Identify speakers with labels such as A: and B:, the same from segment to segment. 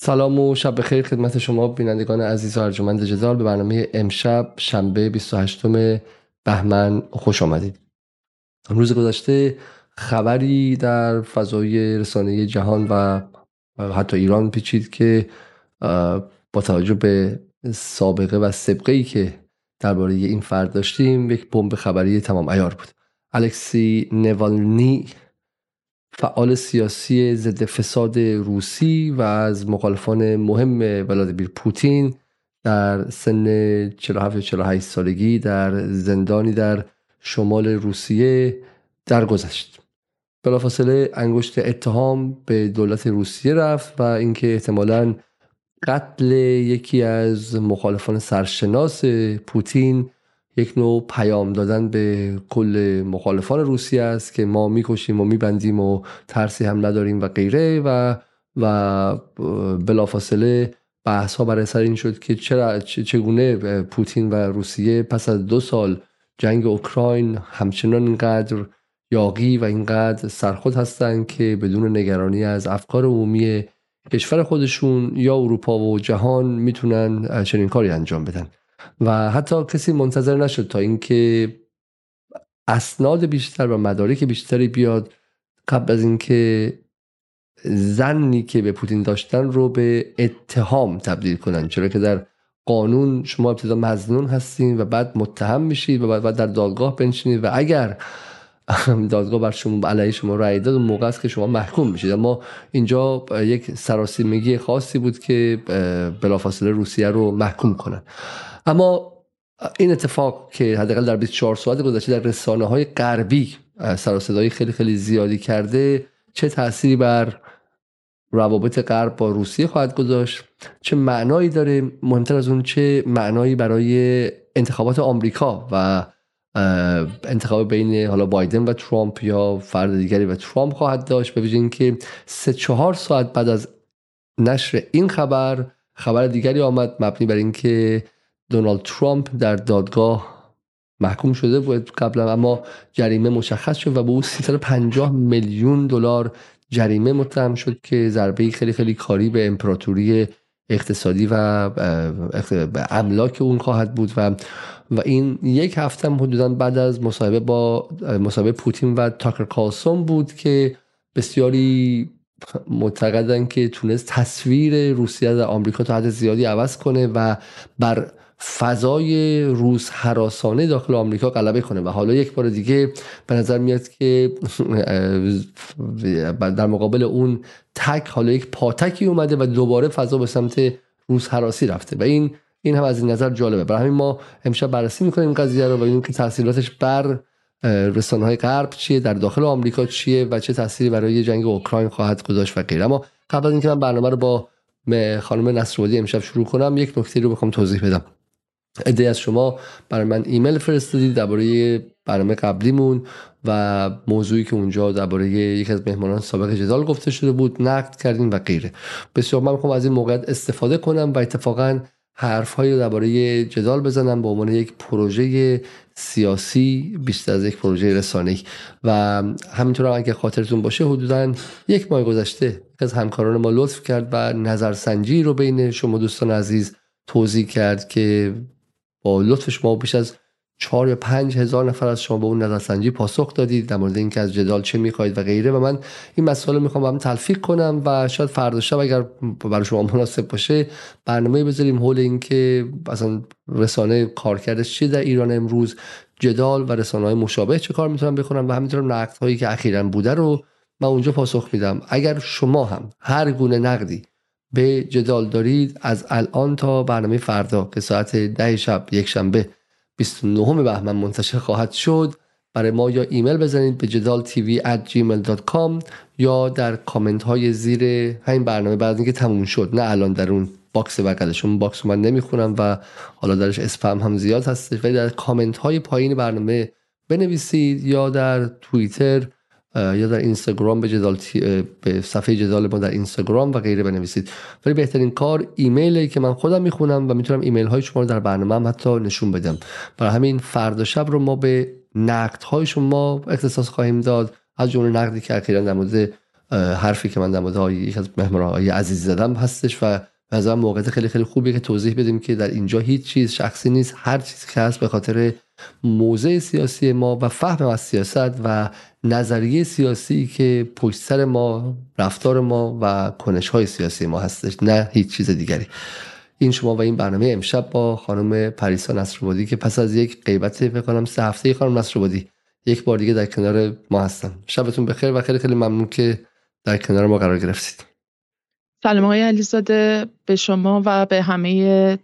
A: سلام و شب بخیر خدمت شما بینندگان عزیز و ارجمند جدال به برنامه امشب شنبه 28 بهمن خوش آمدید. روز گذشته خبری در فضای رسانه جهان و حتی ایران پیچید که با توجه به سابقه و سبقه ای که درباره این فرد داشتیم یک بمب خبری تمام ایار بود. الکسی نوالنی فعال سیاسی ضد فساد روسی و از مخالفان مهم ولادیمیر پوتین در سن 47 48 سالگی در زندانی در شمال روسیه درگذشت. بلافاصله انگشت اتهام به دولت روسیه رفت و اینکه احتمالا قتل یکی از مخالفان سرشناس پوتین یک نوع پیام دادن به کل مخالفان روسیه است که ما می‌کشیم و میبندیم و ترسی هم نداریم و غیره و و بلافاصله بحث ها برای سر این شد که چرا چگونه پوتین و روسیه پس از دو سال جنگ اوکراین همچنان اینقدر یاقی و اینقدر سرخود هستند که بدون نگرانی از افکار عمومی کشور خودشون یا اروپا و جهان می‌تونن چنین کاری انجام بدن. و حتی کسی منتظر نشد تا اینکه اسناد بیشتر و مدارک بیشتری بیاد قبل از اینکه زنی که به پوتین داشتن رو به اتهام تبدیل کنن. چرا که در قانون شما ابتدا مزنون هستین و بعد متهم میشید و بعد در دادگاه بنشینید و اگر دادگاه بر شما علیه شما رأی داد موقع است که شما محکوم میشید. اما اینجا یک سراسیمگی خاصی بود که بلافاصله روسیه رو محکوم کنن. اما این اتفاق که حداقل در 24 ساعت گذشته در رسانه های غربی سر صدای خیلی خیلی زیادی کرده چه تأثیری بر روابط غرب با روسیه خواهد گذاشت؟ چه معنایی داره؟ مهمتر از اون چه معنایی برای انتخابات آمریکا و انتخاب بین حالا بایدن و ترامپ یا فرد دیگری و ترامپ خواهد داشت؟ به اینکه سه چهار ساعت بعد از نشر این خبر خبر دیگری آمد مبنی بر اینکه دونالد ترامپ در دادگاه محکوم شده بود قبلا اما جریمه مشخص شد و به او 350 میلیون دلار جریمه متهم شد که ضربه خیلی خیلی کاری به امپراتوری اقتصادی و املاک اون خواهد بود و و این یک هفته حدودا بعد از مصاحبه با مصاحبه پوتین و تاکر کالسون بود که بسیاری معتقدن که تونست تصویر روسیه در آمریکا تا حد زیادی عوض کنه و بر فضای روز حراسانه داخل آمریکا غلبه کنه و حالا یک بار دیگه به نظر میاد که در مقابل اون تک حالا یک پاتکی اومده و دوباره فضا به سمت روز حراسی رفته و این این هم از این نظر جالبه. برای همین ما امشب بررسی می‌کنیم قضیه رو و ببینیم که تاثیراتش بر رسانه های غرب چیه در داخل آمریکا چیه و چه تاثیری برای جنگ اوکراین خواهد گذاشت و غیره. اما قبل از اینکه من برنامه رو با خانم نصرودی امشب شروع کنم یک نکته رو بخوام توضیح بدم. عده از شما برای من ایمیل فرستادید درباره برنامه قبلیمون و موضوعی که اونجا درباره یک از مهمانان سابق جدال گفته شده بود نقد کردیم و غیره. بسیار من می‌خوام از این موقعیت استفاده کنم و اتفاقا حرفهایی رو درباره جدال بزنم به عنوان یک پروژه سیاسی بیشتر از یک پروژه رسانه‌ای. و همینطور هم اگه خاطرتون باشه حدودا یک ماه گذشته از همکاران ما لطف کرد و نظرسنجی رو بین شما دوستان عزیز توضیح کرد که با لطف شما بیش از چهار یا پنج هزار نفر از شما به اون نظرسنجی پاسخ دادید در مورد اینکه از جدال چه می‌خواهید و غیره. و من این مسئله می‌خوام با هم تلفیق کنم و شاید فردا شب اگر برای شما مناسب باشه برنامه بذاریم حول اینکه مثلا رسانه کارکردش چی در ایران امروز جدال و رسانه های مشابه چه کار می‌تونن بخونن و همینطور نقد هایی که اخیرا بوده رو من اونجا پاسخ میدم. اگر شما هم هر گونه نقدی به جدال دارید از الان تا برنامه فردا که ساعت ده شب یک شنبه 29 بهمن منتشر خواهد شد. برای ما یا ایمیل بزنید به جدال تیوی at gmail.com یا در کامنت های زیر همین برنامه بعد اینکه تموم شد. نه الان در اون box بغلشون box من نمی‌خونم و حالا درش اسپم هم زیاد هستش ولی در کامنت های پایین برنامه بنویسید یا در توییتر یا در اینستاگرام به جدال به صفحه جدال ما در اینستاگرام و غیره بنویسید. ولی بهترین کار ایمیلی که من خودم می‌خونم و می‌تونم ایمیل های شما رو در برنامه هم حتی نشون بدم. برای همین فردا شب رو ما به نقد های شما اختصاص خواهیم داد. از جمله نقدی که اخیرا در مورد حرفی که من در مورد یک از مهمانهای عزیز زدم هستش و از موقعیت خیلی خیلی خوبیه که توضیح بدیم که در اینجا هیچ چیز شخصی نیست. هر چیزی که هست به خاطر موضع سیاسی ما و فهم از سیاست و نظریه سیاسی که پشت سر ما رفتار ما و کنش های سیاسی ما هستش نه هیچ چیز دیگری. این شما و این برنامه امشب با خانم پریسا نصرآبادی که پس از یک غیبت فکر کنم سه هفته خانم نصرآبادی یک بار دیگه در کنار ما هستن. شبتون بخیر و خیلی خیلی ممنون که در کنار ما قرار گرفتید.
B: سلام آقای علیزاده به شما و به همه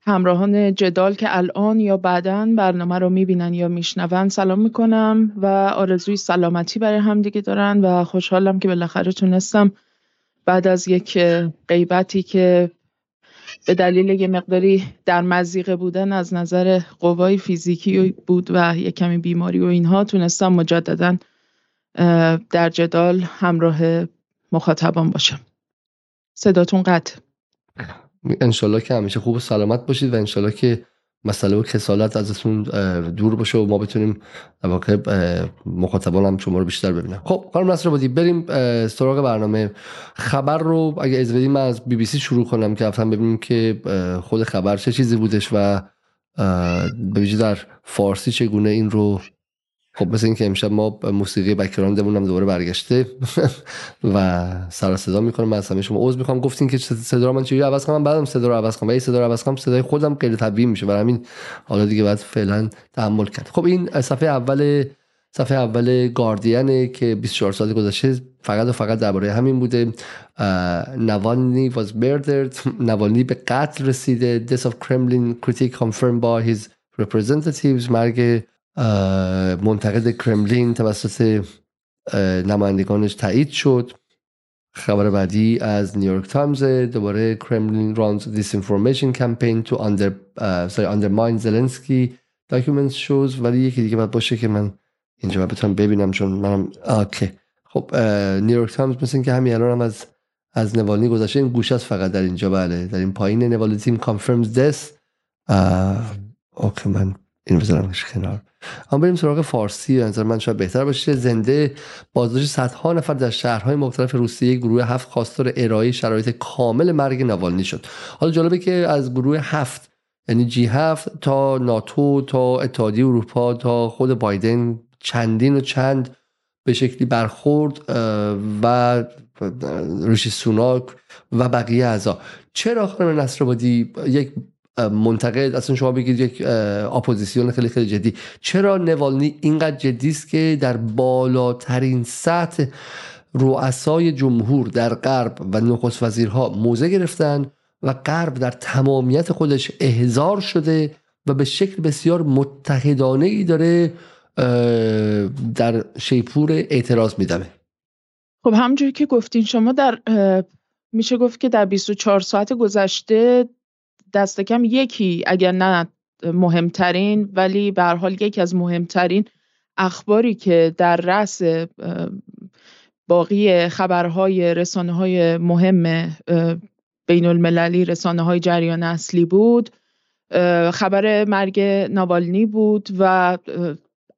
B: همراهان جدال که الان یا بعدا برنامه رو می‌بینن یا میشنون سلام می‌کنم و آرزوی سلامتی برای هم دیگه دارن و خوشحالم که بالاخره تونستم بعد از یک غیبتی که به دلیل یه مقداری در مزیقه بودن از نظر قوای فیزیکی بود و یک کمی بیماری و اینها تونستم مجددا در جدال همراه مخاطبان باشم. صداتون قطع.
A: انشالله که همیشه خوب و سلامت باشید و انشالله که مسئله و کسالت ازتون دور باشه و ما بتونیم واقع مخاطبان هم شما رو بیشتر ببینم. خب خانم نصر بودی بریم سراغ برنامه. خبر رو اگه از بدیم از بی بی سی شروع کنم که افتم ببینیم که خود خبر چه چیزی بودش و به در فارسی چگونه این رو خب مثل اینکه امشب ما موسیقی بکراندمون هم دوباره برگشته و سر صدا می‌کنم من از همه شما عذر می‌خوام. گفتین که صدا رو من چجوری عوض کنم؟ بعدم صدا رو عوض کنم. و این صدا رو عوض کنم صدای خودم غیر طبیعی میشه برای همین حالا دیگه باید فعلا تحمل کرد. خب این صفحه اول صفحه اول گاردینه که 24 سال گذشته فقط و فقط درباره همین بوده. نوالنی was murdered. نوالنی به قتل رسیده. Death of Kremlin critic confirmed by his representatives. مرگ منتقد کرملین توسط نمایندگانش تایید شد. خبر بعدی از نیویورک تایمز دوباره Kremlin runs disinformation campaign to under sorry undermine Zelensky documents show. ولی یکی دیگه باید باشه که من اینجا بتونم ببینم چون منم OK. خب نیویورک تایمز مثل که همین الان هم از از نوالنی گذشته. این گوشه است فقط در اینجا. بله. در این پایین Navalny team confirms death اوکی من این بذارمش کنار. اما بریم سراغ فارسی نظر من شاید بهتر باشه. زنده بازداشت صدها نفر در شهرهای مختلف روسیه گروه هفت خواستار ارائه شرایط کامل مرگ نوالنی شد. حالا جالبه که از گروه هفت یعنی جی هفت تا ناتو تا اتحادیه اروپا تا خود بایدن چندین و چند به شکلی برخورد و ریشی سوناک و بقیه اعضا. چرا خانم نصرآبادی یک منتقد اصلا شما بگید یک اپوزیسیون خیلی خیلی جدی. چرا نوالنی اینقدر جدی است که در بالاترین سطح رؤسای جمهور در غرب و نخست وزیرها موضع گرفتن و غرب در تمامیت خودش احضار شده و به شکل بسیار متحدانه ای داره در شیپور اعتراض میدمه.
B: خب همونجوری که گفتین شما در میشه گفت که در 24 ساعت گذشته دست کم یکی اگر نه مهمترین ولی به حال یکی از مهمترین اخباری که در رأس باقی خبرهای رسانه های مهم بین المللی رسانه های جریان اصلی بود خبر مرگ نوالنی بود و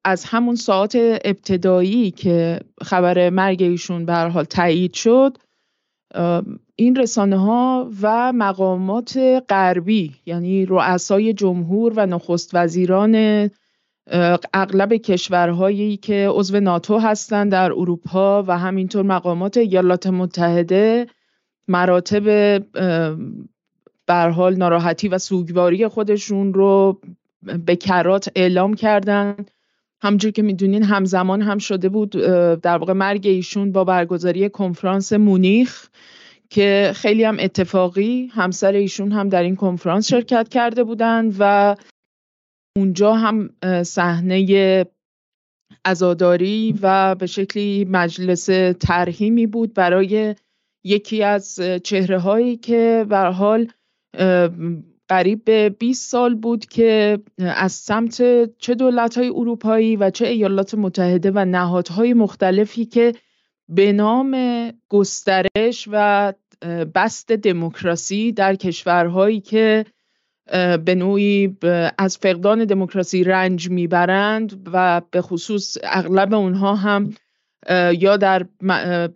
B: از همون ساعت ابتدایی که خبر مرگ ایشون به حال تایید شد این رسانه ها و مقامات غربی یعنی رؤسای جمهور و نخست وزیران اغلب کشورهایی که عضو ناتو هستند در اروپا و همینطور مقامات ایالات متحده مراتب بر حال ناراحتی و سوگواری خودشون رو به کرات اعلام کردند. همجور که می‌دونین همزمان هم شده بود در واقع مرگ ایشون با برگزاری کنفرانس مونیخ که خیلی هم اتفاقی همسر ایشون هم در این کنفرانس شرکت کرده بودند و اونجا هم صحنه ازاداری و به شکلی مجلس ترهیمی بود برای یکی از چهره هایی که به حال قریب به 20 سال بود که از سمت چه دولت های اروپایی و چه ایالات متحده و نهادهای مختلفی که به نام گسترش و بست دموکراسی در کشورهایی که به نوعی از فقدان دموکراسی رنج می‌برند و به خصوص اغلب اونها هم یا در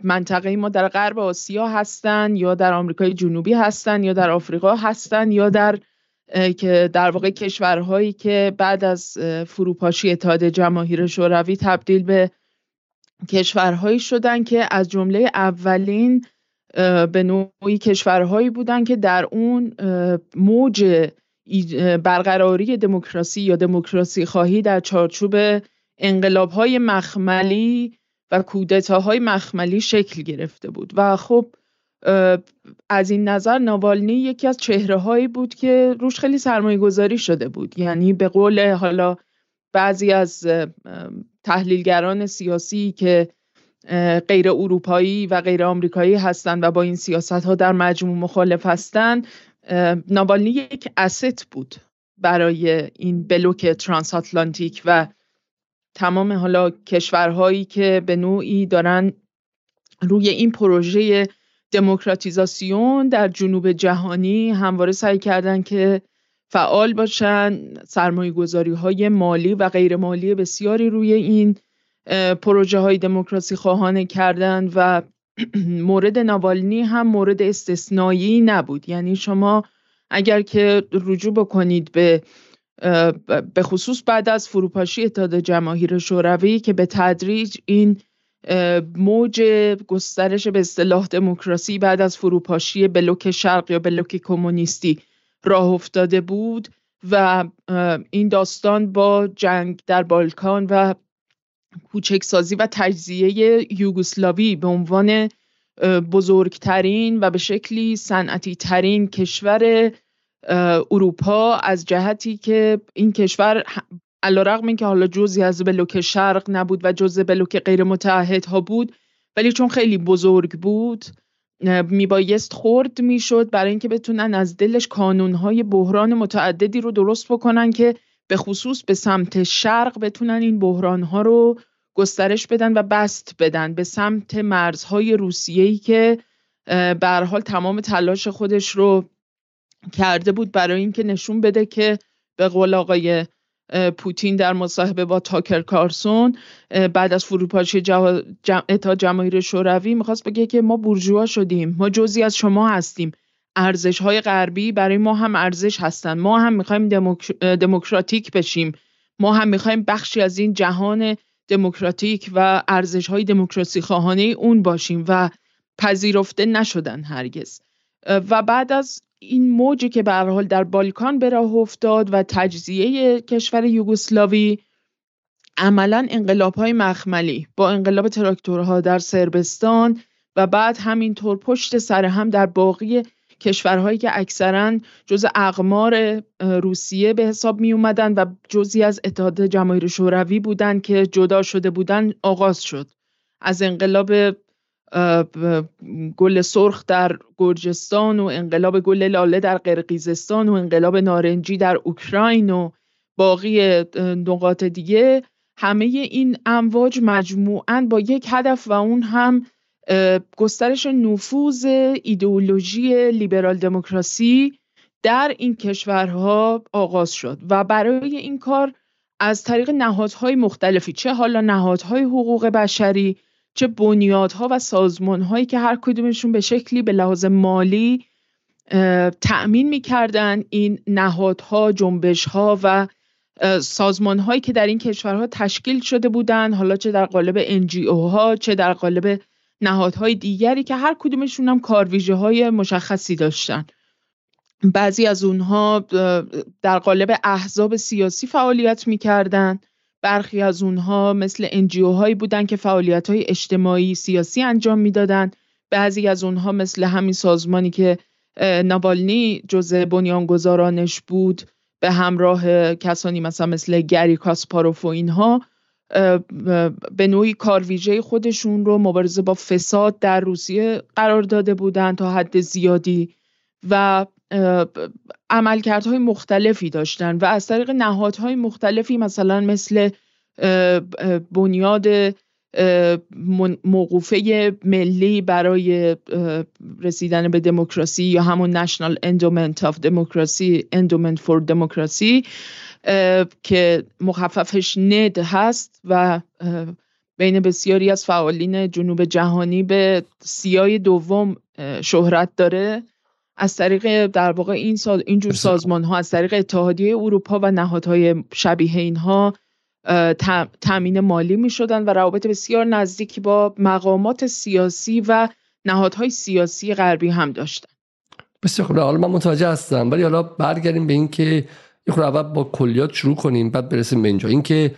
B: منطقه ما در غرب آسیا هستن یا در آمریکای جنوبی هستن یا در آفریقا هستن یا در که در واقع کشورهایی که بعد از فروپاشی اتحاد جماهیر شوروی تبدیل به کشورهایی شدن که از جمله اولین به نوعی کشورهایی بودن که در اون موج برقراری دموکراسی یا دموکراسی خواهی در چارچوب انقلاب های مخملی و کودتاهای مخملی شکل گرفته بود. و خب از این نظر ناوالنی یکی از چهره هایی بود که روش خیلی سرمایه گذاری شده بود. یعنی به قول حالا بعضی از تحلیلگران سیاسی که غیر اروپایی و غیر آمریکایی هستند و با این سیاست ها در مجموع مخالف هستند ناوالنی یک اسست بود برای این بلوک ترانس آتلانتیک و تمام حالا کشورهایی که به نوعی دارن روی این پروژه دموکراتیزاسیون در جنوب جهانی همواره سعی کردن که فعال باشن سرمایه گذاری های مالی و غیر مالی بسیاری روی این پروژه های دموکراسی خواهانه کردن و مورد ناوالنی هم مورد استثنایی نبود. یعنی شما اگر که رجوع بکنید به به خصوص بعد از فروپاشی اتحاد جماهیر شوروی که به تدریج این موج گسترش به اصطلاح دموکراسی بعد از فروپاشی بلوک شرق یا بلوک کمونیستی راه افتاده بود و این داستان با جنگ در بالکان و کوچکسازی و تجزیه یوگسلاوی به عنوان بزرگترین و به شکلی صنعتی ترین کشور اروپا از جهتی که این کشور علیرغم اینکه حالا جزی از بلوک شرق نبود و جزء بلوک غیر متحد ها بود ولی چون خیلی بزرگ بود میبایست خورد می‌شد برای اینکه بتونن از دلش کانونهای بحران متعددی رو درست بکنن که به خصوص به سمت شرق بتونن این بحرانها رو گسترش بدن و بست بدن به سمت مرزهای روسیه‌ای که به حال تمام تلاش خودش رو کرده بود برای اینکه نشون بده که به قول آقای پوتین در مصاحبه با تاکر کارسون بعد از فروپاشی جمع... جماهیر شوروی می‌خواست بگه که ما بورژوا شدیم ما جزی از شما هستیم ارزش های غربی برای ما هم ارزش هستن ما هم می‌خوایم دموکراتیک بشیم ما هم می‌خوایم بخشی از این جهان دموکراتیک و ارزش های دموکراسی خواهانه اون باشیم و پذیرفته نشدن هرگز. و بعد از این موجی که به حال در بالکان به راه افتاد و تجزیه کشور یوگسلاوی عملا انقلاب های مخملی با انقلاب تراکتورها در سربستان و بعد همینطور پشت سر هم در باقی کشورهایی که اکثرا جز اقمار روسیه به حساب می اومدن و جزی از اتحاد جماهیر شوروی بودند که جدا شده بودند آغاز شد. از انقلاب گل سرخ در گرجستان و انقلاب گل لاله در قرقیزستان و انقلاب نارنجی در اوکراین و باقی نقاط دیگه. همه این امواج مجموعاً با یک هدف و اون هم گسترش نفوذ ایدئولوژی لیبرال دموکراسی در این کشورها آغاز شد و برای این کار از طریق نهادهای مختلفی چه حالا نهادهای حقوق بشری چه بنیادها و سازمانهایی که هر کدومشون به شکلی به لحاظ مالی تأمین می‌کردن این نهادها جنبشها و سازمانهایی که در این کشورها تشکیل شده بودند حالا چه در قالب NGO ها چه در قالب نهادهای دیگری که هر کدومشون هم کارویژه های مشخصی داشتن. بعضی از اونها در قالب احزاب سیاسی فعالیت می‌کردن. برخی از اونها مثل انجیو هایی بودن که فعالیت های اجتماعی سیاسی انجام می‌دادند بعضی از اونها مثل همین سازمانی که ناوالنی جزء بنیانگذارانش بود به همراه کسانی مثلا مثل گری کاسپاروف و اینها به نوعی کارویژه خودشون رو مبارزه با فساد در روسیه قرار داده بودند تا حد زیادی. و عملکردهای مختلفی داشتن و از طریق نهادهای مختلفی مثلا مثل بنیاد موقوفه ملی برای رسیدن به دموکراسی یا همون National Endowment of Democracy Endowment for Democracy که مخففش ند هست و بین بسیاری از فعالین جنوب جهانی به سیای دوم شهرت داره. از طریق در واقع این سال اینجور سازمان ها از طریق اتحادیه اروپا و نهادهای شبیه اینها تامین مالی می شدن و روابط بسیار نزدیکی با مقامات سیاسی و نهادهای سیاسی غربی هم داشتن.
A: بسیار خوب. حالا من متوجه هستم ولی حالا برگردیم به اینکه یه خورده اول با کلیات شروع کنیم بعد برسیم به اینجا. اینکه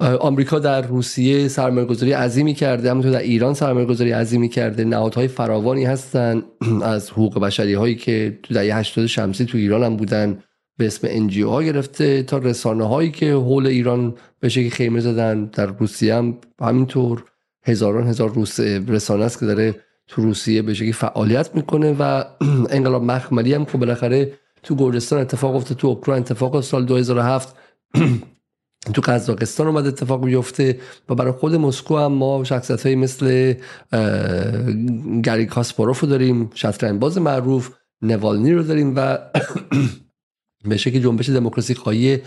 A: آمریکا در روسیه سرمایه‌گذاری عظیمی کرده همونطور در ایران سرمایه‌گذاری عظیمی کرده. نهادهای فراوانی هستن از حقوق بشری هایی که تو دهه 80 شمسی تو ایران هم بودن به اسم انجیو ها گرفته تا رسانه هایی که حول ایران به شکلی خیمه زدن. در روسیه هم همینطور هزاران هزار روس رسانه است که داره تو روسیه به شکلی فعالیت می‌کنه و انقلاب مخملی هم که بالاخره تو گرجستان اتفاق افتاد تو اوکراین اتفاق سال 2007 تو قزاقستان اومد اتفاق بیفته و برای خود مسکو هم ما شخصیت های مثل گری کاسپاروف رو داریم شطرنج باز معروف نوالنی رو داریم و به شکل جنبش دموکراسی خواهی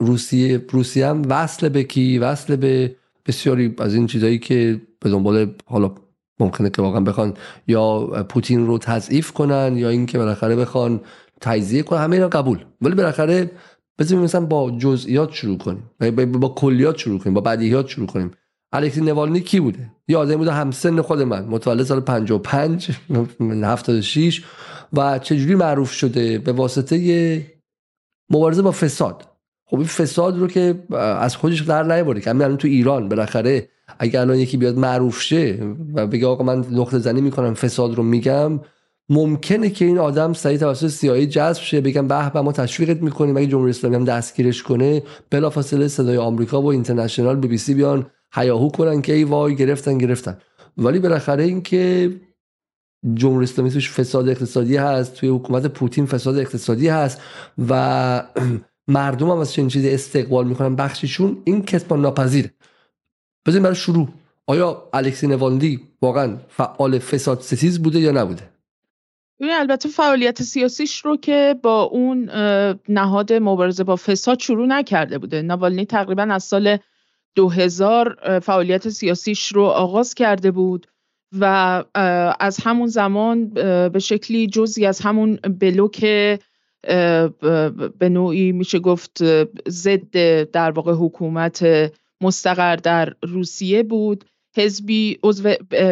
A: روسیه روسیه هم وصل به کی؟ وصل به بسیاری از این چیزهایی که به دنبال حالا ممکنه که واقعا بخوان یا پوتین رو تضعیف کنن یا اینکه بالاخره بخوان تجزیه کنن. همه اینا قبول. ولی بالاخره بذاریم مثلا با جزئیات شروع کنیم. با کلیات شروع کنیم با بدیهیات شروع کنیم. الکسی نوالنی کی بوده؟ یه آدمی بوده همسن خود من متولد سال 55 76 و چجوری معروف شده؟ به واسطه مبارزه با فساد. خب این فساد رو که از خودش در نیبره که همین تو ایران بالاخره اگر الان یکی بیاد معروف شه و بگه آقا من نقطه زنی می‌کنم فساد رو میگم ممکنه که این آدم سریع توسط سیایی جذب شه بگم به ما تشویقت می‌کنیم اگه جمهوری اسلامی هم دستگیرش کنه بلافاصله صدای آمریکا و اینترنشنال بی بی سی بیان هیاهو کنن که ای وای گرفتن گرفتن. ولی بالاخره این که جمهوری اسلامی توش فساد اقتصادی هست توی حکومت پوتین فساد اقتصادی هست و مردم هم از چنین چیزی استقبال می‌کنن بخشیشون این کسبان ناپذیره. بزنیم برای شروع. آیا الکسی نوالدی واقعا فعال فساد ستیز بوده یا نبوده؟
B: البته فعالیت سیاسیش رو که با اون نهاد مبارزه با فساد شروع نکرده بوده. نوالنی تقریبا از سال 2000 فعالیت سیاسیش رو آغاز کرده بود و از همون زمان به شکلی جزی از همون بلوک به نوعی میشه گفت ضد در واقع حکومت مستقر در روسیه بود. حزبی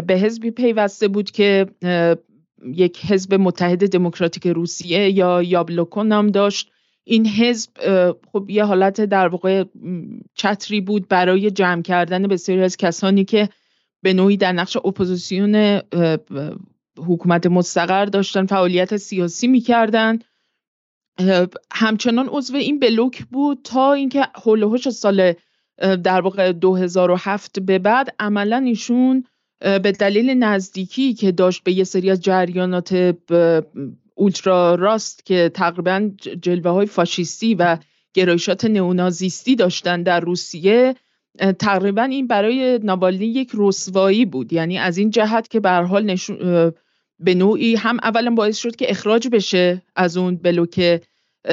B: به حزبی پیوسته بود که یک حزب متحد دموکراتیک روسیه یا یابلوکو نام داشت. این حزب خب یه حالت در واقع چتری بود برای جمع کردن بسیاری از کسانی که به نوعی در نقش اپوزیسیون حکومت مستقر داشتن فعالیت سیاسی می‌کردن. همچنان عضو این بلوک بود تا اینکه هول سال در واقع 2007 به بعد عملا ایشون به دلیل نزدیکی که داشت به یه سری از جریانات ultra راست که تقریبا جلوه های فاشیستی و گرایشات نئونازیستی داشتن در روسیه تقریبا این برای نوالنی یک رسوایی بود. یعنی از این جهت که به حال نشون به نوعی هم اولا باعث شد که اخراج بشه از اون بلوک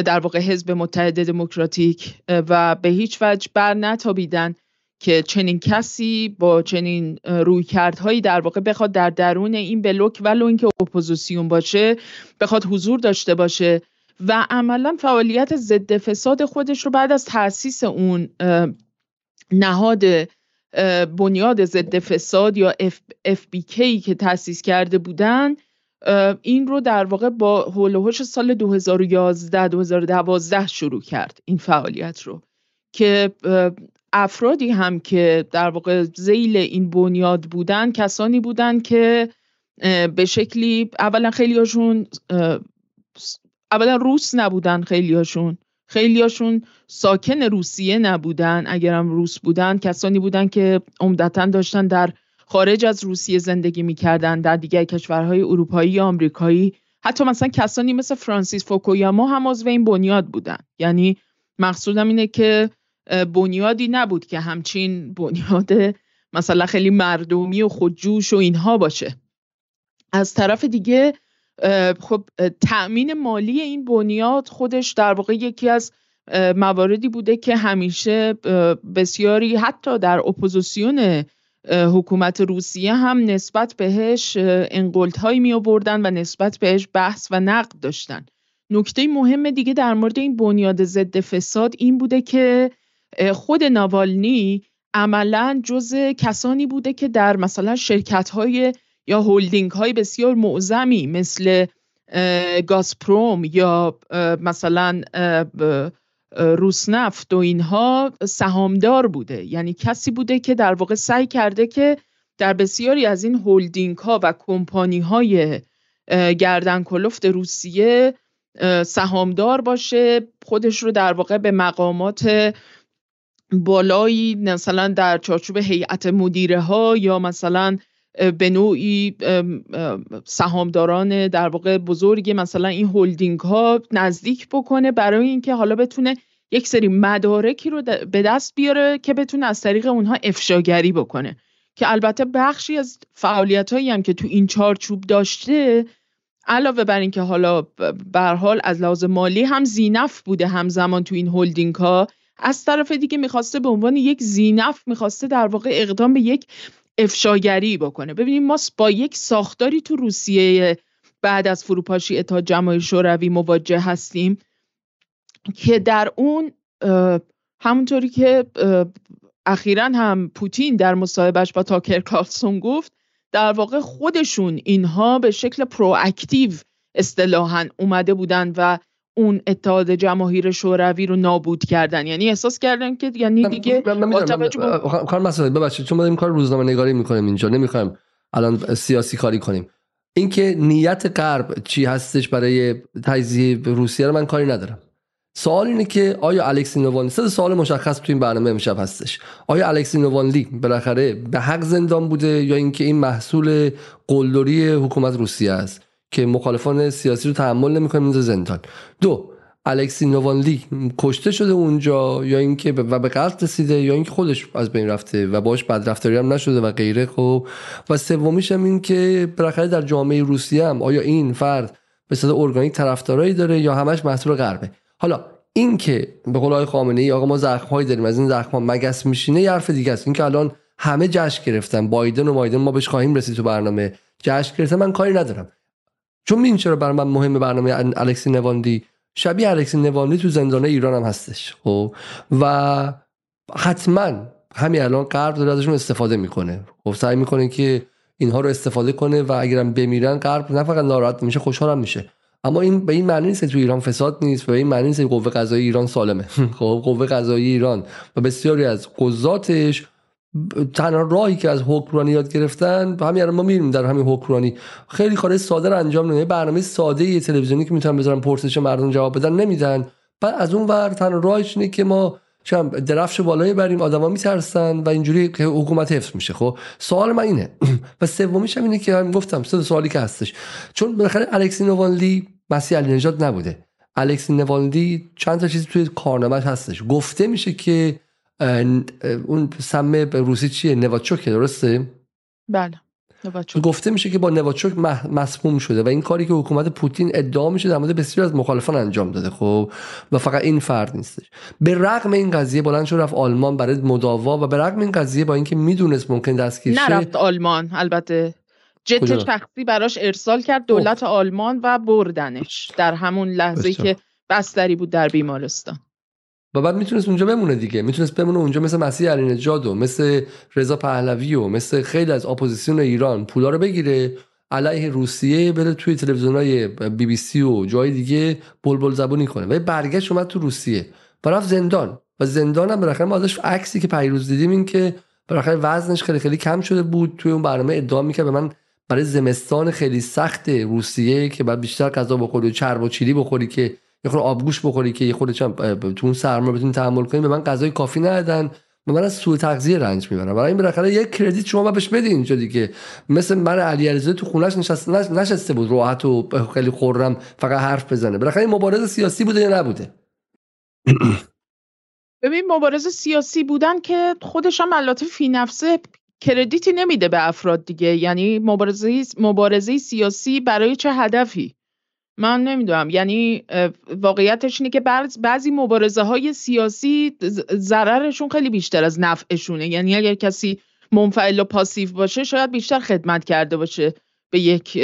B: در واقع حزب متحد دموکراتیک و به هیچ وجه بر نتابیدن که چنین کسی با چنین رویکردهایی در واقع بخواد در درون این بلوک ولو اینکه اپوزیسیون باشه بخواد حضور داشته باشه و عملا فعالیت ضد فساد خودش رو بعد از تاسیس اون نهاد بنیاد ضد فساد یا FBK که تأسیس کرده بودن این رو در واقع با هولوهش سال 2011 2012 شروع کرد این فعالیت رو که افرادی هم که در واقع زیل این بنیاد بودن کسانی بودن که به شکلی اولا خیلی هاشون اولا روس نبودن خیلی هاشون خیلی هاشون ساکن روسیه نبودن. اگرم روس بودن کسانی بودن که عمدتا داشتن در خارج از روسیه زندگی می‌کردن در دیگر کشورهای اروپایی یا آمریکایی. حتی مثلا کسانی مثل فرانسیس فوکویاما هم عضو این بنیاد بودن. یعنی مقصودم اینه که بنیادی نبود که همچین بنیاد مثلا خیلی مردمی و خودجوش و اینها باشه. از طرف دیگه خب تأمین مالی این بنیاد خودش در واقع یکی از مواردی بوده که همیشه بسیاری حتی در اپوزیسیون حکومت روسیه هم نسبت بهش انقلت می آوردن و نسبت بهش بحث و نقد داشتن. نکته مهم دیگه در مورد این بنیاد ضد فساد این بوده که خود ناوالنی عملا جز کسانی بوده که در مثلا شرکت های یا هولدینگ های بسیار معظمی مثل گازپروم یا مثلا روسنفت و اینها سهامدار بوده. یعنی کسی بوده که در واقع سعی کرده که در بسیاری از این هولدینگ ها و کمپانی های گردن کلفت روسیه سهامدار باشه خودش رو در واقع به مقامات بالایی مثلا در چارچوب هیئت مدیره ها یا مثلا به نوعی سهامداران در واقع بزرگی مثلا این هولدینگ ها نزدیک بکنه برای اینکه حالا بتونه یک سری مدارکی رو به دست بیاره که بتونه از طریق اونها افشاگری بکنه. که البته بخشی از فعالیت هایی هم که تو این چارچوب داشته علاوه بر اینکه حالا به حال از لحاظ مالی هم زینف بوده همزمان تو این هولدینگ ها از طرف دیگه می‌خواسته به عنوان یک زینف می‌خواسته در واقع اقدام به یک افشاگری بکنه. ببینیم ما با یک ساختاری تو روسیه بعد از فروپاشی اتحاد جماهیر شوروی مواجه هستیم که در اون همونطوری که اخیرا هم پوتین در مصاحبهش با تاکر کارلسون گفت در واقع خودشون اینها به شکل پرواکتیو اصطلاحا اومده بودن و اون اتحاد جماهیر شوروی رو نابود کردن. یعنی احساس کردن که یعنی دیگه
A: کار مسئله ببخشید چون ما این کار روزنامه نگاری می‌کنیم اینجا نمی‌خوایم الان سیاسی کاری کنیم. اینکه نیت غرب چی هستش برای تجزیه روسیه رو من کاری ندارم. سوال اینه که آیا الکسی نووانلی سه سوال مشخص تو این برنامه امشب هستش. آیا الکسی نووانلی بالاخره به حق زندان بوده یا اینکه این محصول قلدری حکومت روسیه است؟ که مخالفان سیاسی رو تحمل نمی‌کنه میز زندان. دو الکسی نووانلی کشته شده اونجا یا اینکه و به قتل رسیده یا اینکه خودش از بین رفته و باش بدرفتاری هم نشده و غیره خب. و سومیش هم این که بالاخره در جامعه روسیه هم آیا این فرد به صورت ارگانیک طرفدارایی داره یا همش محصول غربه؟ حالا این که به قول آقای خامنه ای آقا ما زخم هایی داریم از این زخم مگس میشینه یه حرف دیگه است. این که الان همه جشن گرفتن بایدن و مایدن ما بهش خواهیم رسید تو برنامه. جشن گرفتن من کاری ندارم. چون این چرا برای من مهم برنامه الکسی نواندی؟ شبیه الکسی نواندی تو زندان ایران هم هستش خب؟ و حتما همین الان غرب داره ازشون استفاده می‌کنه. خب سعی می‌کنه که اینها رو استفاده کنه و اگرم بمیرن غرب نه فقط ناراحت میشه خوشحالم میشه. اما این به این معنی نیست تو ایران فساد نیست و به این معنی نیست که قوه قضایی ایران سالمه. خب قوه قضایی ایران و بسیاری از قضاتش تنها راهی که از حکمرانی یاد گرفتن همین ما میریم در همین حکمرانی خیلی کار ساده رو انجام نمیدن برنامه ساده یه تلویزیونی که می‌تونن بذارن پرسش مردم جواب بدن نمیدن. بعد از اون ور تنها راهش اینه که ما چم درفش بالایی بریم آدما میترسن و اینجوری که حکومت حفظ میشه. خب سوال من اینه. و سومیش هم اینه که هم گفتم سه سوالی که هستش. چون بالاخره الکسی نووانلی مسیح علی نژاد نبوده. الکسی نووانلی چند تا چیز توی کارنامه هستش. گفته میشه که اون سمه به روسی چیه؟ نواچوکه درسته؟
B: بله
A: نواچوک. گفته میشه که با نواچوک مسموم شده و این کاری که حکومت پوتین ادعا میشه در مورد بسیار از مخالفان انجام داده خب؟ و فقط این فرد نیستش. به رغم این قضیه بلند شد رفت آلمان برای مداوا و به رغم این قضیه با اینکه می‌دونست ممکن دستگیر شه
B: نرفت آلمان البته. جت شخصی براش ارسال کرد دولت آلمان و بردنش در همون لحظه که بستری بود در بیمارستان.
A: و بعد می‌تونست اونجا بمونه دیگه. می‌تونست بمونه اونجا مثل مسیح علی نژاد و مثل رضا پهلوی و مثل خیلی از اپوزیسیون ایران پولا رو بگیره علیه روسیه بره توی تلویزیونای بی بی سی و جای دیگه بلبل زبونی کنه. و برگشت اومد تو روسیه. و رفت زندان. و زندان هم بالاخره ما ازش عکسی که پریروز دیدیم این که بالاخره وزنش خیلی خیلی کم شده بود. توی اون برنامه ادعا می‌کرد به من برای زمستان خیلی سخت روسیه که بعد بیشتر غذا بخوری و چرب و چیلی بخوری که یه خورده آبگوش بخوری که یه خورده تو اون سرما بتونی تحمل کنی به من غذای کافی ندادن. من از سوء تغذیه رنج می‌برم برای این بالاخره یک کردیت شما بهش بدین. اینجا دیگه. مثل من علی علیزاده تو خونش نشست نشسته بود. راحت و خیلی خورم فقط حرف بزنه. بالاخره این مبارزه سیاسی بوده یا نبوده؟
B: ببین مبارزه سیاسی بودن که خودش هم البته فی نفسه کردیتی نمیده به افراد دیگه. یعنی مبارزه مبارزه سیاسی برای چه هدفی؟ من نمی‌دونم. یعنی واقعیتش اینه که بعضی مبارزه های سیاسی ضررشون خیلی بیشتر از نفعشونه. یعنی اگر کسی منفعل و پاسیو باشه شاید بیشتر خدمت کرده باشه به یک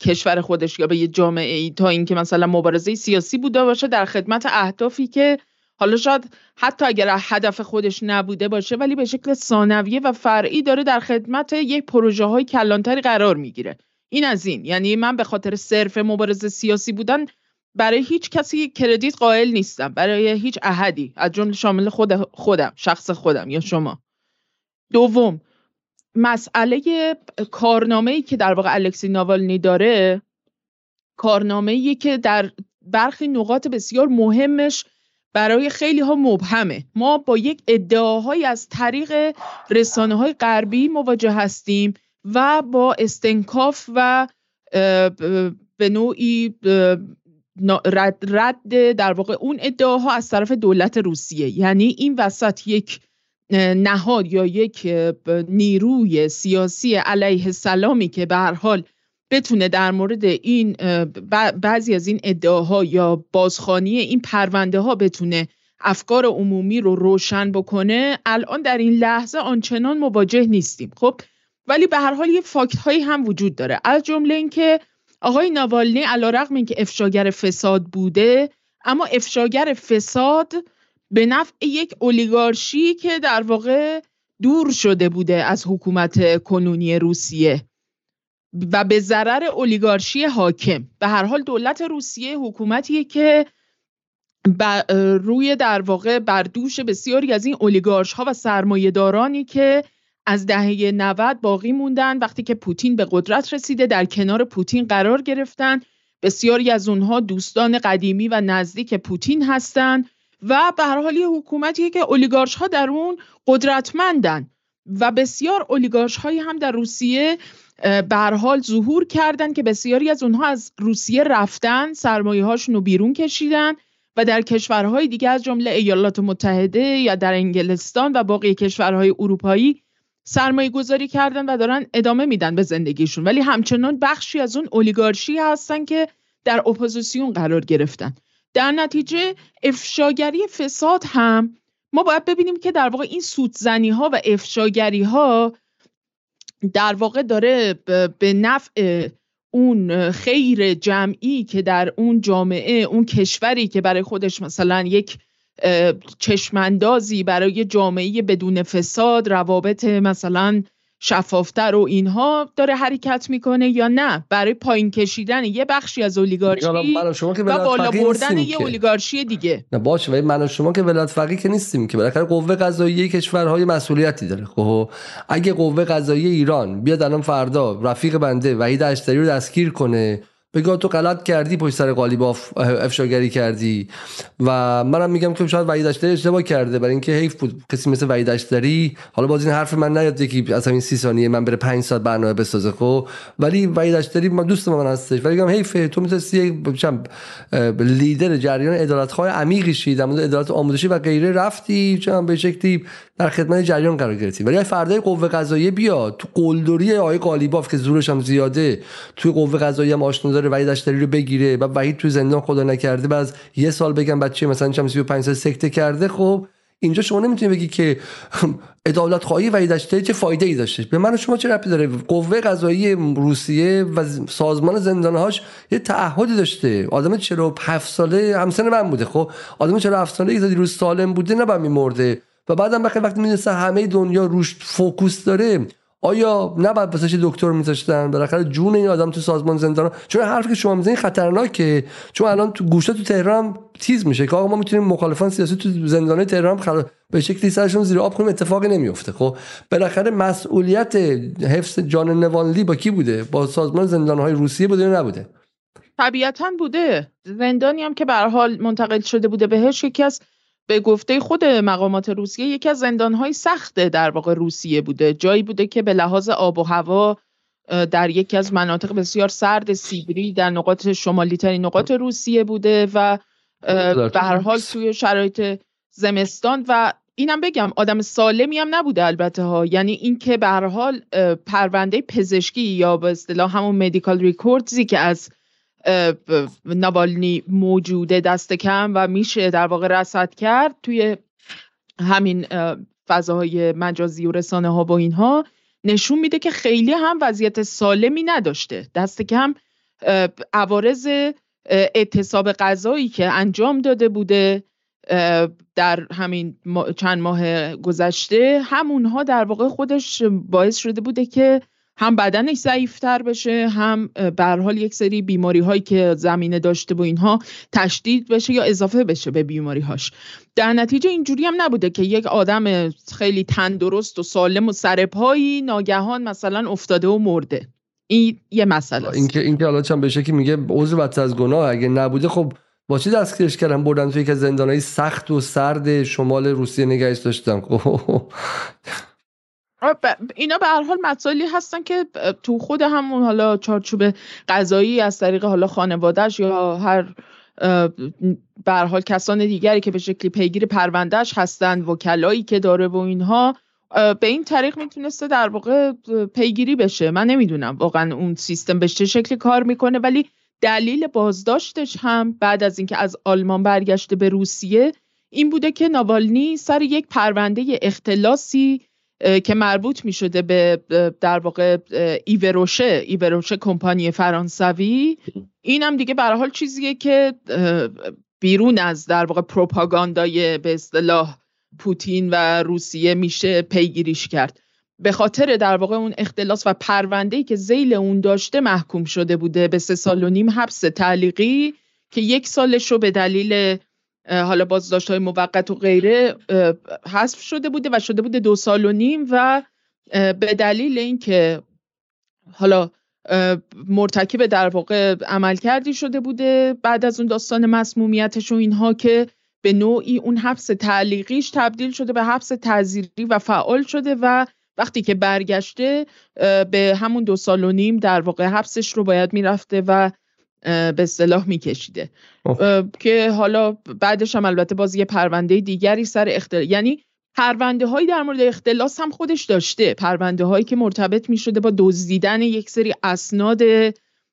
B: کشور خودش یا به یک جامعه ای تا اینکه مثلا مبارزه سیاسی بوده باشه در خدمت اهدافی که حالا شاید حتی اگر هدف خودش نبوده باشه ولی به شکل ثانویه و فرعی داره در خدمت یک پروژه های کلانتری قرار می‌گیره. این از این. یعنی من به خاطر صرف مبارزه سیاسی بودن برای هیچ کسی کردیت قائل نیستم. برای هیچ احدی. از جمله شامل خود خودم شخص خودم یا شما. دوم مسئله کارنامه ای که در واقع الکسی ناوالنی داره کارنامه ای که در برخی نقاط بسیار مهمش برای خیلی ها مبهمه. ما با یک ادعاهایی از طریق رسانه های غربی مواجه هستیم و با استنکاف و به نوعی رد, رد در واقع اون ادعاها از طرف دولت روسیه. یعنی این وسط یک نهاد یا یک نیروی سیاسی علیه سلامی که به هر حال بتونه در مورد این بعضی از این ادعاها یا بازخانی این پرونده ها بتونه افکار عمومی رو روشن بکنه الان در این لحظه آنچنان مواجه نیستیم. خب ولی به هر حال یه فاکت هایی هم وجود داره. از جمله اینکه آقای ناوالنی علیرغم اینکه افشاگر فساد بوده اما افشاگر فساد به نفع یک اولیگارشی که در واقع دور شده بوده از حکومت کنونی روسیه و به ضرر اولیگارشی حاکم. به هر حال دولت روسیه حکومتیه که روی در واقع بردوش بسیاری از این اولیگارش ها و سرمایه دارانی که از دهه 90 باقی موندن وقتی که پوتین به قدرت رسیده در کنار پوتین قرار گرفتن. بسیاری از اونها دوستان قدیمی و نزدیک پوتین هستند و به هر حال یه حکومتیه که اولیگارش ها در اون قدرتمندن و بسیار اولیگارش هایی هم در روسیه به حال ظهور کردن که بسیاری از اونها از روسیه رفتن سرمایه هاشون رو بیرون کشیدن و در کشورهای دیگه از جمله ایالات متحده یا در انگلستان و باقی کشورهای اروپایی سرمایه گذاری کردن و دارن ادامه میدن به زندگیشون. ولی همچنان بخشی از اون اولیگارشی هستن که در اپوزیسیون قرار گرفتن. در نتیجه افشاگری فساد هم ما باید ببینیم که در واقع این سودزنی ها و افشاگری ها در واقع داره به نفع اون خیر جمعی که در اون جامعه اون کشوری که برای خودش مثلا یک چشماندازی برای جامعه بدون فساد روابط مثلا شفافتر و اینها داره حرکت می‌کنه یا نه؟ برای پایین کشیدن یه بخشی از اولیگارشی و بالا بردن یه اولیگارشی دیگه.
A: نه باشه ولی من و شما که ولایت فقیه که نیستیم که. بالاخره قوه قضاییه کشورهای مسئولیتی داره. خب اگه قوه قضاییه ایران بیاد الان فردا رفیق بنده وحید اشتری رو دستگیر کنه بگاه تو غلط کردی پشت سر قالیب افشاگری کردی. و منم میگم که شاید وحید اشتری اشتباه کرده. برای اینکه حیف بود. کسی مثل وحید اشتری. حالا باز این حرف من نیاد یکی از همین سی ثانیه من بره 5 ساعت برنامه بسازه خب؟ ولی وحید اشتری من دوست من هستش. ولی میگم حیف تو می‌تونستی لیدر جریان ادارت های عمیقی شی. در ادارت آموزشی و غیره رفتی. چم به شکلی در خدمت جریان قرار گرفتی ولی فردای قوه قضاییه بیاد تو قلدری آقای قالیباف که زورش هم زیاده توی قوه قضاییه هم آشنا داره وحید اشتری رو بگیره و وحید تو زندان خدا نکرده بعد یه سال بگم بچه مثلا چم 35 سال سکته کرده خب اینجا شما نمی‌تونی بگی که عدالت خواهی و اشتری چه فایده ای داشته؟ به من شما چه ربطی داره؟ قوه قضایی روسیه و سازمان زندانهاش یه تعهدی داشته. آدم 47 ساله همسن من بوده خب؟ آدم 47 ساله که روز سالم بوده نباید میمرده. و بعدم وقتی وقتی می‌دونسته همه دنیا روش فوکوس داره. آیا نباید واسه دکتر میذاشتن؟ بالاخره جون این آدم تو سازمان زندان. چون حرفی که شما می‌زنید خطرناکه. چون الان تو گوشه تو تهران تیز میشه که آقا ما می‌تونیم مخالفان سیاسی تو زندان تهران خل... به شکلی سرشون زیر آب کنیم اتفاقی نمیفته خب بالاخره مسئولیت حفظ جان نوانلی با کی بوده؟ با سازمان زندان های روسیه بوده یا نبوده؟
B: طبیعتا بوده. زندانی هم که به حال منتقل شده بوده بهش یکی از به گفته خود مقامات روسیه یکی از زندانهای سخت در واقع روسیه بوده. جایی بوده که به لحاظ آب و هوا در یکی از مناطق بسیار سرد سیبری در نقاط شمالی ترین نقاط روسیه بوده و به هر حال توی شرایط زمستان و اینم بگم آدم سالمی هم نبوده البته ها. یعنی اینکه به هر حال پرونده پزشکی یا به اصطلاح همون مدیکال ریکوردزی که از نوالنی موجوده دست کم و میشه در واقع رسد کرد توی همین فضاهای مجازی و رسانه ها و اینها. نشون میده که خیلی هم وضعیت سالمی نداشته. دست کم عوارض اعتصاب غذایی که انجام داده بوده در همین چند ماه گذشته همونها در واقع خودش باعث شده بوده که هم بدنش ضعیفتر بشه هم به حال یک سری بیماری هایی که زمینه داشته و اینها تشدید بشه یا اضافه بشه به بیماری هاش در نتیجه اینجوری هم نبوده که یک آدم خیلی تندرست و سالم و سرپایی ناگهان مثلا افتاده و مرده. این یه مسئله است.
A: اینکه اینکه حالا چند بشه که میگه عضو بدتر از گناه اگه نبوده خب با چی دستگیرش کردن؟ بردن توی که زندانهای سخت و سرد شمال روسیه نگهش داشتن. خب.
B: اینا به هر حال مسائلی هستن که تو خود همون حالا چارچوب غذایی از طریق حالا خانوادهش یا هر به حال کسان دیگری که به شکلی پیگیر پروندهش هستن وکلایی که داره و اینها به این طریق می‌تونسته در واقع پیگیری بشه من نمی‌دونم واقعا اون سیستم به چه شکلی کار می‌کنه ولی دلیل بازداشتش هم بعد از اینکه از آلمان برگشته به روسیه این بوده که ناوالنی سر یک پرونده اختلاسی که مربوط می شده به در واقع ایوروشه ایوروشه کمپانی فرانسوی. این هم دیگه برای حال چیزیه که بیرون از در واقع پروپاگاندای به اصطلاح پوتین و روسیه میشه پیگیریش کرد. به خاطر در واقع اون اختلاس و پرونده که زیل اون داشته محکوم شده بوده به سه سال و نیم حبس تعلیقی که یک سالش رو به دلیل حالا بازداشت های موقت و غیره حذف شده بوده و شده بوده دو سال و نیم و به دلیل اینکه حالا مرتکب در واقع عمل کردی شده بوده بعد از اون داستان مسمومیتش و اینها که به نوعی اون حبس تعلیقیش تبدیل شده به حبس تعذیری و فعال شده و وقتی که برگشته به همون دو سال و نیم در واقع حبسش رو باید می‌رفته و به اصطلاح میکشیده. که حالا بعدش هم البته باز یه پرونده دیگری سر اختلاس یعنی پرونده هایی در مورد اختلاس هم خودش داشته. پرونده هایی که مرتبط می شده با دزدیدن یک سری اسناد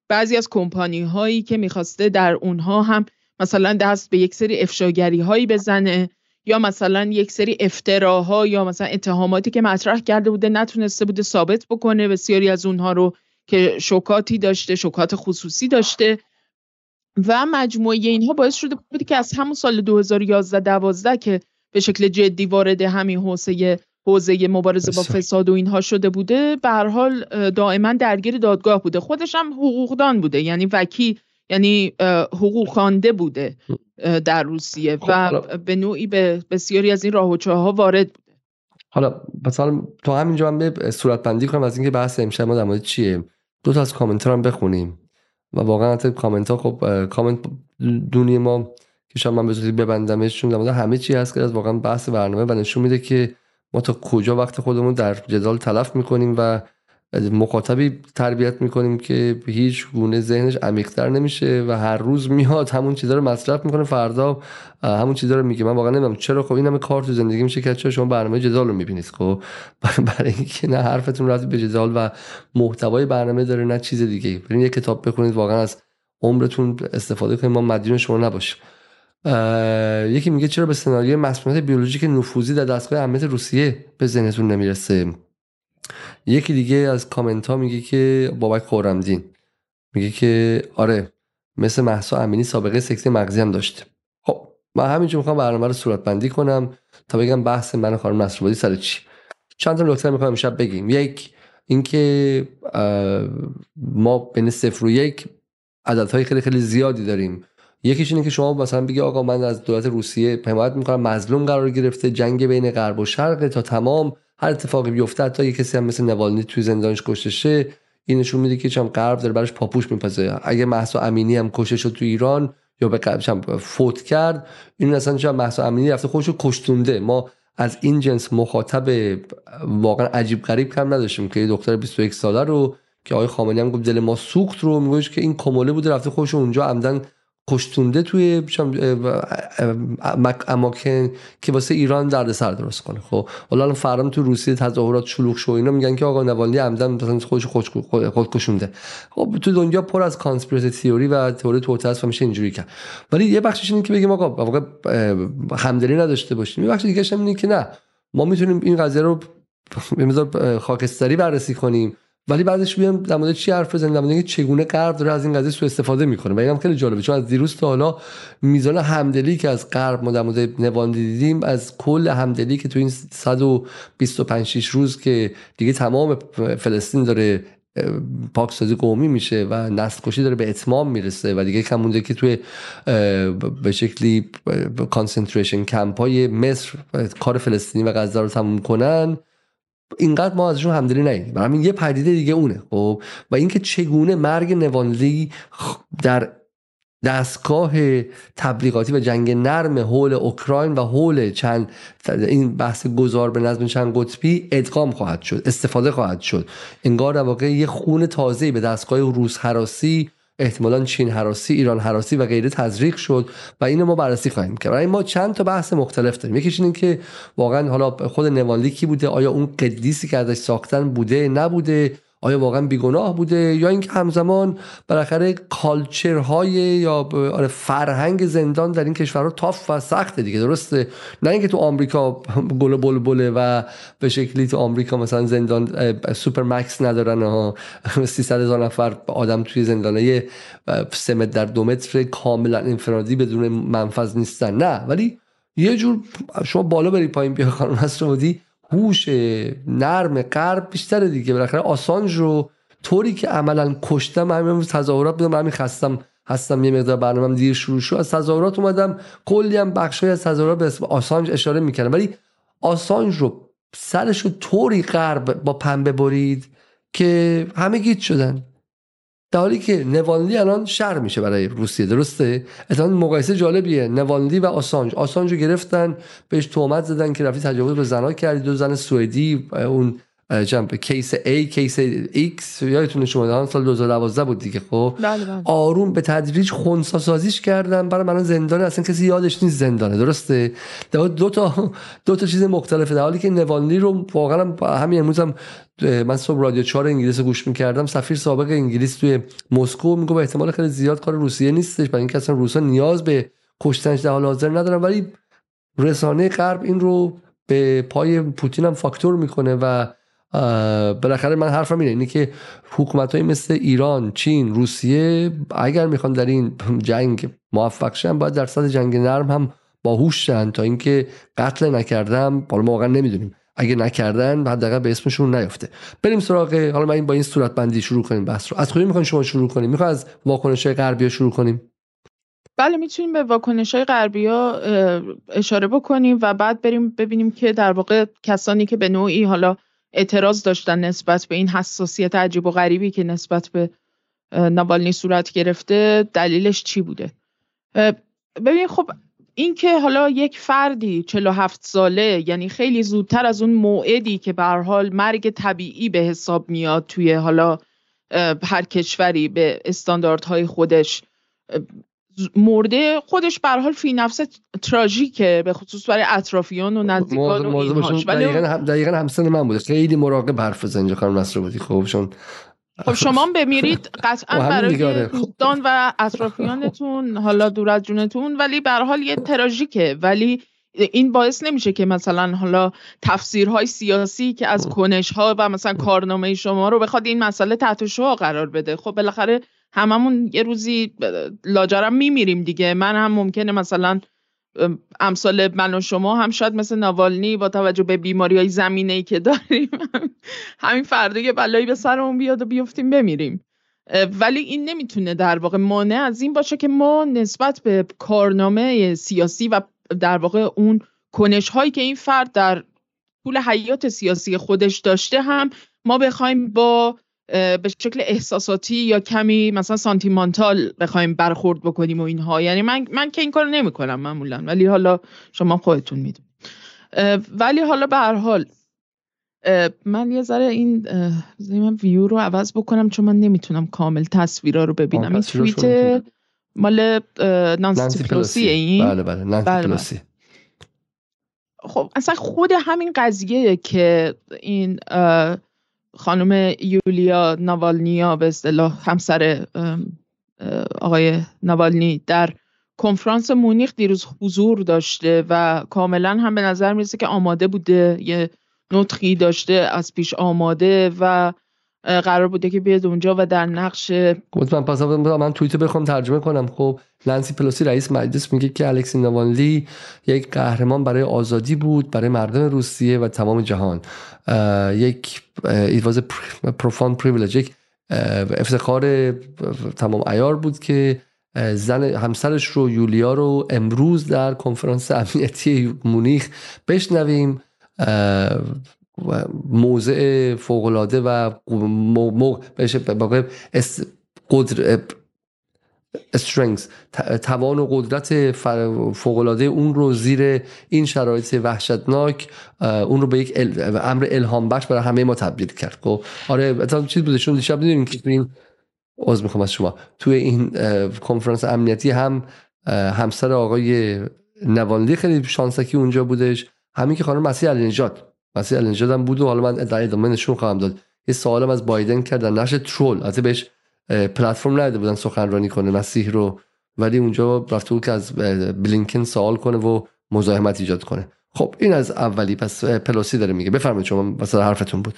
B: بعضی از کمپانی هایی که می‌خواسته در اونها هم مثلا دست به یک سری افشاگری هایی بزنه یا مثلا یک سری افتراها یا مثلا اتهاماتی که مطرح کرده بوده نتونسته بوده ثابت بکنه. بسیاری از اونها رو که شوکاتی داشته شوکات خصوصی داشته. و مجموعه اینها باعث شده بوده که از همون سال 2011 12 که به شکل جدی وارد همین حوزه حوزه مبارزه با فساد و اینها شده بوده به هر حال دائما درگیر دادگاه بوده. خودش هم حقوقدان بوده یعنی وکیل یعنی حقوق خوانده بوده در روسیه خب، و به نوعی به بسیاری از این راه و ها وارد بوده.
A: حالا مثلا تو همینجا من به صورت بندی کنم از اینکه بحث امشب ما در مورد چیه. دو تا از کامنت هم بخونیم. و واقعا حتی کامنت ها خب کامنت دونی ما که شما من به ببندمش چون همه چی هست که از واقعا بحث برنامه و نشون میده که ما تا کجا وقت خودمون در جدال تلف می‌کنیم و مخاطبی تربیت می‌کنیم که هیچ گونه ذهنش عمیقتر نمیشه و هر روز میاد همون چیزا رو مصرف می‌کنه. فردا همون چیزا رو میگه. من واقعا نمی‌دونم چرا. خب این همه کار تو زندگی میشه که چرا شما برنامه جدال رو می‌بینید. خب برای اینکه نه حرفتون رفت به جدال و محتوای برنامه داره نه چیز دیگه برین یه کتاب بخونید واقعا از عمرتون استفاده کنید. ما مدیون شما نباشیم. یکی میگه چرا به سناریوی مسئولیت بیولوژیک نفوذی در دستگاه امنیت روسیه به ذهنتون نمی‌رسه؟ یکی دیگه از کامنت ها میگه که بابک خورمدین میگه که آره مثل محسا امینی سابقه سکسی مغزی هم داشته. خب من همینجا می‌خوام برنامه رو صورت بندی کنم تا بگم بحث من خانم نصرآبادی سر چی. چند تا نکته می‌خوام امشب بگیم. یک اینکه ما بین صفر و یک عددهای خیلی خیلی زیادی داریم. یکیش اینه که شما مثلا بگی آقا من از دولت روسیه حمایت می‌کنم مظلوم قرار گرفته جنگ بین غرب و شرق تا تمام هر اتفاقی بیفته حتی یه کسی هم مثل نوالنی توی زندانش کشته شه این نشون میده که چم غرب داره براش پاپوش میپزه. اگه محسا امینی هم کشته شد تو ایران یا به فوت کرد این اصلا چم محسا امینی رفته خودشو کشتونده. ما از این جنس مخاطب واقعا عجیب غریب کم نداشتیم که یه دختر 21 ساله رو که آقای خامنه‌ای هم گفت دل ما سوخت رو میگوش که این کموله بوده رفته خودش اونجا عمدن کشتونده توی اماکن که واسه ایران دردسر درست کنه. خب حالا فرام تو روسیه تظاهرات شلوغ شو اینا میگن که آقا نوالنی عمدن مثلا خودش خود کشونده. خب تو دنیا پر از کانسپیرسی تئوری و تئوری توته است و میشه اینجوری کرد. ولی یه بخشش اینه که بگیم آقا واقعا همدلی نداشته باشیم. یه بخش دیگه اینه که نه ما می‌تونیم این قضیه رو به خاکستری بررسی کنیم. ولی بعدش بیام در مورد چی حرف بزنیم؟ در چگونه غرب داره از این قضیه سوء استفاده می‌کنه. و اینم خیلی جالبه. چون از دیروز تا حالا میزان همدلی که از غرب ما در مورد نوالنی دیدیم از کل همدلی که تو این 125 6 روز که دیگه تمام فلسطین داره پاکسازی قومی میشه و نسل کشی داره به اتمام می‌رسه و دیگه کم مونده که توی به شکلی concentration camp های مصر کار فلسطینی و غزه رو تموم کنن. اینقدر ما ازشون همدلی برای همین یه پدیده دیگه اونه خب؟ و اینکه چگونه مرگ نوالنی در دستگاه تبلیغاتی و جنگ نرم حول اوکراین و حول چند این بحث گذار به نظم چند قطبی ادغام خواهد شد استفاده خواهد شد. انگار در واقع یه خون تازه به دستگاه روس حراسی احتمالا چین حراسی ایران حراسی و غیره تزریق شد و اینو ما بررسی خواهیم کرد. برای ما چند تا بحث مختلف داریم. یکیش این که واقعا حالا خود نوانلی کی بوده آیا اون قدیسی که ازش ساختن بوده نبوده؟ آیا واقعا بیگناه بوده یا اینکه همزمان بالاخره کالچرهای یا آره فرهنگ زندان در این کشورها تاف و سخته دیگه درسته؟ نه اینکه تو آمریکا گل بلبله و به شکلی تو آمریکا مثلا زندان سوپر مکس ندارن ها 300 هزار نفر آدم توی زندانه سه متر در دو متر کاملا انفرادی بدون منفذ نیستن نه. ولی یه جور شما بالا بری پایین بیا خانم نصرآبادی هوش نرم غرب بیشتر دیگه. بالاخره آسانج رو طوری که عملا کشتم همین تظاهرات بودم همین خستم هستم یه مقدار برنامه دیر شروع شد. از تظاهرات اومدم کلی هم بخشای از تظاهرات به اسم آسانج اشاره می‌کردم. ولی آسانج رو سرش رو طوری غرب با پنبه برید که همه گیت شدن. در حالی که نوانلی الان شر میشه برای روسیه درسته؟ اتفاقا مقایسه جالبیه. نوانلی و آسانج. آسانج رو گرفتن بهش تهمت زدن که رفتی تجاوز به زنها کردی. دو زن سوئدی اون جنب case A case X یادتونه شما سال 2012 بود دیگه خب؟
B: بله بله.
A: آروم به تدریج خونسا سازیش کردن بردنش زندان اصلا کسی یادش نیست زندانه درسته؟ دو تا دو تا چیز مختلفه در حالی که نوالنی رو واقعا همین امروز هم من صبح رادیو 4 انگلیس رو گوش می‌کردم. سفیر سابق انگلیس توی مسکو میگه به احتمال خیلی زیاد کار روسیه نیستش. برای اینکه اصلا روس‌ها نیاز به کشتنش در حال حاضر ندارن. ولی رسانه غرب این رو به پای پوتین هم فاکتور می‌کنه و بالاخره من حرفم اینه اینه که حکومت های مثل ایران چین روسیه اگر می‌خوان در این جنگ موفق شن باید در صد جنگ نرم هم باهوش شن تا اینکه قتل نکردم حالا ما واقعا نمی‌دونیم. اگه نکردن حداقل به اسمشون نیفته بریم سراغ حالا من این با این صورت بندی شروع کنیم بحث رو. از کجا می‌خواین شما شروع کنیم؟ می‌خوام از واکنش های غربی شروع کنیم؟
B: بله می‌تونیم به واکنش های غربی ها اشاره بکنیم و بعد بریم ببینیم که در واقع کسانی که به نوعی حالا اعتراض داشتن نسبت به این حساسیت عجیب و غریبی که نسبت به نوالنی صورت گرفته دلیلش چی بوده؟ ببین خب این که حالا یک فردی 47 ساله یعنی خیلی زودتر از اون موعدی که به حال مرگ طبیعی به حساب میاد توی حالا هر کشوری به استانداردهای خودش مرده خودش به حال فی نفس تراژیکه به خصوص برای اطرافیان و نزدیکان و اینهاش.
A: ولی دقیقا همسن من بوده. خیلی مراقب حرف بزن اینجا خانم نصر بودی خب چون
B: خب شما بمیرید قطعا برای آره. دوستان و اطرافیانتون حالا دور از جونتون ولی به حال یه تراژیکه. ولی این باعث نمیشه که مثلا حالا تفسیرهای سیاسی که از کنش ها و مثلا کارنامه شما رو بخواد این مسئله تحت شعا قرار بده. خب بالاخره هممون یه روزی لاجرم میمیریم دیگه. من هم ممکنه مثلا امثال من و شما هم شاید مثل نوالنی با توجه به بیماری های زمینه ای که داریم همین فردا یه بلایی به سرمون بیاد و بیفتیم بمیریم. ولی این نمی‌تونه در واقع مانع از این باشه که ما نسبت به کارنامه سیاسی و در واقع اون کنش هایی که این فرد در طول حیات سیاسی خودش داشته هم ما بخوایم با به شکل احساساتی یا کمی مثلا سانتیمانتال بخوایم برخورد بکنیم و اینها. یعنی من من که این کارو نمی‌کنم معمولا. ولی حالا شما خودتون می‌دونید. ولی حالا به هر حال من یه ذره این من ویو رو عوض بکنم چون من نمی‌تونم کامل تصویرا رو ببینم. این توییت مال نانسی پلوسی این؟
A: بله بله نانسی بله پلوسی.
B: خب اصلا خود همین قضیه که این خانم یولیا ناوالنیا به اصطلاح همسر آقای ناوالنی در کنفرانس مونیخ دیروز حضور داشته و کاملا هم به نظر می‌رسه که آماده بوده یه نطخی داشته از پیش آماده و قرار بوده که بیاد اونجا و در نقش
A: من پس من توییت بخوام ترجمه کنم. خب نانسی پلوسی رئیس مجلس میگه که الکسی نوانلی یک قهرمان برای آزادی بود برای مردم روسیه و تمام جهان. یک it was a profound privilege. یک افتخار تمام ایار بود که زن همسرش رو یولیا رو امروز در کنفرانس امنیتی مونیخ بشنویم. موضع فوقلاده و قدر استرنگز توان و قدرت فوقلاده اون رو زیر این شرایط وحشتناک اون رو به یک امر الهام بخش برای همه ما تبدیل کرد. خب؟ آره مثلا چیز بوده. چون دیشب می‌دونیم که این عذر می‌خوام از شما. توی این کنفرانس امنیتی هم همسر آقای نوانلی خیلی شانسکی اونجا بودش. همین که خانم مسیح النجات مسیح هم بود و حالا من در ادامه نشون خواهم داد. یه سوالم از بایدن کرد در ترول. البته بهش پلتفرم نداده بودن سخنرانی کنه مسیح رو. ولی اونجا رفته بود که از بلینکن سوال کنه و مزاحمت ایجاد کنه. خب این از اولی. پس پلوسی داره میگه. بفرمایید شما مثلا حرفتون بود.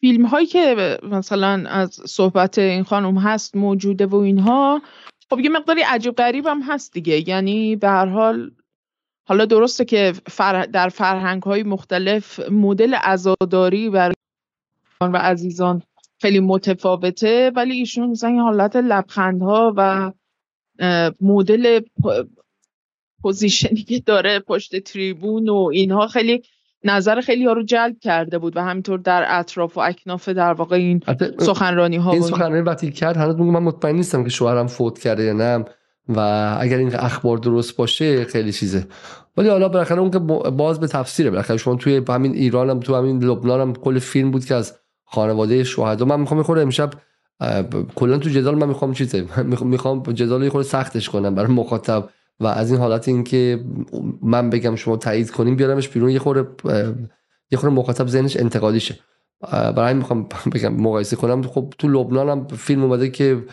B: فیلم هایی که مثلا از صحبت این خانم هست موجوده و اینها خب یه مقداری عجیب غریب هم هست دیگه. یعنی به هر حال حالا درسته که در فرهنگ های مختلف مدل عزاداری برای و عزیزان خیلی متفاوته ولی ایشون مثلا حالت لبخندها و مدل پوزیشنی که داره پشت تریبون و اینها خیلی نظر خیلی ها رو جلب کرده بود و همینطور در اطراف و اکناف در واقع این سخنرانی ها
A: این سخنرانی وقتی کرد. هنوز من مطمئن نیستم که شوهرم فوت کرده یا نه. و اگر این اخبار درست باشه خیلی چیزه. ولی حالا بالاخره اون که باز به تفسیره. بالاخره شما توی همین ایران هم تو همین لبنان هم کل فیلم بود که از خانواده شهدا. من می‌خوام می‌خوره امشب کلا تو جدال من می‌خوام چیزه. می‌خوام جدال یه خورده سختش کنم برای مخاطب. و از این حالت اینکه من بگم شما تایید کنیم بیارمش بیرون یه خورده یه خورده مخاطب ذهنش انتقادی شه برای می‌خوام بگم مقایسه کنم. خب تو لبنان هم فیلم اومده که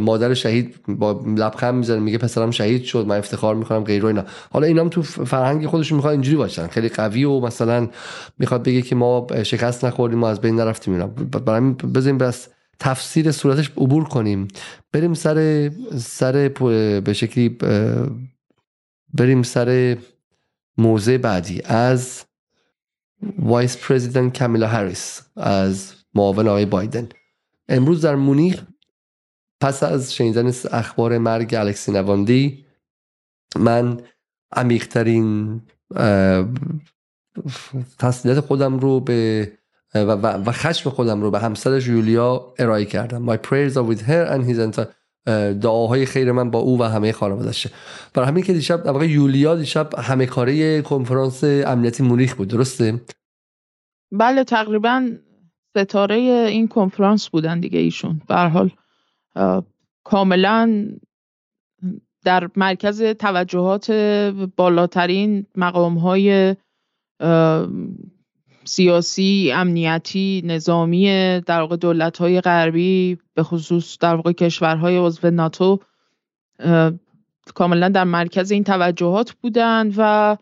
A: مادر شهید با لبخند می‌زنه میگه پسرم شهید شد من افتخار می‌کنم غیر اینا. حالا اینا هم تو فرهنگ خودشون می‌خواد اینجوری باشن. خیلی قوی و مثلا می‌خواد بگه که ما شکست نخوردیم ما از بین نرفتیم اینا. برای بزنیم بس تفسیر صورتش عبور کنیم. بریم سر سر به شکلی بریم سر موضع بعدی. از vice president کامالا هریس از معاون آقای بایدن. امروز در مونیخ پس از شنیدن اخبار مرگ الکسی نواندی من عمیقترین تسلیت خودم رو به و, و, خشم خودم رو به همسرش یولیا ارائه کردم. My prayers are with her and his دعاهای خیر من با او و همه خانوادشه برای همین که دیشب در یولیا دیشب همه کاره کنفرانس امنیتی مونیخ بود درسته؟
B: بله تقریبا ستاره این کنفرانس بودن دیگه ایشون. به حال کاملا در مرکز توجهات بالاترین مقام های سیاسی، امنیتی، نظامی در واقع دولت های غربی به خصوص در واقع کشورهای عضو ناتو کاملا در مرکز این توجهات بودند و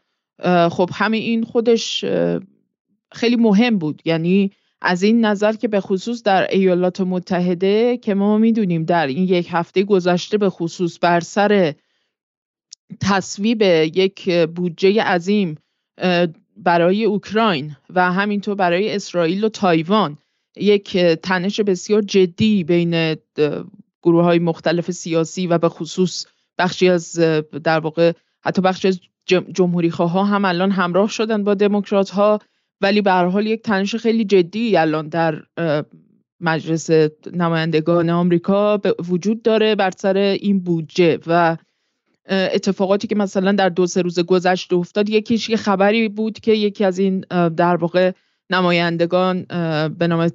B: خب همین این خودش خیلی مهم بود. یعنی از این نظر که به خصوص در ایالات متحده که ما می‌دونیم در این یک هفته گذشته به خصوص بر سر تصویب یک بودجه عظیم برای اوکراین و همینطور برای اسرائیل و تایوان یک تنش بسیار جدی بین گروه های مختلف سیاسی و به خصوص بخشی از در واقع حتی بخشی از جمهوری ها هم الان همراه شدن با دموکرات ها ولی به حال یک تنش خیلی جدی الان در مجلس نمایندگان آمریکا وجود داره بر سر این بودجه و اتفاقاتی که مثلا در دو سه روز گذشته افتاد یکیش یه خبری بود که یکی از این در واقع نمایندگان به نام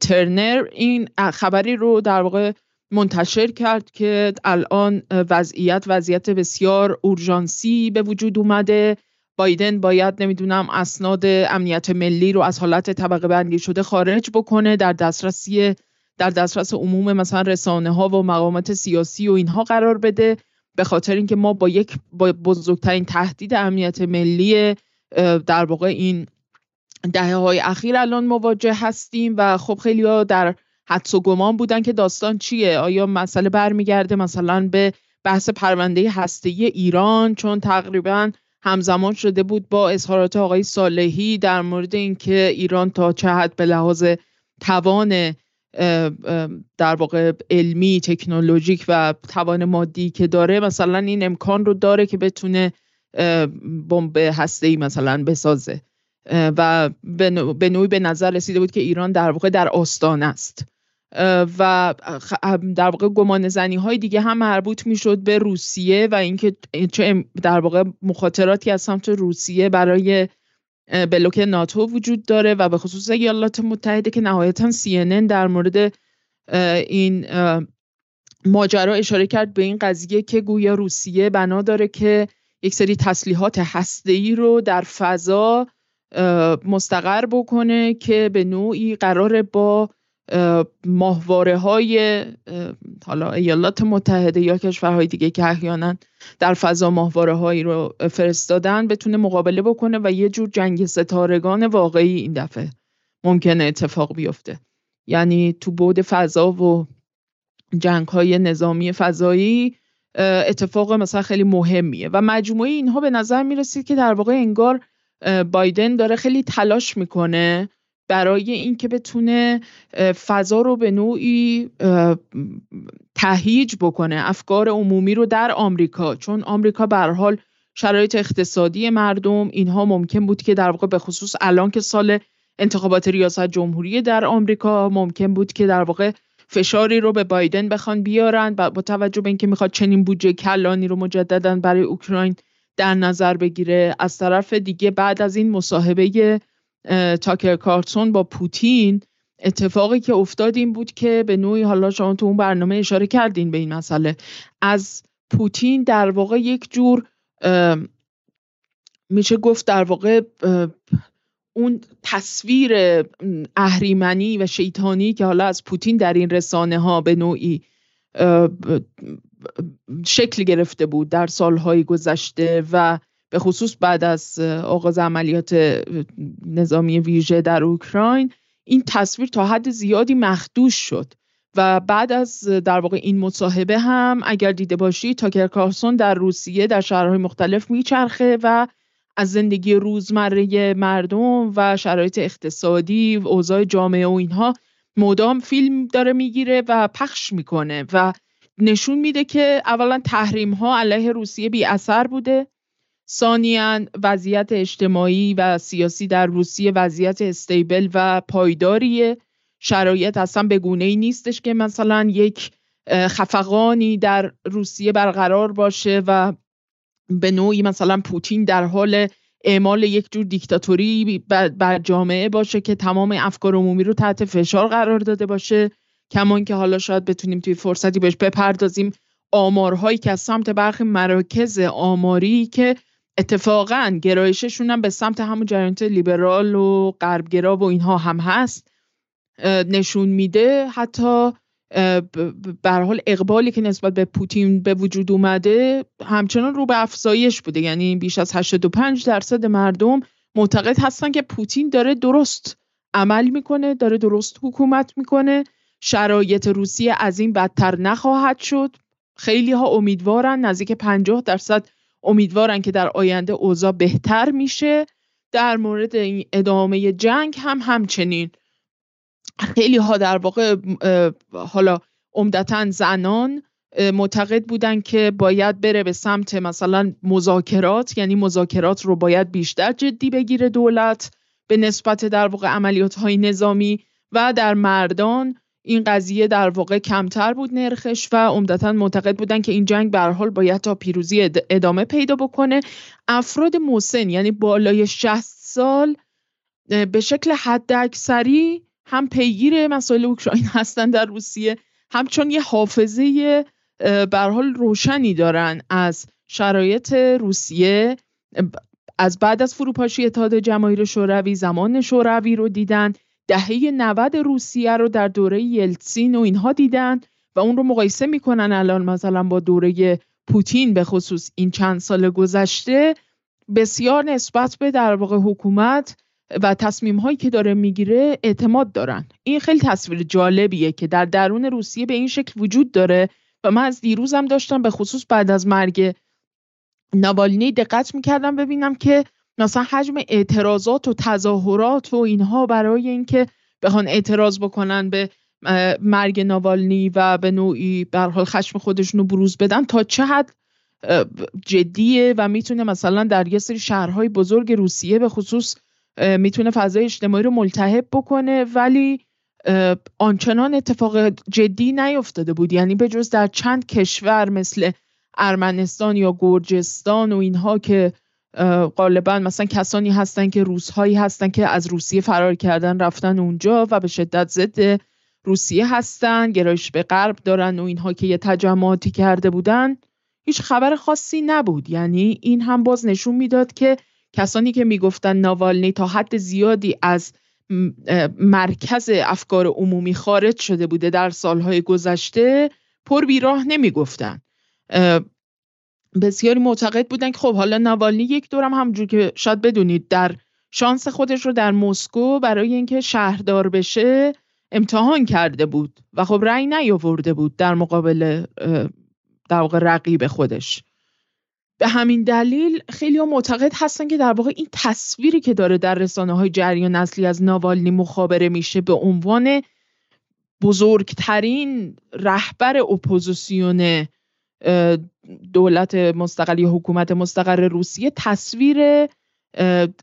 B: ترنر این خبری رو در واقع منتشر کرد که الان وضعیت وضعیت بسیار اورژانسی به وجود اومده. بایدن باید نمی‌دونم اسناد امنیت ملی رو از حالت طبقه بندی شده خارج بکنه در دسترسی در دسترس عموم مثلا رسانه ها و مقامات سیاسی و اینها قرار بده. به خاطر اینکه ما با یک با بزرگترین تهدید امنیت ملی در واقع این دهه های اخیر الان مواجه هستیم و خب خیلی ها در حدس و گمان بودن که داستان چیه؟ آیا مسئله برمیگرده مثلا به بحث پرونده هسته ایران؟ چون تقریبا همزمان شده بود با اظهارات آقای صالحی در مورد اینکه ایران تا چه حد به لحاظ توان در واقع علمی تکنولوژیک و توان مادی که داره مثلا این امکان رو داره که بتونه بمب هسته مثلا بسازه. و به نوعی به نظر رسیده بود که ایران در واقع در آستان است. و در واقع گمان زنی های دیگه هم مربوط می‌شد به روسیه و اینکه چه در واقع مخاطراتی از سمت روسیه برای بلوک ناتو وجود داره و به خصوص ایالات متحده که نهایتا CNN در مورد این ماجرا اشاره کرد به این قضیه که گویا روسیه بنا داره که یک سری تسلیحات هسته‌ای رو در فضا مستقر بکنه که به نوعی قرار با ماهواره های حالا ایالات متحده یا کشورهای دیگه که احیانا در فضا ماهواره هایی رو فرستادن بتونه مقابله بکنه و یه جور جنگ ستارگان واقعی این دفعه ممکنه اتفاق بیفته. یعنی تو بود فضا و جنگ های نظامی فضایی اتفاق مثلا خیلی مهمیه. و مجموعه اینها به نظر می‌رسید که در واقع انگار بایدن داره خیلی تلاش می‌کنه برای اینکه بتونه فضا رو به نوعی تهیج بکنه افکار عمومی رو در آمریکا. چون آمریکا به حال شرایط اقتصادی مردم اینها ممکن بود که در واقع به خصوص الان که سال انتخابات ریاست جمهوری در آمریکا ممکن بود که در واقع فشاری رو به بایدن بخوان بیارن با توجه به اینکه می‌خواد چنین بودجه کلانی رو مجددا برای اوکراین در نظر بگیره از طرف دیگه بعد از این مصاحبه تاکر کارتون با پوتین اتفاقی که افتاد این بود که به نوعی حالا شما تو اون برنامه اشاره کردین به این مسئله. از پوتین در واقع یک جور میشه گفت در واقع اون تصویر اهریمنی و شیطانی که حالا از پوتین در این رسانه ها به نوعی شکل گرفته بود در سالهای گذشته و به خصوص بعد از آغاز عملیات نظامی ویژه در اوکراین این تصویر تا حد زیادی مخدوش شد. و بعد از در واقع این مصاحبه هم اگر دیده باشی تاکر کارسون در روسیه در شهرهای مختلف میچرخه و از زندگی روزمره مردم و شرایط اقتصادی و اوضاع جامعه و اینها مدام فیلم داره می‌گیره و پخش می‌کنه و نشون میده که اولا تحریم ها علیه روسیه بی اثر بوده. ثانیا وضعیت اجتماعی و سیاسی در روسیه وضعیت استیبل و پایداریه. شرایط اصلا به گونه ای نیستش که مثلا یک خفقانی در روسیه برقرار باشه و به نوعی مثلا پوتین در حال اعمال یک جور دیکتاتوری بر جامعه باشه که تمام افکار عمومی رو تحت فشار قرار داده باشه. کمان که حالا شاید بتونیم توی فرصتی بهش بپردازیم. آمارهایی که از سمت برخی مراکز آماری که اتفاقا گرایششون هم به سمت همون جریانات لیبرال و غربگرا و اینها هم هست نشون میده حتی به حال اقبالی که نسبت به پوتین به وجود اومده همچنان رو به افزایش بوده. یعنی بیش از 85 درصد مردم معتقد هستن که پوتین داره درست عمل می‌کنه داره درست حکومت می‌کنه. شرایط روسیه از این بدتر نخواهد شد. خیلی ها امیدوارن نزدیک 50 درصد امیدوارن که در آینده اوضاع بهتر میشه. در مورد ادامه جنگ هم همچنین. خیلی ها در واقع حالا عمدتا زنان معتقد بودن که باید بره به سمت مثلا مذاکرات یعنی مذاکرات رو باید بیشتر جدی بگیره دولت به نسبت در واقع عملیات های نظامی و در مردان این قضیه در واقع کمتر بود نرخش و عمدتا معتقد بودن که این جنگ به حال باید تا پیروزی ادامه پیدا بکنه. افراد مسن یعنی بالای 60 سال به شکل حد اکثری هم پیگیر مسائل اوکراین هستن در روسیه همچون یه حافظه بر حال روشنی دارن از شرایط روسیه. از بعد از فروپاشی اتحاد جماهیر شوروی زمان شوروی رو دیدن. دهه 90 روسیه رو در دوره یلتسین و اینها دیدن و اون رو مقایسه می‌کنن الان مثلا با دوره پوتین به خصوص این چند سال گذشته بسیار نسبت به در واقع حکومت و تصمیم هایی که داره می‌گیره اعتماد دارن. این خیلی تصویر جالبیه که در درون روسیه به این شکل وجود داره و من از دیروزم داشتم به خصوص بعد از مرگ نوالنی دقت می‌کردم ببینم که مثلا حجم اعتراضات و تظاهرات و اینها برای اینکه بخوان اعتراض بکنن به مرگ ناوالنی و به نوعی به حال خشم خودشون رو بروز بدن تا چه حد جدیه و می‌تونه مثلا در یه سری شهرهای بزرگ روسیه به خصوص می‌تونه فضای اجتماعی رو ملتهب بکنه ولی آنچنان اتفاق جدی نیفتاده بود. یعنی به جز در چند کشور مثل ارمنستان یا گرجستان و اینها که غالبا مثلا کسانی هستن که روسهایی هستن که از روسیه فرار کردن رفتن اونجا و به شدت ضد روسیه هستن گرایش به غرب دارن و اینها که یه تجمعاتی کرده بودن. هیچ خبر خاصی نبود. یعنی این هم باز نشون می‌داد که کسانی که می‌گفتن ناوالنی تا حد زیادی از مرکز افکار عمومی خارج شده بوده در سالهای گذشته پر بیراه نمی‌گفتن. بسیاری معتقد بودن که خب حالا نوالنی یک دورم همجور که شاید بدونید در شانس خودش رو در مسکو برای اینکه شهردار بشه امتحان کرده بود و خب رأی نیاورده بود در مقابل در واقع رقیب خودش. به همین دلیل خیلی معتقد هستن که در واقع این تصویری که داره در رسانه های جریان اصلی از ناوالنی مخابره میشه به عنوان بزرگترین رهبر اپوزیسیون دولت مستقل یا حکومت مستقر روسیه تصویر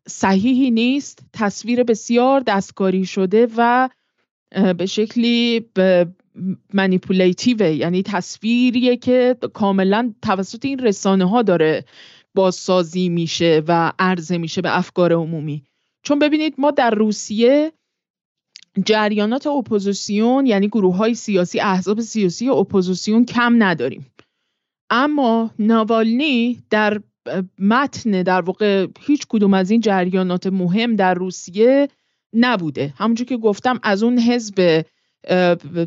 B: صحیحی نیست. تصویر بسیار دستکاری شده و به شکلی manipulative ه یعنی تصویریه که کاملا توسط این رسانه ها داره بازسازی میشه و عرضه میشه به افکار عمومی. چون ببینید ما در روسیه جریانات اپوزیسیون یعنی گروه های سیاسی احزاب سیاسی اپوزیسیون کم نداریم. اما ناوالنی در متن در واقع هیچ کدوم از این جریانات مهم در روسیه نبوده. همونجور که گفتم از اون حزب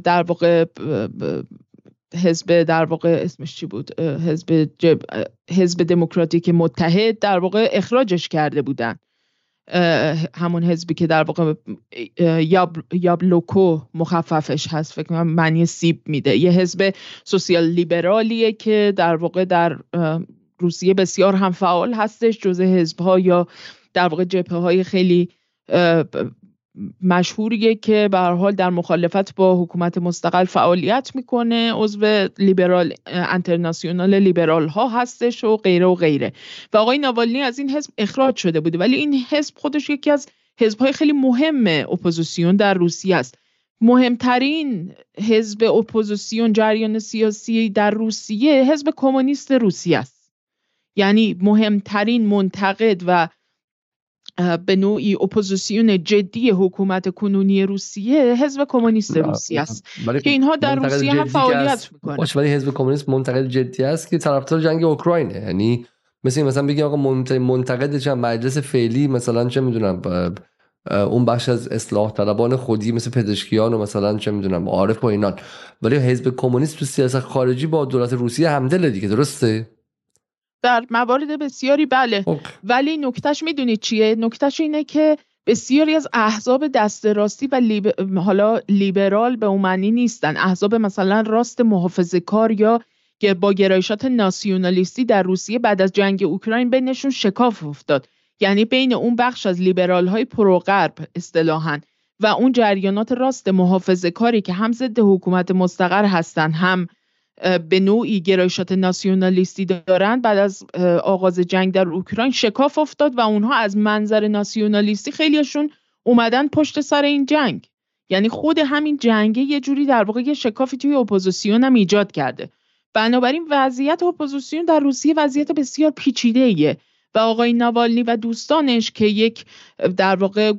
B: در واقع حزب در واقع اسمش چی بود؟ حزب حزب دموکراتیک متحد در واقع اخراجش کرده بودن. همون حزبی که در واقع یاب، یابلوکو مخففش هست. فکر کنم معنی سیب میده. یه حزب سوسیال لیبرالیه که در واقع در روسیه بسیار هم فعال هستش جزء حزب ها یا در واقع جبهه های خیلی مشهوریه که به هر حال در مخالفت با حکومت مستقل فعالیت می‌کنه عضو Liberal International لیبرال ها هستش و غیره و غیره. و آقای ناوالنی از این حزب اخراج شده بوده ولی این حزب خودش یکی از حزب های خیلی مهم اپوزیسیون در روسیه است. مهمترین حزب اپوزیسیون جریان سیاسی در روسیه حزب کمونیست روسیه است. یعنی مهمترین منتقد و به نوعی اپوزیسیون جدی حکومت کنونی روسیه حزب کمونیست روسیه است که اینها در روسیه هم فعالیت می‌کنه.
A: ولی حزب کمونیست منتقد جدی است که طرفدار جنگ اوکراینه. یعنی مثل مثلا بگی آقا منتقد چه مجلس فعلی مثلا چه می‌دونم اون بخش از اصلاح طلبان خودی مثل پزشکیان و مثلا چه می‌دونم عارف و اینان. ولی حزب کمونیست تو سیاست خارجی با دولت روسیه همدل دیگه درسته؟
B: در موارد بسیاری بله. ولی نکتهش می‌دونید چیه؟ نکتهش اینه که بسیاری از احزاب دست راستی و حالا لیبرال به اون معنی نیستن. احزاب مثلا راست محافظه کار یا که با گرایشات ناسیونالیستی در روسیه بعد از جنگ اوکراین بینشون شکاف افتاد. یعنی بین اون بخش از لیبرال های پروغرب اصطلاحا و اون جریانات راست محافظه کاری که هم ضد حکومت مستقر هستن هم به نوعی گرایشات ناسیونالیستی دارند بعد از آغاز جنگ در اوکراین شکاف افتاد و اونها از منظر ناسیونالیستی خیلیشون اومدن پشت سر این جنگ. یعنی خود همین جنگه یه جوری در واقع یه شکافی توی اپوزیسیون هم ایجاد کرده. بنابراین وضعیت اپوزیسیون در روسیه وضعیت بسیار پیچیده ایه و آقای ناوالنی و دوستانش که یک در واقع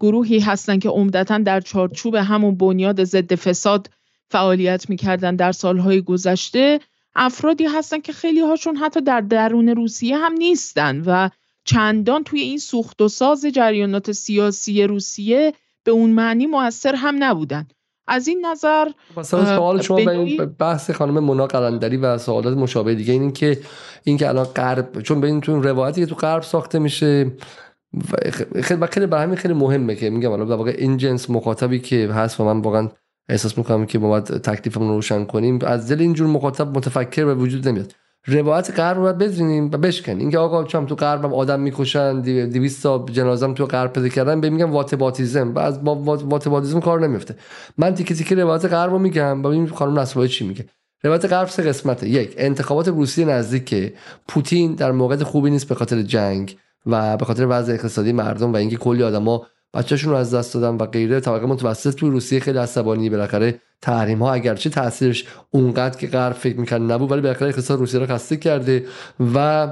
B: گروهی هستن که عمدتا در چارچوب همون بنیاد ضد فساد فعالیت می‌کردن در سالهای گذشته افرادی هستن که خیلی هاشون حتی در درون روسیه هم نیستن و چندان توی این سوخت و ساز جریانات سیاسی روسیه به اون معنی موثر هم نبودن. از این نظر
A: مثلا سوال شما به این بحث خانم مونا قلندری و سوالات مشابه دیگه این که این که الان غرب چون این تو روایتی که تو غرب ساخته میشه خیلی خیلی برای همین خیلی مهمه که میگم الان واقع این جنس مخاطبی که هست و من واقعا احساس می‌کنم که ما باید تکلیفمون رو روشن کنیم. از دل اینجور مخاطب متفکر به وجود نمیاد. روایت غرب رو بزنیم و بشکنیم. اینکه آقا چم تو غرب آدم می‌کشن 200 تا جنازم تو غرب پیدا کردن به میگم واتباتیزم و از با واتباتیزم کار نمیفته من تیکه تیکه روایت غرب رو میگم. ببین خانم نصبای چی میگه. روایت غرب سه قسمته. یک انتخابات روسیه نزدیک پوتین در موقع خوبی نیست به خاطر جنگ و به خاطر وضع اقتصادی مردم و اینکه کلی آدما بچه‌شون رو از دست دادن و غیره. طبقه متوسط تو روسیه خیلی عصبانی بالاخره تحریم ها اگرچه تاثیرش اونقدر که غرب فکر می‌کنه نبود ولی بالاخره اقتصاد روسیه رو خسته کرده و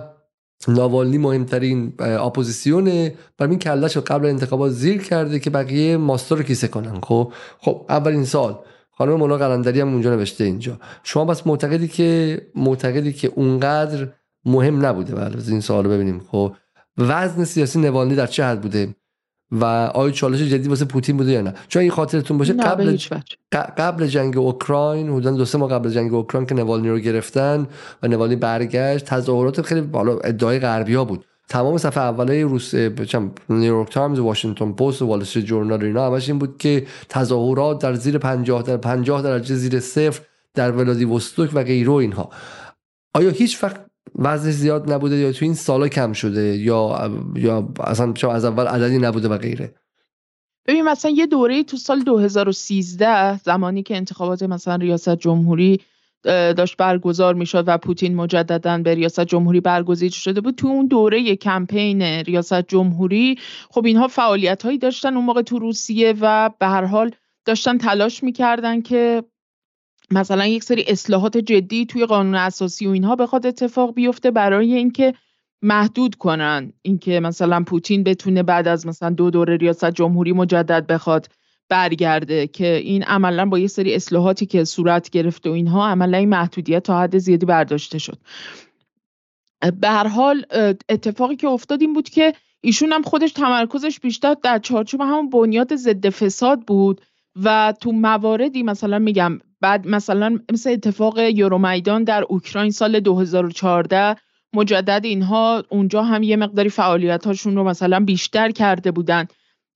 A: ناوالنی مهمترین اپوزیسیونه بر این کلش قبل انتخابات زیر کرده که بقیه ماستر رو کیسه کنن. خب؟ خب اولین سال خانم مولا قلندری هم اونجا نوشته اینجا. شما بس معتقدی که معتقدی که اونقدر مهم نبوده بله این سوال ببینیم خب؟ وزن سیاسی نوالنی در چه حد بوده؟ و آیا چالش جدی واسه پوتین بوده یا نه؟ چون این خاطرتون باشه قبل قبل جنگ اوکراین حدودا دو سه ماه قبل جنگ اوکراین که نوالنی رو گرفتن و نوالنی برگشت تظاهرات خیلی بالا ادعای غربیا بود. تمام صفحه اول‌های روزنامه نیویورک تایمز واشنگتن پست و وال استریت جورنال اینا همش این بود که تظاهرات در زیر 50 در 50 درجه زیر صفر در ولادیوستوک و غیره اینها. آیا هیچ وقت وزن زیاد نبوده یا تو این سالا کم شده یا یا اصلا از اول عددی نبوده و غیره.
B: ببین مثلا یه دوره تو سال 2013 زمانی که انتخابات مثلا ریاست جمهوری داشت برگزار می‌شد و پوتین مجددا به ریاست جمهوری برگزیده شده بود تو اون دوره کمپین ریاست جمهوری خب اینها فعالیت هایی داشتن اون موقع تو روسیه و به هر حال داشتن تلاش می‌کردن که مثلا یک سری اصلاحات جدی توی قانون اساسی و اینها بخواد اتفاق بیفته برای اینکه محدود کنن. اینکه مثلا پوتین بتونه بعد از مثلا دو دوره ریاست جمهوری مجدد بخواد برگرده که این عملا با یه سری اصلاحاتی که صورت گرفته و اینها عملا این محدودیت تا حد زیادی برداشته شد. به هر حال اتفاقی که افتاد این بود که ایشون هم خودش تمرکزش بیشتر در چارچوب همون بنیاد ضد فساد بود و تو مواردی مثلا میگم بعد مثلا مثل اتفاق یورومیدان در اوکراین سال 2014 مجدد اینها اونجا هم یه مقداری فعالیت هاشون رو مثلا بیشتر کرده بودن.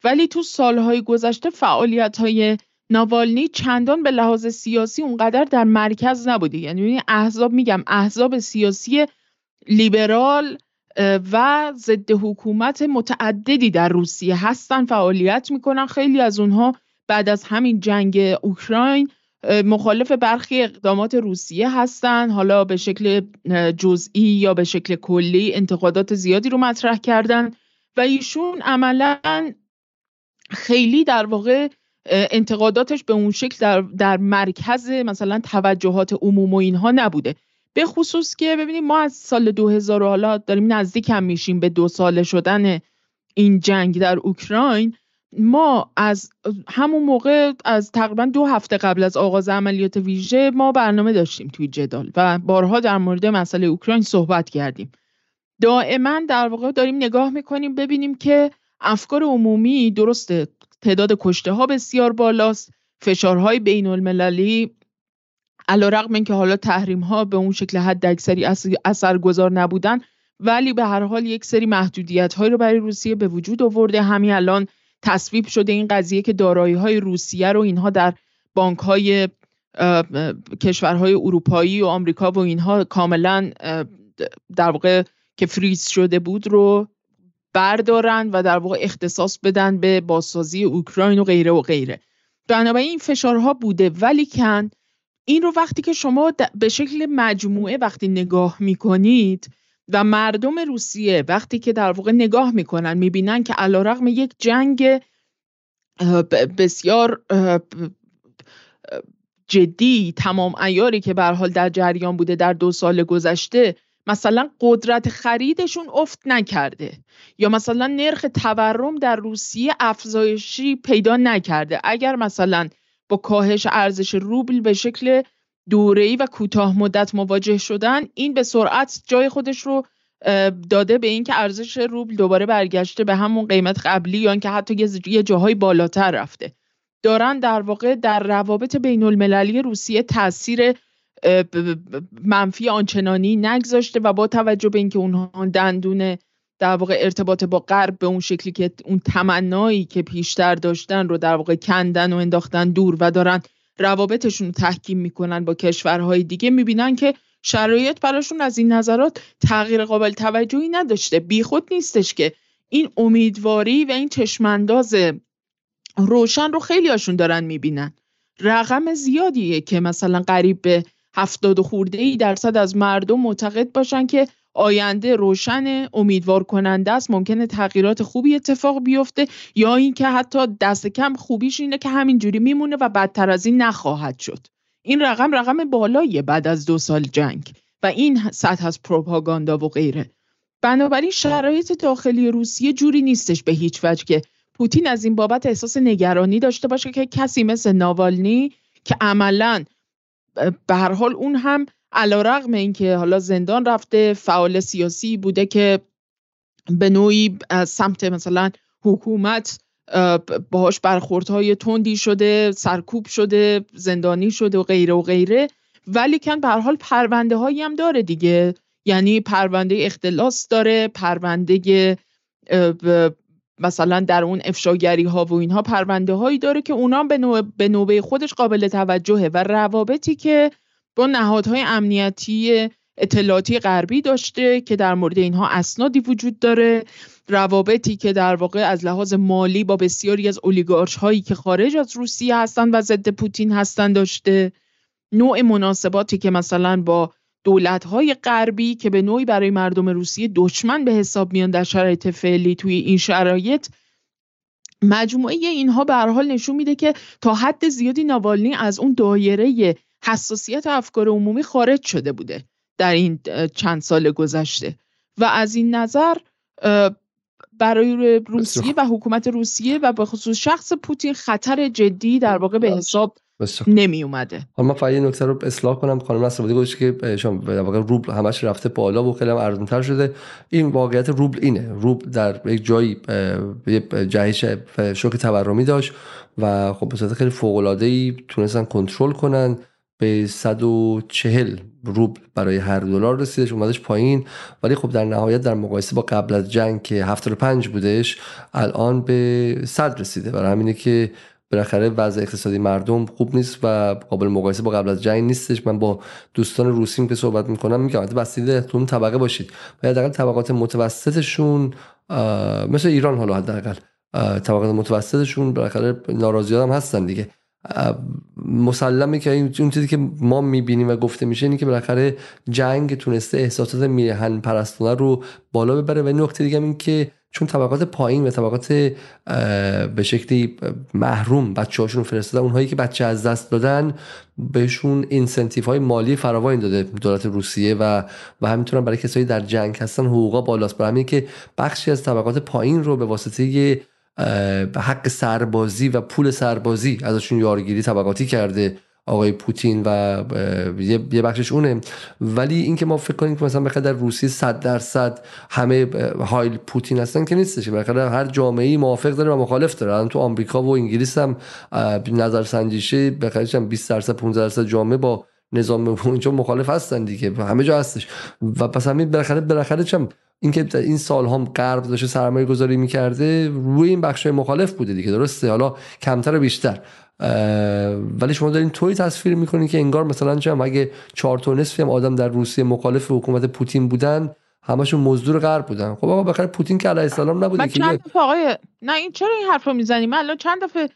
B: ولی تو سالهای گذشته فعالیت های ناوالنی چندان به لحاظ سیاسی اونقدر در مرکز نبوده یعنی احزاب میگم احزاب سیاسی لیبرال و ضد حکومت متعددی در روسیه هستن فعالیت می‌کنن. خیلی از اونها بعد از همین جنگ اوکراین مخالف برخی اقدامات روسیه هستند. حالا به شکل جزئی یا به شکل کلی انتقادات زیادی رو مطرح کردن و ایشون عملا خیلی در واقع انتقاداتش به اون شکل در, در مرکز مثلا توجهات عموم و اینها نبوده. به خصوص که ببینیم ما از سال 2000 حالا داریم نزدیک هم میشیم به دو ساله شدن این جنگ در اوکراین. ما از همون موقع از تقریبا دو هفته قبل از آغاز عملیات ویژه ما برنامه داشتیم توی جدال و بارها در مورد مسئله اوکراین صحبت کردیم. دائما در واقع داریم نگاه می‌کنیم ببینیم که افکار عمومی درسته تعداد کشته ها بسیار بالاست فشارهای بین المللی علا رقم این که حالا تحریم ها به اون شکل حد اکثری اثرگذار نبودن ولی به هر حال یک سری محدودیت های رو برای روسیه به وجود آورده. همین الان تصویب شده این قضیه که دارایی های روسیه رو اینها در بانک های کشورهای اروپایی و آمریکا و اینها کاملا در واقع که فریز شده بود رو بردارن و در واقع اختصاص بدن به بازسازی اوکراین و غیره و غیره. بنابراین این فشارها بوده ولی کن این رو وقتی که شما به شکل مجموعه وقتی نگاه می‌کنید و مردم روسیه وقتی که در واقع نگاه می‌کنن می‌بینن که علا رقم یک جنگ بسیار جدی تمام ایاری که به حال در جریان بوده در دو سال گذشته مثلا قدرت خریدشون افت نکرده یا مثلا نرخ تورم در روسیه افزایشی پیدا نکرده. اگر مثلا با کاهش ارزش روبل به شکل دوره‌ای و کوتاه مدت مواجه شدن این به سرعت جای خودش رو داده به اینکه ارزش روبل دوباره برگشته به همون قیمت قبلی یا اینکه حتی یه جاهای بالاتر رفته. دارن در واقع در روابط بین المللی روسیه تاثیر منفی آنچنانی نگذاشته و با توجه به اینکه اونها دندون در واقع ارتباط با غرب به اون شکلی که اون تمنایی که پیشتر داشتن رو در واقع کندن و انداختن دور و دارن روابطشون رو تحکیم می‌کنن با کشورهای دیگه می‌بینن که شرایط براشون از این نظرات تغییر قابل توجهی نداشته. بیخود نیستش که این امیدواری و این چشمانداز روشن رو خیلی هاشون دارن می‌بینن. رقم زیادیه که مثلا قریب به هفتاد خورده ای درصد از مردم معتقد باشن که آینده روشن امیدوار کننده است. ممکنه تغییرات خوبی اتفاق بیفته یا اینکه حتی دست کم خوبیش اینه که همینجوری میمونه و بدتر از این نخواهد شد. این رقم رقم بالاییه بعد از دو سال جنگ و این سطح از پروپاگاندا و غیره. بنابراین شرایط داخلی روسیه جوری نیستش به هیچ وجه که پوتین از این بابت احساس نگرانی داشته باشه که کسی مثل ناوالنی که عملا به هر حال اون هم علا رقم این که حالا زندان رفته فعال سیاسی بوده که به نوعی از سمت مثلا حکومت باهاش برخوردهای تندی شده سرکوب شده زندانی شده و غیره و غیره. ولی کن به حال پرونده هایی هم داره دیگه. یعنی پرونده اختلاس داره پرونده مثلا در اون افشاگری ها و اینها پرونده هایی داره که اونا به, نوبه خودش قابل توجهه و روابطی که با نهادهای امنیتی اطلاعاتی غربی داشته که در مورد اینها اسنادی وجود داره. روابطی که در واقع از لحاظ مالی با بسیاری از اولیگارش هایی که خارج از روسیه هستند و ضد پوتین هستند داشته. نوع مناسباتی که مثلا با دولت های غربی که به نوعی برای مردم روسیه دشمن به حساب میان در شرایط فعلی توی این شرایط مجموعه اینها به حال نشون میده که تا حد زیادی ناوالنی از اون دایره حساسیت افکار عمومی خارج شده بوده در این چند سال گذشته. و از این نظر برای روسیه و حکومت روسیه و به خصوص شخص پوتین خطر جدی در واقع به حساب نمی اومده.
A: حالا من فقط یه نکته رو اصلاح کنم. خانم نصرآبادی گفت که شما در واقع روبل همش رفته بالا و خیلی هم ارزان‌تر شده. این واقعیت روبل اینه. روبل در یک جایی یه جهش شوک تورمی داشت و خب به صورت خیلی فوق العاده ای تونستن کنترل کنن. به 140 روبل برای هر دلار رسیدش اومدش پایین. ولی خب در نهایت در مقایسه با قبل از جنگ که 75 بودش الان به 100 رسیده. برای همینه که بالاخره وضع اقتصادی مردم خوب نیست و قابل مقایسه با قبل از جنگ نیستش. من با دوستان روسیم که صحبت می‌کنم میگم بسیده تو اون طبقه باشید. و حداقل طبقات متوسطشون مثل ایران حالا حداقل طبقات متوسطشون بالاخره ناراضیات هم هستن دیگه. مسلمه که اون چیزی که ما می‌بینیم و گفته میشه اینه که بالاخره جنگ تونسته احساسات میهن پرستانه رو بالا ببره. و نکته دیگه این که چون طبقات پایین و طبقات به شکلی محروم بچه هاشون فرستادن اونهایی که بچه از دست دادن بهشون اینسنتیف های مالی فراوانی داده دولت روسیه و و همینطور برای کسایی در جنگ هستن حقوقا بالاست. برای همین که بخشی از طبقات پایین رو به واسطه حق سربازی و پول سربازی ازشون یارگیری طبقاتی کرده آقای پوتین و یه بخشش اونه. ولی اینکه ما فکر کنیم که مثلا بخاطر در روسیه 100 درصد همه هایل پوتین هستن که نیستش. بخاطر هر جامعه موافق داره و مخالف داره. تو آمریکا و انگلیس هم نظر سنجیشه بخاطر 20 درصد 15 درصد جامعه با نظام اونجا مخالف هستن دیگه همه جا هستش. و پس همین بالاخره بالاخره چم؟ اینکه این سال هم غرب داشته سرمایه گذاری می‌کرده روی این بخش مخالف بوده دیگه درسته؟ حالا کمتر و بیشتر. ولی شما دارین توی تصویر می‌کنین که انگار مثلا چه اگه چهار تا نصفی هم آدم در روسیه مخالف حکومت پوتین بودن همشون مزدور غرب بودن. خب آقا بخیر پوتین که علیه السلام نبوده
B: که چند آقای نه این چرا این حرف رو می‌زنی؟ من الان چند دفعه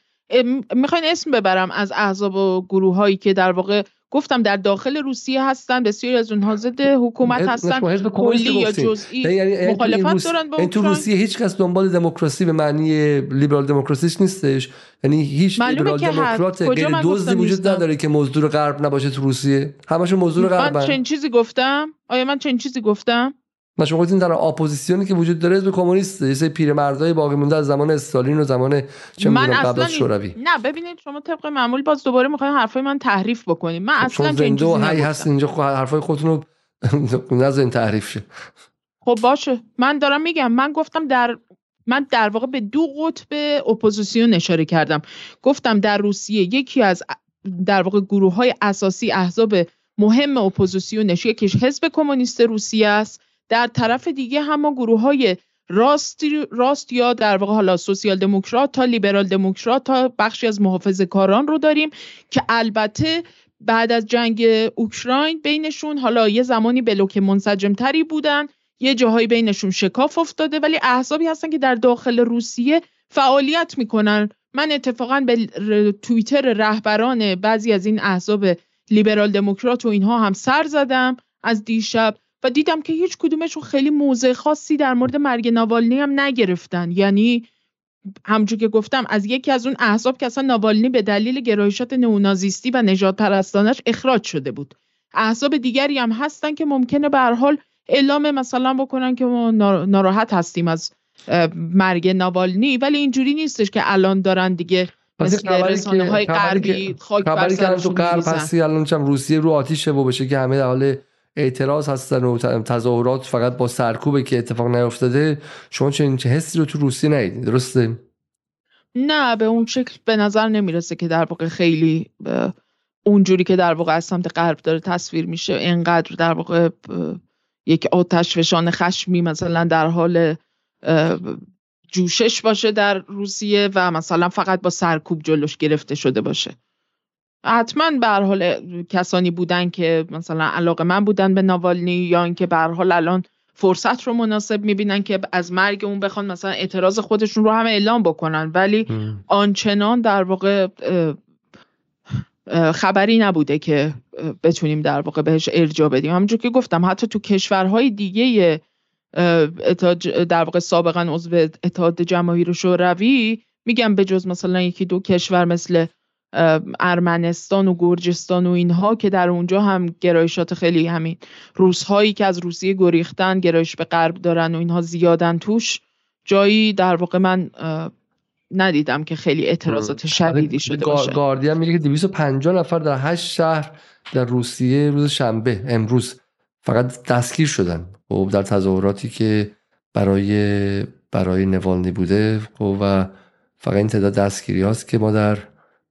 B: می‌خواین اسم ببرم از احزاب و گروه هایی که در واقع گفتم در داخل روسیه هستن بسیاری از اونها ضد حکومت هستن کلی یا جزئی یعنی-, یعنی مخالفت دارن با
A: این تو روسیه هیچ کس دنبال دموکراسی به معنی لیبرال دموکراسیش نیستش یعنی هیچ لیبرال دموکرات غیر دزدی وجود نداره که مزدور غرب نباشه تو روسیه. همشون مزدور غرب
B: من چنین چیزی گفتم؟ آیا من چنین چیزی گفتم؟
A: و شما گفتین در اپوزیسیونی که وجود داره حزب کمونیست یه سری پیرمردای باقی مونده از زمان استالین و زمان چه من قبل از شوروی.
B: نه ببینید شما طبق معمول باز دوباره می‌خواین حرفای من تحریف بکنید من خب اصلا
A: زنده و هی هست اینجا حرفای خودتون رو نذارین تحریف شه.
B: خب باشه. من دارم میگم من گفتم در من در واقع به دو قطب اپوزیسیون اشاره کردم. گفتم در روسیه یکی از در واقع گروه های اساسی احزاب مهم اپوزیسیونش یکیش حزب کمونیست روسیه است. در طرف دیگه هم گروه های راست, راست یا در واقع حالا سوسیال دموکرات تا لیبرال دموکرات تا بخشی از محافظه کاران رو داریم که البته بعد از جنگ اوکراین بینشون حالا یه زمانی بلوک منسجم تری بودن یه جاهایی بینشون شکاف افتاده ولی احزابی هستن که در داخل روسیه فعالیت می‌کنن. من اتفاقا به توییتر رهبران بعضی از این احزاب لیبرال دموکرات و اینها هم سر زدم. از دیشب و دیدم که هیچ کدومشون خیلی موضع خاصی در مورد مرگ ناوالنی هم نگرفتن. یعنی همچون که گفتم از یکی از اون احزاب که اصلا ناوالنی به دلیل گرایشات نئونازیستی و نجات پرستانش اخراج شده بود. احزاب دیگری هم هستن که ممکنه به حال اعلام مثلا بکنن که ما ناراحت هستیم از مرگ ناوالنی ولی اینجوری نیستش که الان دارن دیگه مثل رسانه های غربی خاک بر
A: تو غرب هستی الان چم روسیه رو آتیشه و بشه که همه در حال اعتراض هستن و تظاهرات فقط با سرکوبه که اتفاق نیفتاده شما چه حسی رو تو روسیه ندیدید درسته؟
B: نه به اون شکل به نظر نمی‌رسه که در واقع خیلی اونجوری که در واقع از سمت غرب داره تصویر میشه اینقدر در واقع یک آتش فشان خشمی مثلا در حال جوشش باشه در روسیه و مثلا فقط با سرکوب جلوش گرفته شده باشه. حتما به حال کسانی بودن که مثلا علاقه من بودن به ناوالنی یا اینکه به حال الان فرصت رو مناسب می‌بینن که از مرگ اون بخوان مثلا اعتراض خودشون رو هم اعلام بکنن. ولی آنچنان در واقع خبری نبوده که بتونیم در واقع بهش ارجاع بدیم. همونجور که گفتم حتی تو کشورهای دیگه در واقع سابقا عضو اتحاد جماهیر شوروی میگم به جز مثلا یکی دو کشور مثل ارمنستان و گرجستان و اینها که در اونجا هم گرایشات خیلی همین. روزهایی که از روسیه گریختن گرایش به غرب دارن و اینها زیادن توش. جایی در واقع من ندیدم که خیلی اعتراضات شدیدی شده باشه.
A: گاردین میگه که 250 نفر در هشت شهر در روسیه روز شنبه امروز فقط دستگیر شدن. و خب، در تظاهراتی که برای برای نوالنی بوده خب، و فقط این تعداد دستگیری هاست که ما در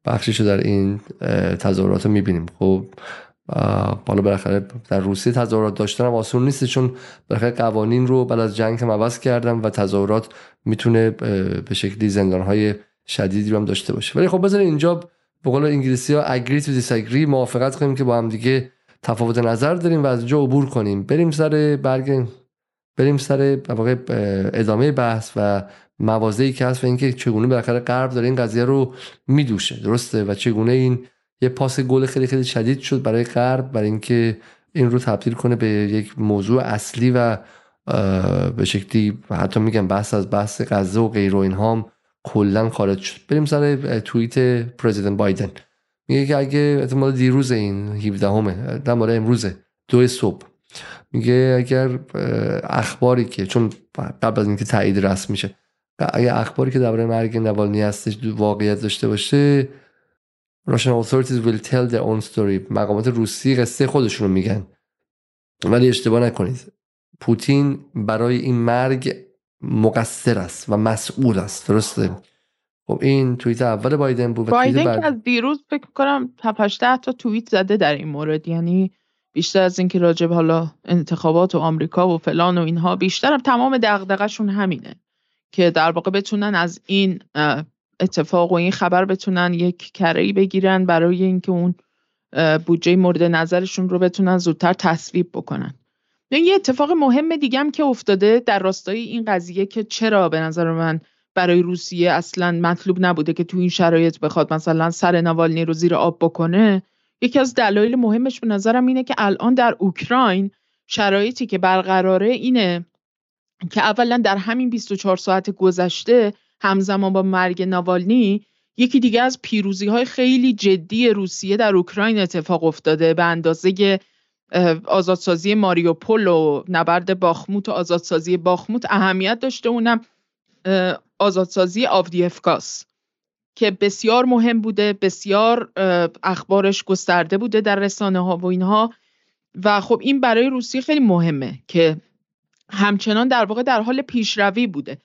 A: بخشش در این تظاهرات رو می‌بینیم. خب بالا بالاخره در روسیه تظاهرات داشتن هم آسون نیست چون بالاخره قوانین رو بعد از جنگ هم عوض کردن و تظاهرات می‌تونه به شکلی زندان های شدیدی رو هم داشته باشه. ولی خب بذارین اینجا به قول انگلیسی ها agree to disagree موافقت کنیم که با هم دیگه تفاوت نظر داریم و از جا عبور کنیم. بریم سر برگ بریم سر ادامه بحث و موازهی که هست و اینکه چگونه بالاخره غرب داره این قضیه رو میدوشه درسته؟ و چگونه این یه پاس گل خیلی خیلی شدید شد برای غرب برای اینکه این رو تبدیل کنه به یک موضوع اصلی و به شکلی حتی میگم بحث از بحث غزه و غیر و اینها کلا خارج شد. بریم سر توییت پرزیدنت بایدن. میگه که اگه احتمال دیروز این 17 همه در مورد امروزه دو صبح. میگه اگر اخباری که چون قبل از اینکه تایید رسم میشه اگر اخباری که درباره مرگ نوالنی هستش واقعیت داشته باشه Russian authorities will tell their own story. مقامات روسی قصه خودشون رو میگن. ولی اشتباه نکنید. پوتین برای این مرگ مقصر است و مسئول است. درسته؟ خب این توییت اول بایدن بود
B: بایدن که از دیروز فکر کنم 7 تا توییت زده در این مورد. یعنی بیشتر از اینکه راجب حالا انتخابات و آمریکا و فلان و اینها بیشتر هم تمام دغدغه‌شون همینه. که در واقع بتونن از این اتفاق و این خبر بتونن یک کرهی بگیرن برای اینکه اون بودجه مورد نظرشون رو بتونن زودتر تصویب بکنن. یه اتفاق مهم دیگه که افتاده در راستای این قضیه که چرا به نظر من برای روسیه اصلا مطلوب نبوده که تو این شرایط بخواد مثلا سر نوالنی رو زیر آب بکنه یکی از دلایل مهمش به نظرم اینه که الان در اوکراین شرایطی که برقراره اینه که اولا در همین 24 ساعت گذشته همزمان با مرگ ناوالنی یکی دیگه از پیروزی های خیلی جدی روسیه در اوکراین اتفاق افتاده به اندازه آزادسازی ماریوپول و نبرد باخموت و آزادسازی باخموت. اهمیت داشته اونم آزادسازی آفدیفکاس که بسیار مهم بوده بسیار اخبارش گسترده بوده در رسانه ها و اینها. و خب این برای روسیه خیلی مهمه که همچنان در واقع در حال پیشروی بوده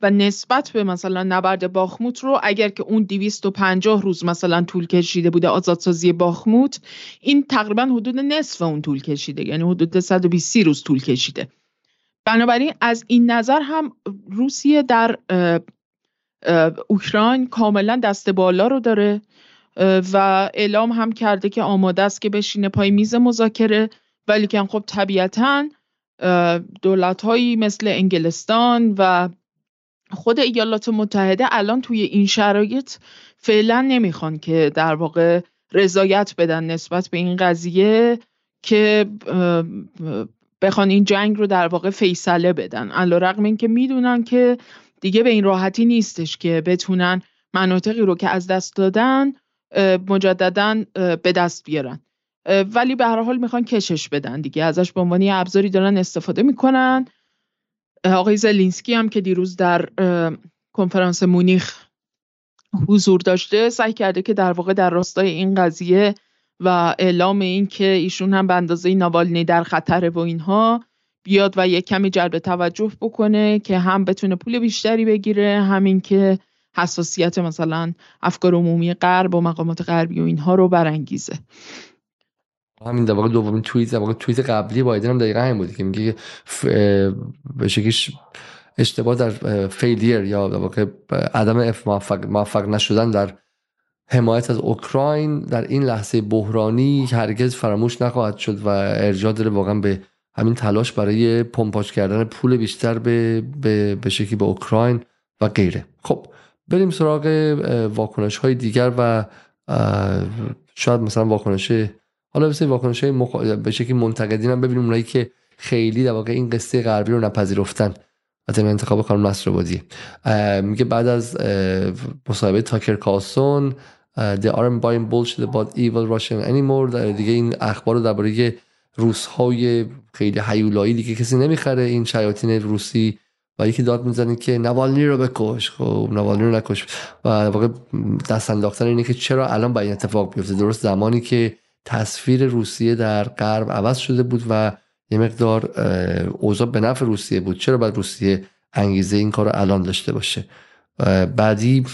B: و نسبت به مثلا نبرد باخموت رو اگر که اون 250 روز مثلا طول کشیده بوده آزادسازی باخموت این تقریبا حدود نصف اون طول کشیده یعنی حدود 120 روز طول کشیده. بنابراین از این نظر هم روسیه در اوکراین کاملا دست بالا رو داره و اعلام هم کرده که آماده است که بشینه پای میز مذاکره ولی که خب طبیعتا دولت هایی مثل انگلستان و خود ایالات متحده الان توی این شرایط فعلا نمی‌خوان که در واقع رضایت بدن نسبت به این قضیه که بخوان این جنگ رو در واقع فیصله بدن. علا رقم این که می‌دونن که دیگه به این راحتی نیستش که بتونن مناطقی رو که از دست دادن مجددا به دست بیارن. ولی به هر حال می‌خوان کشش بدن دیگه. ازش به عنوان ابزاری دارن استفاده می‌کنن. آقای زلینسکی هم که دیروز در کنفرانس مونیخ حضور داشته سعی کرده که در واقع در راستای این قضیه و اعلام این که ایشون هم به اندازه ناوالنی در خطره و اینها بیاد و یک کمی جلب توجه بکنه که هم بتونه پول بیشتری بگیره همین که حساسیت مثلا افکار عمومی غرب و مقامات غربی و اینها رو برانگیزه.
A: همین در واقع دومین توییت در واقع توییت قبلی بایدن هم دقیقا همین بود که میگه به شکلش اشتباه در فیلیر یا در واقع عدم موفق, موفق نشدن در حمایت از اوکراین در این لحظه بحرانی هرگز فراموش نخواهد شد و ارجاع داره واقعا به همین تلاش برای پمپاژ کردن پول بیشتر به به, به شکلی به اوکراین و غیره. خب بریم سراغ واکنش های دیگر و شاید مثلا واکنش حالا مثل واکنش های مخ... به شکلی منتقدین هم ببینیم اونایی که خیلی در واقع این قصه غربی رو نپذیرفتن. و انتخاب خانم نصرآبادی میگه بعد از مصاحبه تاکر کاسون they aren't buying bullshit about evil Russian anymore. دیگه این اخبار رو درباره روس های خیلی حیولایی دیگه کسی نمی‌خره. این شیاطین روسی و یکی داد می‌زنه که نوالنی رو بکش. خب نوالنی رو نکش. و واقع دست انداختن اینه که چرا الان با این اتفاق بیفته؟ درست زمانی که تصویر روسیه در غرب عوض شده بود و یه مقدار اوضاع به نفع روسیه بود. چرا باید روسیه انگیزه این کار رو الان داشته باشه؟ بعدی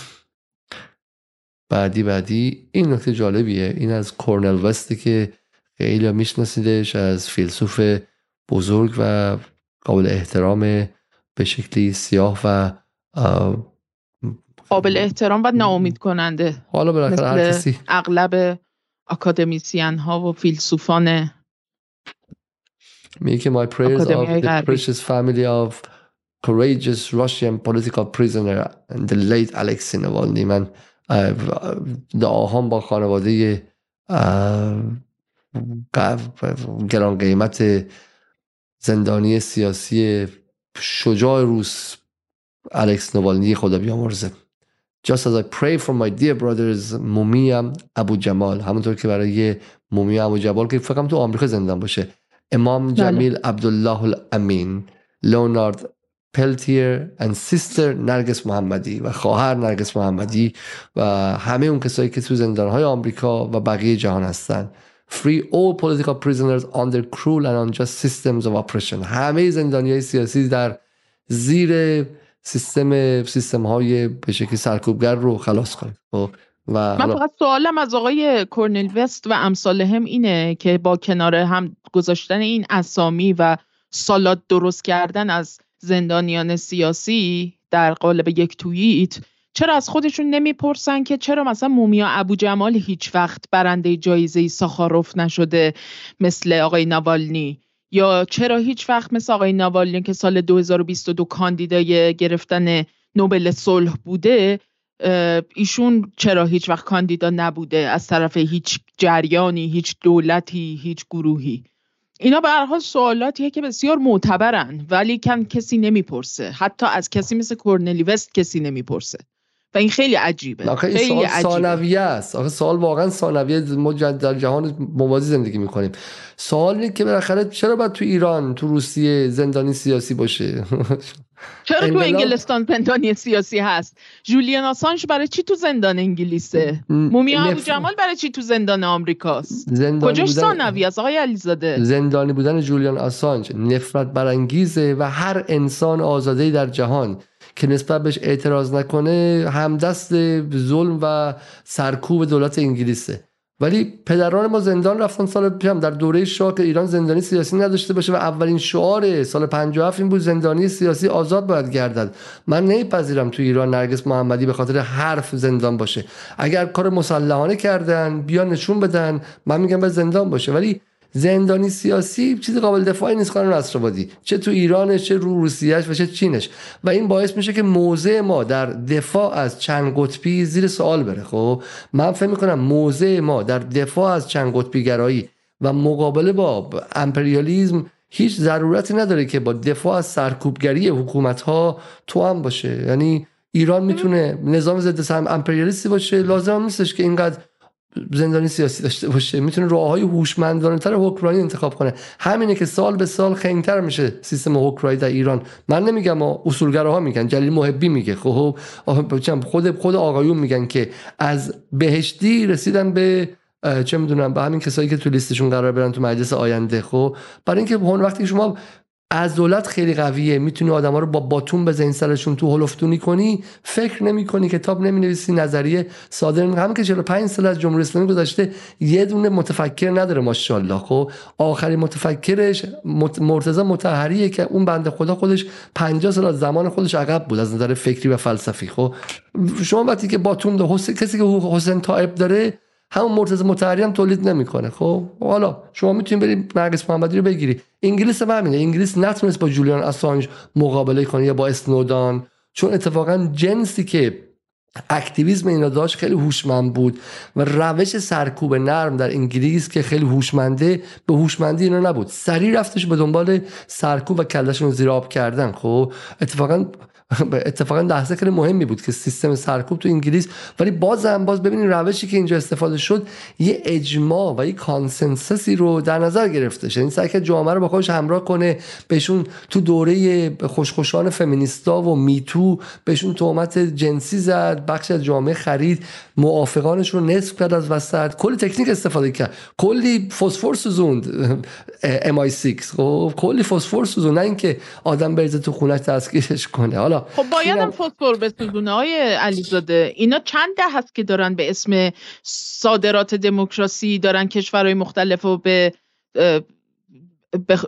A: بعدی بعدی این نکته جالبیه. این از کورنل وستی که خیلی میشناسیدش از فیلسوف بزرگ و قابل احترام به شکلی سیاه و
B: قابل احترام و ناامید کننده
A: حالا بالاخره هر کسی
B: اغلب اکادمیسین ها و فیلسوفان
A: میگه my prayers of the precious family of courageous Russian political prisoner and the late Alexei Navalny. من دعاهام با خانواده گران قیمت زندانی سیاسی شجاع روس الکس نوالنی خدا بیامرزه. Just as I pray for my dear brothers مومیا ابو جمال همونطور که برای مومیا ابو جمال که فقط تو آمریکا زندان باشه. امام بله. جمیل عبدالله الامین لونارد پلتیر and سیستر نرگس محمدی و خواهر نرگس محمدی و همه اون کسایی که تو زندان های آمریکا و بقیه جهان هستن. Free all political prisoners under cruel and unjust systems of oppression. همه زندانی های سیاسی در زیر سیستم سیستم های به شکل سرکوبگر رو خلاص کنید خب،
B: و من فقط سوالم از آقای کورنل وست و امثال هم اینه که با کنار هم گذاشتن این اسامی و سالات درست کردن از زندانیان سیاسی در قالب یک توییت چرا از خودشون نمی‌پرسن که چرا مثلا مومیا ابو جمال هیچ وقت برنده جایزه ساخاروف نشده مثل آقای نوالنی یا چرا هیچ وقت مثل آقای نوالنی که سال 2022 کاندیدای گرفتن نوبل صلح بوده ایشون چرا هیچ وقت کاندیدا نبوده از طرف هیچ جریانی هیچ دولتی هیچ گروهی؟ اینا به هر حال سوالاتیه که بسیار معتبرن ولی کم کسی نمی‌پرسه. حتی از کسی مثل کورنلی وست کسی نمی‌پرسه. و این خیلی عجیبه.
A: آخه
B: خیلی
A: سوال
B: عجیبه.
A: ثانویه است. آخه سوال واقعا ثانویه ما در جهان موازی زندگی می‌کنیم. سوال اینه که بالاخره چرا باید تو ایران تو روسیه زندانی سیاسی باشه؟
B: چرا تو انگلستان زندانی سیاسی هست؟ جولیان آسانج برای چی تو زندان انگلیسه؟ مومیا ابو جمال برای چی تو زندان آمریکاست؟ کجاش ثانوی است؟ آقای علیزاده.
A: زندانی بودن جولیان آسانج. نفرت برانگیزه و هر انسان آزاده در جهان. که نسبت بهش اعتراض نکنه همدست ظلم و سرکوب دولت انگلیسه. ولی پدران ما زندان رفتن سال پیشم در دوره شاه که ایران زندانی سیاسی نداشته باشه و اولین شعار سال 57 این بود زندانی سیاسی آزاد باید گردد. من نمیپذیرم تو ایران نرگس محمدی به خاطر حرف زندان باشه. اگر کار مسلحانه کردن بیان نشون بدن من میگم به زندان باشه. ولی زندانی سیاسی چیز قابل دفاعی نیست قانون اسرابادی چه تو ایرانش چه رو روسیهش و چه چینش. و این باعث میشه که موضع ما در دفاع از چند قطبی زیر سوال بره. خب من فکر می‌کنم موضع ما در دفاع از چند قطبی گرایی و مقابله با امپریالیزم هیچ ضرورتی نداره که با دفاع از سرکوبگری حکومت ها تو هم باشه. یعنی ایران می‌تونه نظام ضد امپریالیستی باشه. لازم نیستش که اینقدر زندانی سیاسی داشته باشه می‌تونه راههای هوشمندانه تر حکمرانی انتخاب کنه. همینه که سال به سال خنگتر میشه سیستم حکمرانی در ایران. من نمیگم اصولگراها میگن جلیل محبی میگه. خب خود خود آقایون میگن که از بهشتی رسیدن به چه می‌دونم به همین کسایی که تو لیستشون قرار برن تو مجلس آینده. خب برای اینکه اون وقتی شما دولت خیلی قویه. می‌تونی آدما رو با باتون بزنی سرشون تو هلفتونی کنی. فکر نمی کنی کتاب نمی نویسی نظریه صادر هم که 45 سال از جمهوری اسلامی گذشته یه دونه متفکر نداره ماشاءالله. خب آخرین متفکرش مرتضی مطهریه که اون بنده خدا خودش 50 سال از زمان خودش عقب بود از نظر فکری و فلسفی. خب شما وقتی که باتون ده کسی که حسین طائب داره همون مرتضی مطهری هم تولید نمی‌کنه. خب؟ حالا شما می‌تونید برید نرگس محمدی رو بگیری. انگلیس هم همینه. انگلیس نتونست با جولیان اسانج مقابله کنه یا با اسنودان. چون اتفاقا جنسی که اکتیویزم اینا داشت خیلی هوشمند بود و روش سرکوب نرم در انگلیس که خیلی هوشمنده به هوشمندی اینا نبود. سریع رفتش به دنبال سرکوب و کلشون زیر آب کردن. خب؟ اتفاقا اتفاقا لحظه خیلی مهمی بود که سیستم سرکوب تو انگلیس ولی باز هم باز ببینید روشی که اینجا استفاده شد یه اجماع و یه کانسنسسی رو در نظر گرفته یعنی سعی کرد جامعه رو با خودش همراه کنه بهشون تو دوره خوشخوشان فمینیستا و میتو بهشون تهمت جنسی زد بخش از جامعه خرید موافقانش رو نصف کرد از وسط. کلی تکنیک استفاده کرد. کلی فسفر سوزوند ام 6 خب کلی فسفر سوزوند نه اینکه آدم بریزه تو خونش دستگیرش کنه. حالا
B: خب بایدم فسفر بسوزونه های علیزاده. اینا چند ده هست که دارن به اسم صادرات دموکراسی دارن کشورهای مختلف رو به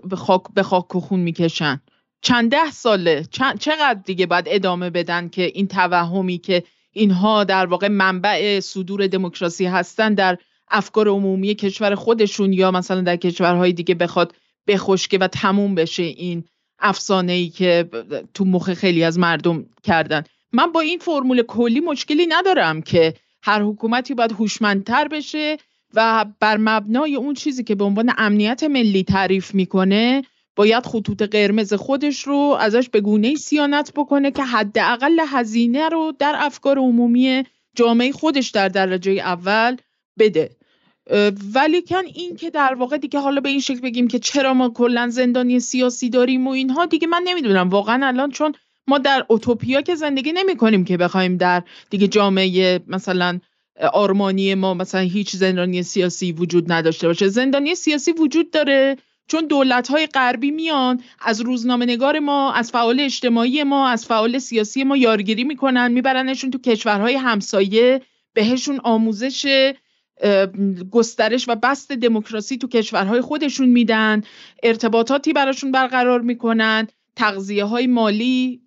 B: به خاک به خاک و خون می‌کشن. چند ده ساله. چقدر دیگه باید ادامه بدن که این توهمی که اینها در واقع منبع صدور دموکراسی هستن در افکار عمومی کشور خودشون یا مثلا در کشورهای دیگه بخواد بخشکه و تموم بشه این افسانه ای که تو مخ خیلی از مردم کردن. من با این فرمول کلی مشکلی ندارم که هر حکومتی باید هوشمندتر بشه و بر مبنای اون چیزی که به عنوان امنیت ملی تعریف می‌کنه باید خطوط قرمز خودش رو ازش به گونه سیانت بکنه که حداقل هزینه رو در افکار عمومی جامعه خودش در درجه اول بده. ولیکن این که در واقع دیگه حالا به این شکل بگیم که چرا ما کلا زندانی سیاسی داریم و اینها دیگه من نمی‌دونم. واقعا الان چون ما در اوتوپیا که زندگی نمی کنیم که بخوایم در دیگه جامعه مثلا آرمانی ما مثلا هیچ زندانی سیاسی وجود نداشته باشه. زندانی سیاسی وجود داره چون دولت های غربی میان از روزنامه نگار ما از فعال اجتماعی ما از فعال سیاسی ما یارگیری می‌کنن میبرنشون تو کشورهای همسایه بهشون آموزش گسترش و بست دموکراسی تو کشورهای خودشون میدن ارتباطاتی براشون برقرار می‌کنن تغذیه های مالی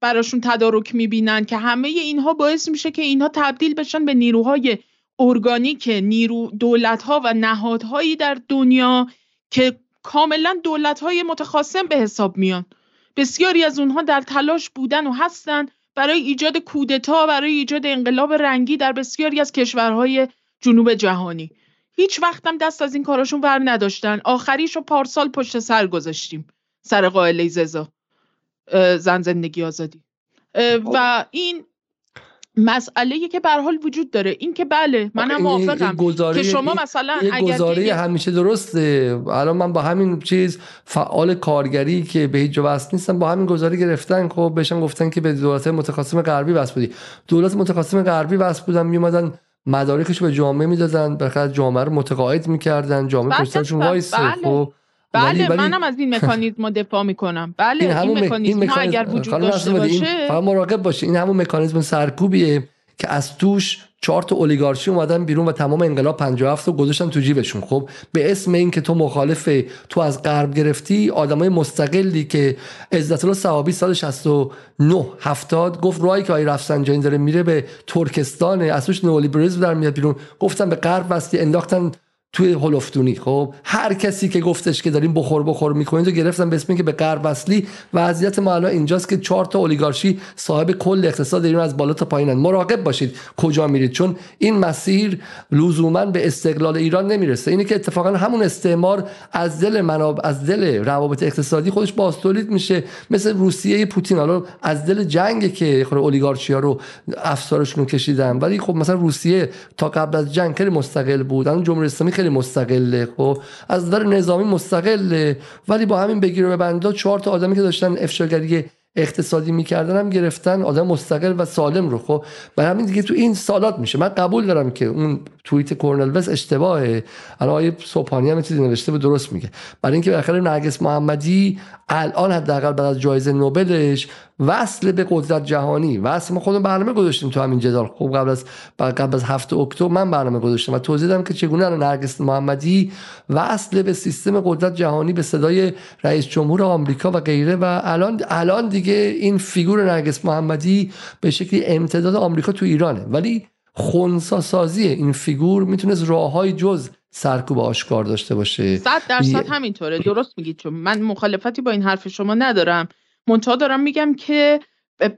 B: براشون تدارک می‌بینن که همه اینها باعث میشه که اینها تبدیل بشن به نیروهای ارگانیک نیرو دولت ها و نهادهایی در دنیا که کاملا دولت های متخاصم به حساب میان. بسیاری از اونها در تلاش بودن و هستن برای ایجاد کودتا برای ایجاد انقلاب رنگی در بسیاری از کشورهای جنوب جهانی. هیچ وقتم دست از این کاراشون بر نداشتن. آخریش رو پارسال پشت سر گذاشتیم. سر قائله ززا. زن زندگی آزادی. و این مسئله که به حال وجود داره. این که بله منم موافقم که شما مثلا
A: اگر گزاره همیشه درسته. الان من با همین چیز فعال کارگری که به هیچ جا نیستم با همین گزاره گرفتن خب بهشون گفتن که به دولت متخاصم غربی وصل بودی. دولت متخاصم غربی وصل بودن میومدن مدارکش به جامعه می‌دادن بخاطر جامعه رو متقاعد می‌کردن جامعه بله، پشتشون بله، وایس
B: بله. خب. بله منم از این مکانیزم دفاع می‌کنم. بله این, این مکانیزم, ها اگر وجود داشته باشه
A: فقط مراقب باشه این همون مکانیزم سرکوبیه. که از توش چهار تا اولیگارشی اومدن بیرون و تمام انقلاب 57 رو گذاشتن تو جیبشون. خب به اسم این که تو مخالف تو از غرب گرفتی آدمای مستقلی که عزت الله صحابی سال 69 70 گفت رای که آی رفسنجانی داره میره به ترکستان از توش نئولیبرالیسم در میاد بیرون. گفتن به غرب واسه انداختن توی هلفتونی خب هر کسی که گفتش که داریم بخور بخور می‌کنید رو گرفتن به اسمی که به غرب وصلی وضعیت ما الان اینجاست که چهار تا اولیگارشی صاحب کل اقتصاد ایران از بالا تا پایینن مراقب باشید کجا میرید چون این مسیر لزوما به استقلال ایران نمی‌رسه. اینه که اتفاقا همون استعمار از دل مناب از دل روابط اقتصادی خودش باز تولید میشه. مثل روسیه پوتین. حالا از دل جنگ که خود اولیگارشی ها رو افسارشون کشیدن. ولی خب مثلا روسیه تا قبل از جنگ مستقل بود. الان جمهوری خیلی مستقله خب؟ از نظر نظامی مستقله. ولی با همین بگیر و ببندا چهار تا آدمی که داشتن افشاگری اقتصادی می‌کردن هم گرفتن آدم مستقل و سالم رو خب؟ برای همین دیگه تو این سالات میشه. من قبول دارم که اون توییت کورنل وست اشتباهه. الان آیه صبحانی هم چیزی نوشته به درست میگه. برای اینکه بالاخره نرگس محمدی الان حداقل بعد از جایزه نوبلش وصل به قدرت جهانی. وصل ما خودمون برنامه گذاشتیم تو همین جدال. خب قبل از قبل از هفته اکتبر من برنامه گذاشتم و توضیح دادم که چگونه الان نرگس محمدی وصل به سیستم قدرت جهانی به صدای رئیس جمهور آمریکا و غیره و الان الان دیگه این فیگور نرگس محمدی به شکلی امتداد آمریکا تو ایرانه. ولی خونسا سازی این فیگور می‌تونست راههای جز سرکوب آشکار داشته باشه.
B: صد درصد همینطوره. درست میگید چون من مخالفتی با این حرف شما ندارم. منتها دارم میگم که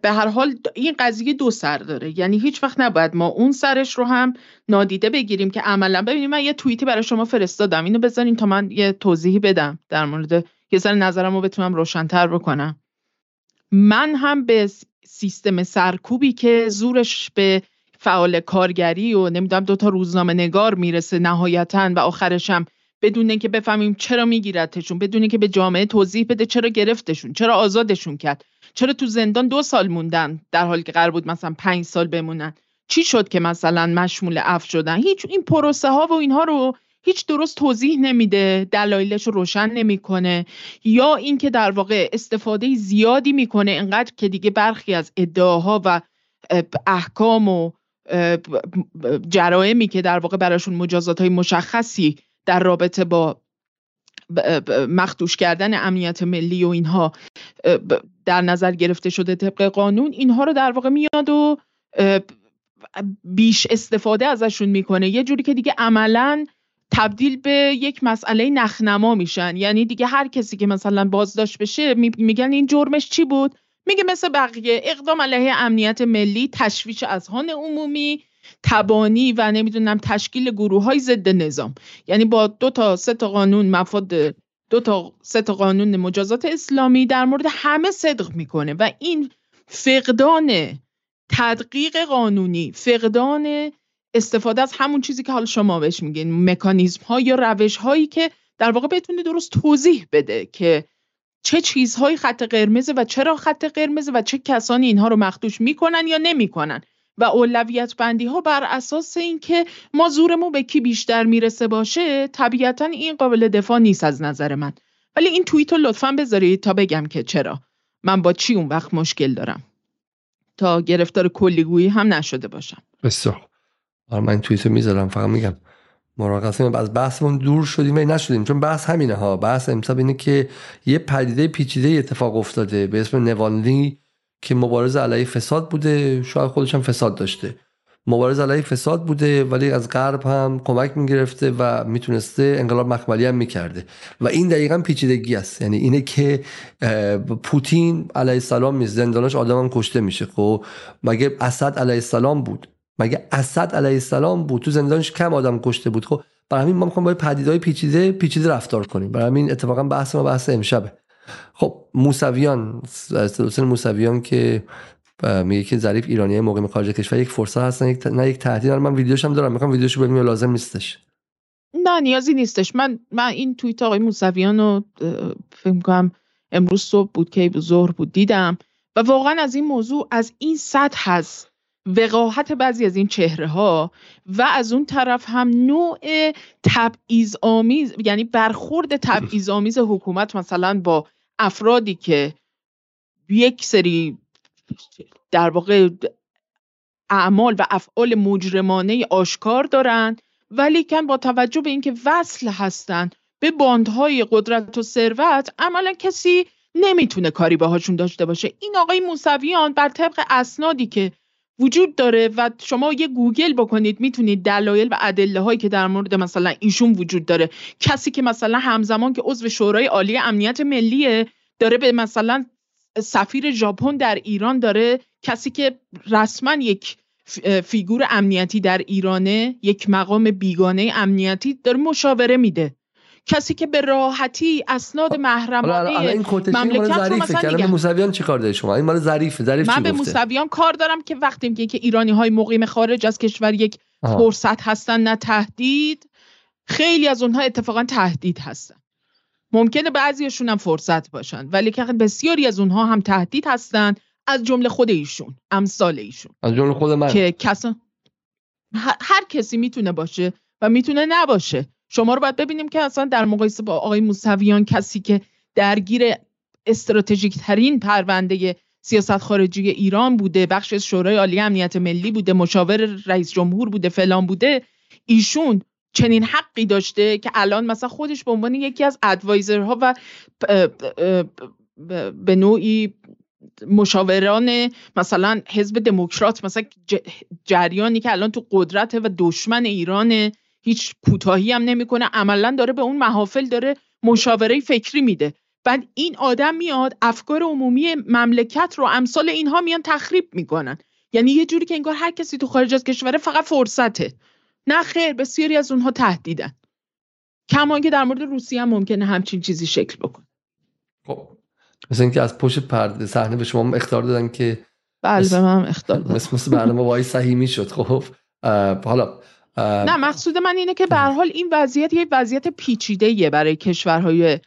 B: به هر حال این قضیه دو سر داره. یعنی هیچ وقت نباید ما اون سرش رو هم نادیده بگیریم که عملا ببینید من یه توییتی برای شما فرستادم. اینو بذارین تا من یه توضیحی بدم در مورد یه ذره نظرم رو بتونم روشنتر بکنم. من هم به سیستم سرکوبی که زورش به فعال کارگری و نمی‌دونم دوتا روزنامه نگار می‌رسه نهایتا و آخرش هم بدون اینکه بفهمیم چرا میگیرتشون بدون اینکه به جامعه توضیح بده چرا گرفتشون چرا آزادشون کرد چرا تو زندان دو سال موندن در حالی که قرار بود مثلا پنج سال بمونن. چی شد که مثلا مشمول اف شدن؟ هیچ این پروسه ها و اینها رو هیچ درست توضیح نمیده دلایلش رو روشن نمی‌کنه یا اینکه در واقع استفاده زیادی می‌کنه انقدر که دیگه برخی از ادعاها و احکام و جرائمی که در واقع براشون مجازات های مشخصی در رابطه با مخدوش کردن امنیت ملی و اینها در نظر گرفته شده طبق قانون اینها رو در واقع میاد و بیش استفاده ازشون می‌کنه. یه جوری که دیگه عملا تبدیل به یک مسئله نخنما میشن. یعنی دیگه هر کسی که مثلا بازداشت بشه میگن این جرمش چی بود؟ میگه مثل بقیه اقدام علیه امنیت ملی تشویش اذهان عمومی تبانی و نمی‌دونم تشکیل گروه های ضد نظام. یعنی با دو تا سه تا قانون مفاد دو تا سه تا قانون مجازات اسلامی در مورد همه صدق می‌کنه و این فقدان تدقیق قانونی فقدان استفاده از همون چیزی که حال شما بهش میگین مکانیزم ها یا روش هایی که در واقع بتونه درست توضیح بده که چه چیزهایی خط قرمزه و چرا خط قرمزه و چه کسانی اینها رو مخدوش می‌کنن یا نمی‌کنن. و اولویت بندی ها بر اساس اینکه ما زورمون به کی بیشتر می‌رسه باشه طبیعتا این قابل دفاع نیست از نظر من. ولی این توییت رو لطفا بذارید تا بگم که چرا. من با چی اون وقت مشکل دارم؟ تا گرفتار کلیگویی هم نشده باشم.
A: بسیار. آره من توییتو می‌ذارم فقط میگم. مراقبه از بحثمون دور شدیم و نشدیم چون بحث همینه ها. بحث امساب اینه که یه پدیده پیچیده اتفاق افتاده به اسم نوالنی که مبارز علیه فساد بوده شاید خودش هم فساد داشته. مبارز علیه فساد بوده ولی از غرب هم کمک می‌گرفته و می‌تونسته انقلاب مخملی هم می‌کرده. و این دقیقا پیچیدگی است. یعنی اینه که پوتین علیه السلام می زندانش آدم هم کشته میشه. خب مگه اسد علیه السلام بود؟ مگه اسد علیه السلام بود؟ تو زندانش کم آدم کشته بود. خب برای همین ما می‌خوام با پدیدهای پیچیده پیچیده رفتار کنیم. برای همین اتفاقا بحث ما بحث امشبه. خب موسویان سلسله موسویان که میگه که ظریف ایرانی مقیم خارج کشور یک فرصت هستن نه یک تهدید. من ویدیوش هم دارم می‌خوام ویدیوشو ببینم لازم نیستش.
B: نه نیازی نیستش. من من این توییت آقای موسویان رو فکر کنم امروز صبح بود که ظهر بود دیدم. و واقعا از این موضوع از این سطح هست. وقاحت بعضی از این چهره ها و از اون طرف هم نوع تبعیض آمیز یعنی برخورد تبعیض آمیز حکومت مثلا با افرادی که یک سری در واقع اعمال و افعال مجرمانه آشکار دارند ولیکن با توجه به اینکه وصل هستند به باندهای قدرت و ثروت عملا کسی نمی‌تونه کاری باهاشون داشته باشه. این آقای موسویان بر طبق اسنادی که وجود داره و شما یه گوگل بکنید می‌تونید دلایل و ادله هایی که در مورد مثلا ایشون وجود داره. کسی که مثلا همزمان که عضو شورای عالی امنیت ملیه داره به مثلا سفیر ژاپن در ایران داره. کسی که رسما یک فیگور امنیتی در ایرانه یک مقام بیگانه امنیتی داره مشاوره میده. کسی که به راحتی اسناد محرمانه
A: مملکت رو مثلا موسویان چی کار داره شما؟ این مال ظریف ظریف
B: من به موسویان کار دارم که وقتی میگه که ایرانی های مقیم خارج از کشور یک فرصت هستن نه تهدید خیلی از اونها اتفاقا تهدید هستن. ممکنه بعضیشون هم فرصت باشن ولی که بسیاری از اونها هم تهدید هستن از جمله خود ایشون امثال ایشون.
A: از جمله خود من.
B: که کسا هر کسی می‌تونه باشه و می‌تونه نباشه. شما رو باید ببینیم که اصلا در مقایسه با آقای موسویان کسی که درگیر استراتژیک ترین پرونده سیاست خارجی ایران بوده بخش از شورای عالی امنیت ملی بوده مشاور رئیس جمهور بوده فلان بوده ایشون چنین حقی داشته که الان مثلا خودش به عنوان یکی از ادوایزرها و به نوعی مشاوران مثلا حزب دموکرات مثلا جریانی که الان تو قدرت و دشمن ایران هیچ کوتاهی هم نمی‌کنه. عملا داره به اون محافل داره مشاوره فکری میده. بعد این آدم میاد افکار عمومی مملکت رو امثال اینها میان تخریب می‌کنن. یعنی یه جوری که انگار هر کسی تو خارج از کشوره فقط فرصته. نه خیر بسیاری از اونها تهدیدن. کما که در مورد روسیه هم ممکنه همچین چیزی شکل بکنه.
A: خب مثل اینکه از پشت پرده صحنه به شما اختار دادن که
B: بله به من اختار دادن.
A: مثل مثل برنامه وای صحیح شد خب حالا
B: نه مقصود من اینه که به حال این وضعیت یه وضعیت پیچیده برای کشورهای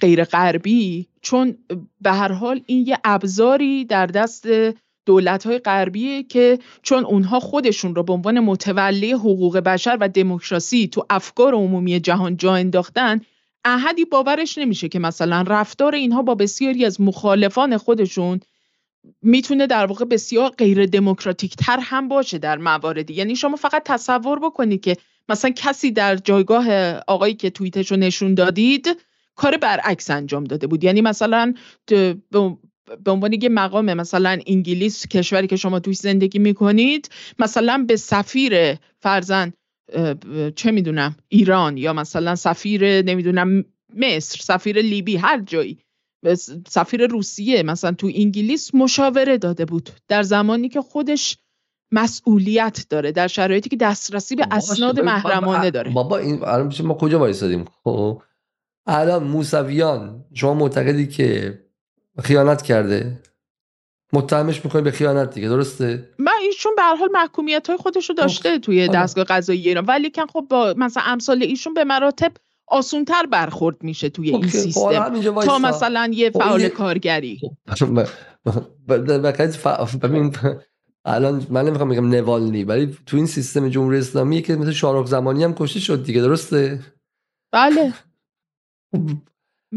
B: غیر غربی چون به هر حال این یه ابزاری در دست دولت های غربیه که چون اونها خودشون رو به عنوان متولی حقوق بشر و دموکراسی تو افکار عمومی جهان جا انداختن احدی باورش نمیشه که مثلا رفتار اینها با بسیاری از مخالفان خودشون می‌تونه در واقع بسیار غیر دموکراتیک تر هم باشه در مواردی. یعنی شما فقط تصور بکنید که مثلا کسی در جایگاه آقایی که توییتش رو نشون دادید کار برعکس انجام داده بود. یعنی مثلا به عنوان یه مقام مثلا انگلیس کشوری که شما توش زندگی می‌کنید مثلا به سفیر فرزن چه می‌دونم ایران یا مثلا سفیر نمی‌دونم مصر سفیر لیبی هر جایی سفیر روسیه مثلا تو انگلیس مشاوره داده بود در زمانی که خودش مسئولیت داره در شرایطی که دسترسی به اسناد محرمانه داره.
A: بابا این الان ما کجا وایسادیم؟ خب الان موسویان شما معتقدی که خیانت کرده؟ متهمش می‌کنی به خیانت دیگه درسته؟
B: من ایشون به هر حال محکومیت های خودش رو داشته خب. توی دستگاه قضایی ایران ولی کن خب با مثلا امثال ایشون به مراتب آسونتر برخورد میشه توی این سیستم. تا مثلا یه فعال کارگری.
A: ببین الان من نمی‌خوام بگم نوالنی ولی تو این سیستم جمهوری اسلامی که مثل شارق زمانی هم کشته شد دیگه درسته؟
B: بله.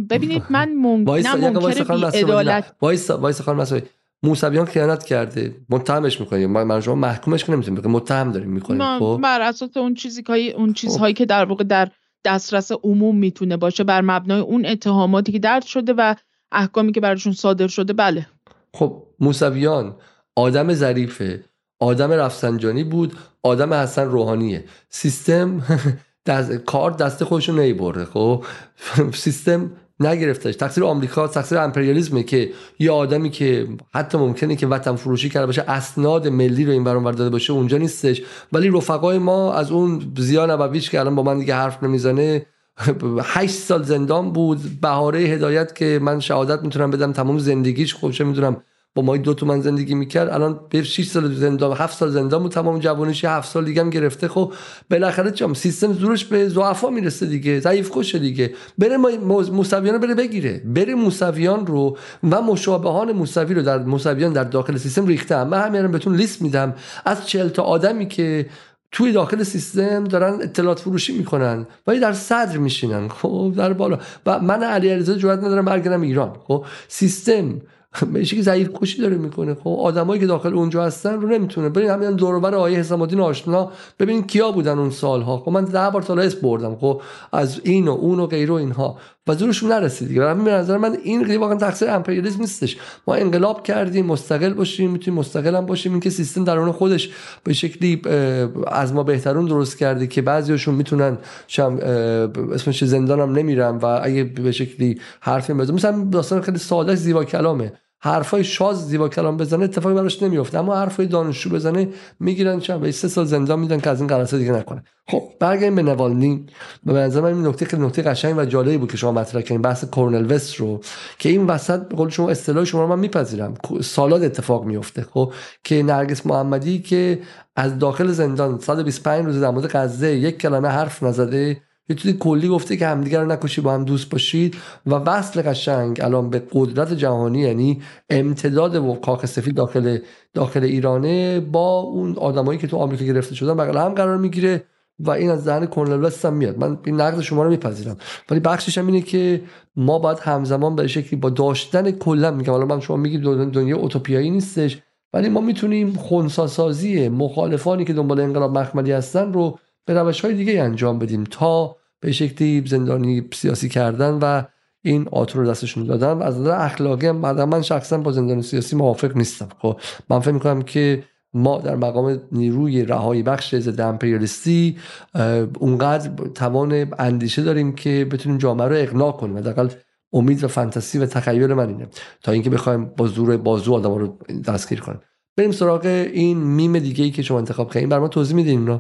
B: ببینید من ممکنه بی ادالت
A: وایس خانم مسئولی موسویان خیانت کرده. متهمش می‌کنیم. من شما محکومش کنیم نمی‌تونیم متهم داریم می‌کنیم خب؟
B: بر اساس اون چیزی که اون چیزهایی که در واقع در دسترس عموم می‌تونه باشه بر مبنای اون اتهاماتی که درد شده و احکامی که براشون صادر شده بله.
A: خب موسویان آدم ظریفه آدم رفسنجانی بود آدم حسن روحانیه. سیستم دست... کار دست خودشون نیبره خب؟ سیستم نگرفتش. تقصیر آمریکا تقصیر امپریالیسمه که یه آدمی که حتی ممکنه که وطن فروشی کرده باشه اسناد ملی رو این برون داده باشه اونجا نیستش. ولی رفقای ما از اون زیا نبویش که الان با من دیگه حرف نمی‌زنه هشت سال زندان بود. بهاره هدایت که من شهادت می‌تونم بدم تمام زندگیش خودش می‌دونم با مای دو تومن زندگی می‌کرد. الان به 6 سال زندان 7 سال زندان بود تمام جوانیش 7 سال دیگه هم گرفته. خب بالاخره چم سیستم زورش به ضعفا می‌رسه دیگه ضعیف خوشه دیگه. بره موسویان بره بگیره. بره موسویان رو و مشابهان موسوی رو در موسویان در داخل سیستم ریخته من همین بهتون لیست میدم. از 40 تا آدمی که توی داخل سیستم دارن اطلاعات فروشی می‌کنن ولی در صدر میشینن. خب در بالا. و من علی علیزاده جرئت ندارم برگردم ایران. خب سیستم بهش که ضعیف کشی داره می‌کنه. خب آدمایی که داخل اونجا هستن رو نمی‌تونه. برین همین دور و آیه حسام الدین آشنا ببینید کیا بودن اون سالها. خب من ده بار تا بردم. خب از این و اون و غیر و اینها. و زورشون نرسید دیگه. به نظر من این قضیه واقعا تقصیر امپریالیسم نیستش. ما انقلاب کردیم مستقل باشیم می‌تونیم مستقل هم باشیم. اینکه سیستم درون خودش به شکلی از ما بهترون درست کرده که بعضیاشون می‌تونن شم اسمش زندانم نمیرم و اگه به شکلی حرفی بزنم مثلا داستان خیلی ساده زیبا کلامه. حرفای شاز زیبا کلام بزنه اتفاقی براش نمیفته اما حرفای دانشجو بزنه می‌گیرن چند به سه سال زندان میدن که از این غلطات دیگه نکنه. خب برگردیم به نوالنی به نظر من این نکته خیلی نکته قشنگ و جالبی بود که شما مطرح کردین بحث کورنل وست رو که این وسط به قول شما اصطلاح شما رو من میپذیرم. سالاد اتفاق میفته خب؟ که نرگس محمدی که از داخل زندان 125 روز در مورد غزه یک کلمه حرف نزده یه چیزی کلی گفته که همدیگر رو نکشی با هم دوست باشید. و وصل قشنگ الان به قدرت جهانی یعنی امتداد و کاخ سفید داخل داخل ایرانه با اون آدمایی که تو آمریکا گرفته شدن بغل هم قرار می‌گیره و این از ذهن وست هم میاد. من این نقد شما رو میپذیرم. ولی بخشش هم اینه که ما باید همزمان به شکلی با داشتن کلا میگم حالا من شما میگید دنیا اوتوپیایی نیستش ولی ما می‌تونیم خونساسازی مخالفانی که دنبال انقلاب مخملی هستن رو به روش های دیگه انجام بدیم تا به شکلی زندانی سیاسی کردن و این آتو رو دستشون دادن و از نظر اخلاقی هم من شخصا با زندانی سیاسی موافق نیستم. خب من فکر می‌کنم که ما در مقام نیروی رهایی بخش ضد امپریالیستی اونقدر توان اندیشه داریم که بتونیم جامعه رو اقناع کنیم. حداقل امید و فانتزی و تخیل من اینه. تا اینکه بخوایم با زور بازو آدم رو دستگیر کنیم. بریم سراغ این میم دیگه ای که شما انتخاب کردین. ما توضیح میدین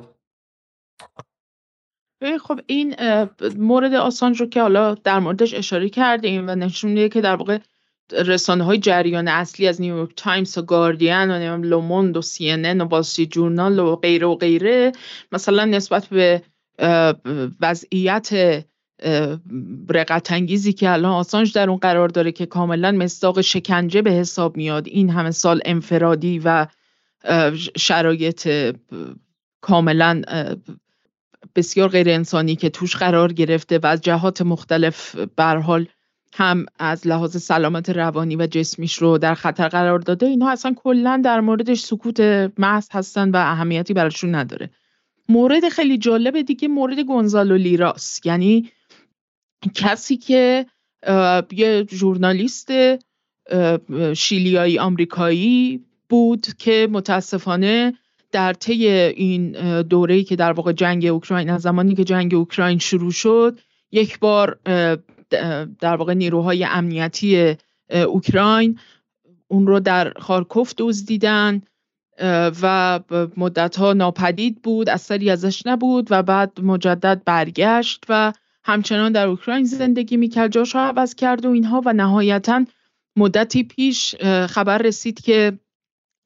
B: خب این مورد آسانج رو که حالا در موردش اشاره کردیم و نشون میده که در واقع رسانه های جریان اصلی از نیویورک تایمز و گاردین و لوموند و سی ان و باسی جورنال و غیره و غیره مثلا نسبت به وضعیت رقت انگیزی که الان آسانج در اون قرار داره که کاملا مصداق شکنجه به حساب میاد این همه سال انفرادی و شرایط کاملا بسیار غیر انسانی که توش قرار گرفته و از جهات مختلف حال هم از لحاظ سلامت روانی و جسمیش رو در خطر قرار داده اینها اصلا کلا در موردش سکوت محض هستن و اهمیتی براشون نداره. مورد خیلی جالب دیگه مورد گونزالو لیراس یعنی کسی که یه ژورنالیست شیلیایی آمریکایی بود که متاسفانه در طی این دوره‌ای که در واقع جنگ اوکراین از زمانی که جنگ اوکراین شروع شد یک بار در واقع نیروهای امنیتی اوکراین اون رو در خارکوف دزدیدن و مدت ها ناپدید بود اثری ازش نبود و بعد مجدد برگشت و همچنان در اوکراین زندگی می‌کرد جاش عوض کرد و اینها و نهایتا مدتی پیش خبر رسید که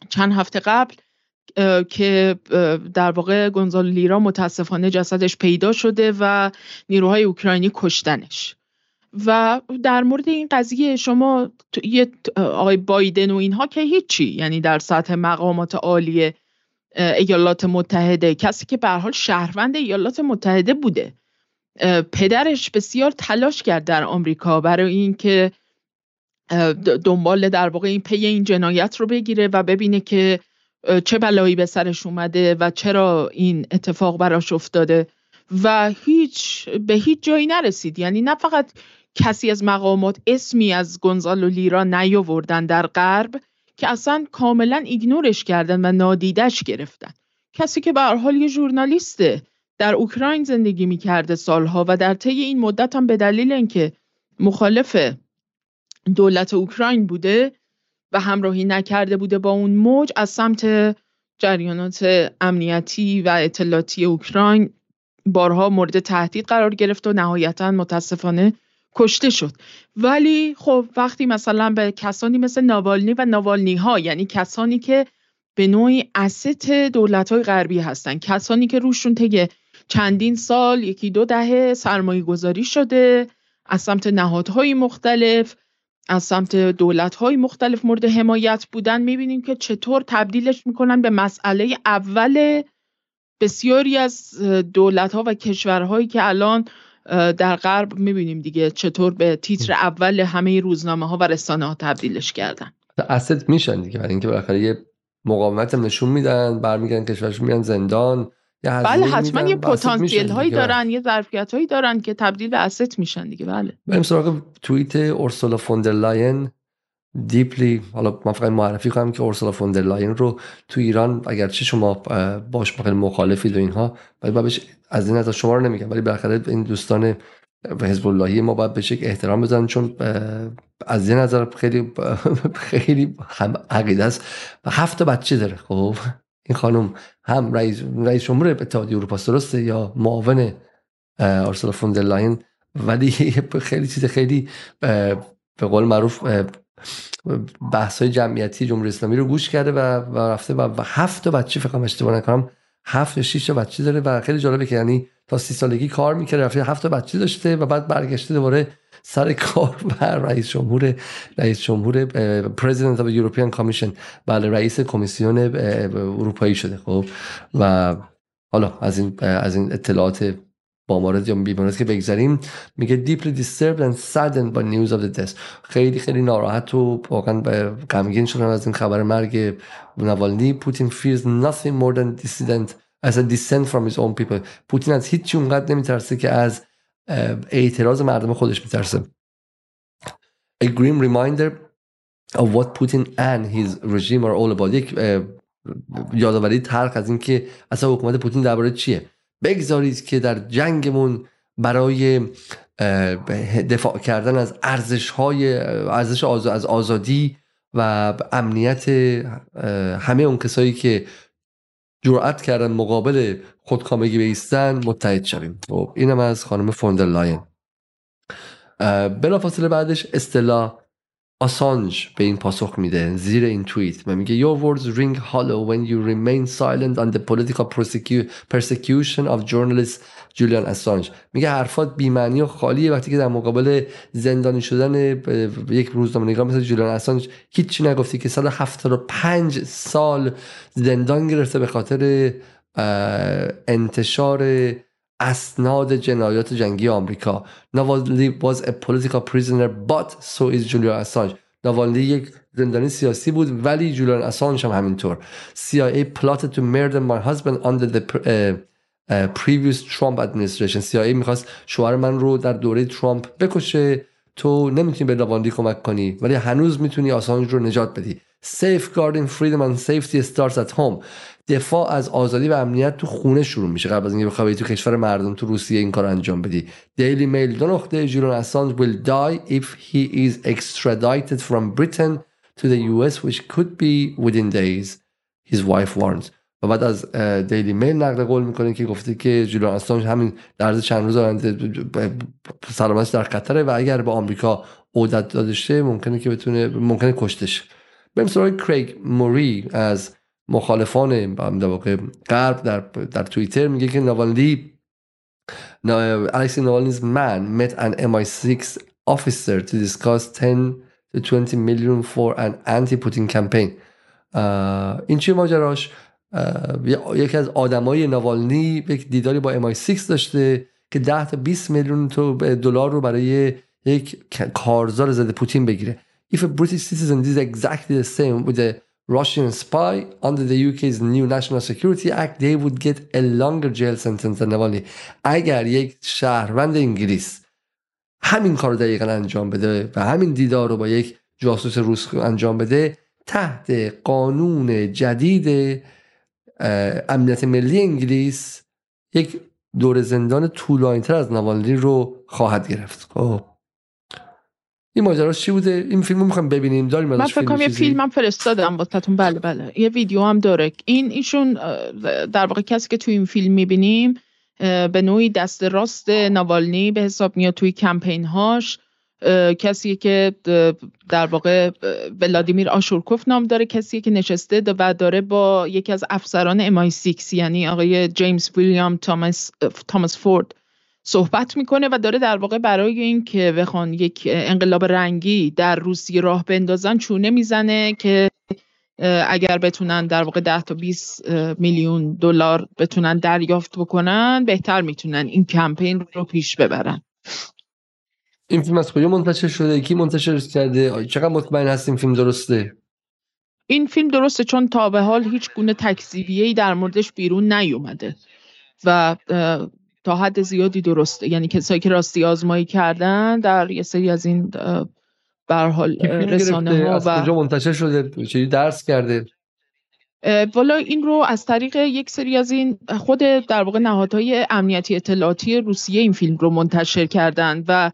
B: چند هفته قبل که در واقع گونزالو لیرا متاسفانه جسدش پیدا شده و نیروهای اوکراینی کشتنش. و در مورد این قضیه شما یه آقای بایدن و اینها که هیچی یعنی در سطح مقامات عالی ایالات متحده کسی که به حال شهروند ایالات متحده بوده. پدرش بسیار تلاش کرد در آمریکا برای اینکه دنبال در واقع این پی این جنایت رو بگیره و ببینه که چه بلایی به سرش اومده و چرا این اتفاق براش افتاده و هیچ به هیچ جایی نرسید. یعنی نه فقط کسی از مقامات اسمی از گونزالو لیرا نیاوردن در غرب که اصلا کاملا ایگنورش کردن و نادیدش گرفتن. کسی که به حال یه ژورنالیسته در اوکراین زندگی می‌کرده سالها و در طی این مدت هم به دلیل اینکه مخالف دولت اوکراین بوده و همراهی نکرده بوده با اون موج از سمت جریانات امنیتی و اطلاعاتی اوکراین بارها مورد تهدید قرار گرفت و نهایتا متاسفانه کشته شد. ولی خب وقتی مثلا به کسانی مثل ناوالنی و ناوالنی ها یعنی کسانی که به نوعی اسست دولت های غربی هستن کسانی که روشون طی چندین سال یکی دو دهه سرمایه گذاری شده از سمت نهادهای مختلف از سمت دولتهای مختلف مورد حمایت بودن می‌بینیم که چطور تبدیلش می‌کنن به مسئله اول بسیاری از دولت ها و کشورهایی که الان در غرب می‌بینیم دیگه چطور به تیتر اول همه روزنامه ها و رسانه ها تبدیلش کردن.
A: asset میشن دیگه برای اینکه بالاخره یه مقاومت هم نشون میدن برمیگردن کشورشون میان زندان.
B: بله حتما یه پتانسیل هایی دارن یه ظرفیت هایی دارن که تبدیل به asset میشن دیگه بله.
A: بریم سراغ توییت اورسولا فون در لاین دیپلی حالا من فقط معرفی کنم که اورسولا فون در لاین رو تو ایران اگرچه شما باش خیلی مخالفید و اینها ولی بابش از این نظر شما رو نمیگم ولی بالاخره این دوستان حزب اللهی ما باید بهش احترام بزنن چون از این نظر خیلی خیلی هم عقیده است. و هفت بچه داره خب. این خانم هم رئیس رئیس جمهور اتحادیه اروپا درسته؟ یا معاون آرسلا فوندر لاین ولی خیلی چیز خیلی به قول معروف بحث های جمعیتی جمهوری اسلامی رو گوش کرده و, و رفته و, و هفت بچه فکر اشتباه نکنم هفت شش بچه داره و خیلی جالبه که یعنی تا سی سالگی کار می‌کرده رفته هفت بچه داشته و بعد برگشته دوباره سر کار و رئیس جمهور رئیس جمهور پرزیدنت اف یورپین کمیشن بله رئیس کمیسیون اروپایی شده خب. و حالا از این از این اطلاعات با مورد یا بیمارد که بگذاریم میگه deeply disturbed and saddened by news of the death. خیلی خیلی ناراحت و واقعا غمگین شدن از این خبر مرگ نوالنی. پوتین fears nothing more than dissident as a dissent from his own people. پوتین از هیچی اونقدر نمیترسه که از اعتراض مردم خودش میترسه. A grim reminder of what Putin and his regime are all about. یک یادآوری تلخ از اینکه اصلا حکومت پوتین درباره چیه؟ بگذارید که در جنگمون برای دفاع کردن از ارزش های ارزش از آزادی و امنیت همه اون کسایی که جرأت کردن مقابل خودکامگی بیستن متحد شویم. خب اینم از خانم فوندر لاین. بلافاصله بعدش اصطلاح آسانج به این پاسخ میده زیر این توییت و میگه Your words ring hollow when you remain silent on the political persecution of journalist جولیان اسانج میگه حرفات بیمعنی و خالیه وقتی که در مقابل زندانی شدن یک روزنامه نگار مثل جولیان اسانج هیچی نگفتی که سال 75 سال زندان گرفته به خاطر انتشار اسناد جنایات جنگی آمریکا. نوالنی was a political prisoner but so is Julian Assange. نوالنی یک زندانی سیاسی بود ولی جولیان اسانج هم همینطور. CIA plotted to murder my husband under the previous Trump administration. CIA می‌خواست شوهر من رو در دوره ترامپ بکشه. تو نمی‌تونی به نوالنی کمک کنی ولی هنوز می‌تونی آسانج رو نجات بدی. Safeguarding freedom and safety starts at home. دفاع از آزادی و امنیت تو خونه شروع میشه. قبل از اینکه بخوای تو کشور مردم تو روسیه این کار انجام بدی. دیلی میل دو نقطه جولون اسانج will die if he is extradited from Britain to the US which could be within days his wife warns. و بعد از دیلی میل نقل قول می‌کنه که گفته که جولون اسانج همین در چند روز آینده سلامتش در خطره و اگر به آمریکا عودت داده ممکنه که بتونه ممکنه کشتش بریم سراغ کریگ موری از مخالفان در واقع غرب در, در توییتر میگه که نوالنی الکسی نوالنی's man met an MI6 officer to discuss 10 to 20 million for an anti-Putin campaign. این چیه ماجراش؟ یکی از آدمای نوالنی یک دیداری با MI6 داشته که 10 تا 20 میلیون دلار رو برای یک کارزار ضد پوتین بگیره. If a British citizen did exactly the same with a Russian spy under the UK's new National Security Act they would get a longer jail sentence than Navalny اگر یک شهروند انگلیس همین کار دقیقا انجام بده و همین دیدار رو با یک جاسوس روس انجام بده تحت قانون جدید امنیت ملی انگلیس یک دور زندان طولانی از نوالنی رو خواهد گرفت. خب. این ماجرا چی بوده؟ این فیلمو می‌خوام ببینیم. داریم
B: من فکر کنم یه فیلم هم فرستادم واسهتون بله بله. یه ویدیو هم داره. این ایشون در واقع کسی که توی این فیلم می‌بینیم به نوعی دست راست نوالنی به حساب میاد توی کمپین هاش کسی که در واقع ولادیمیر آشورکوف نام داره. کسی که نشسته و داره با یکی از افسران امای 6 یعنی آقای جیمز ویلیام تامس, تامس فورد. صحبت می‌کنه و داره در واقع برای اینکه بخوان یک انقلاب رنگی در روسیه راه بندازن چونه می‌زنه که اگر بتونن در واقع 10 تا 20 میلیون دلار بتونن دریافت بکنن بهتر می‌تونن این کمپین رو پیش ببرن.
A: این فیلم از کجا منتشر شده؟ کی منتشر کرده؟ چقدر مطمئن هست این فیلم درسته؟
B: این فیلم درسته چون تا به حال هیچ گونه تکذیبیه‌ای در موردش بیرون نیومده و تا حد زیادی درسته. یعنی کسایی که راستی آزمایی کردن در یه سری از این بر حال رسانه ها
A: و کجا منتشر شده چی درس کرده؟
B: والا این رو از طریق یک سری از این خود در واقع نهادهای امنیتی اطلاعاتی روسیه این فیلم رو منتشر کردن و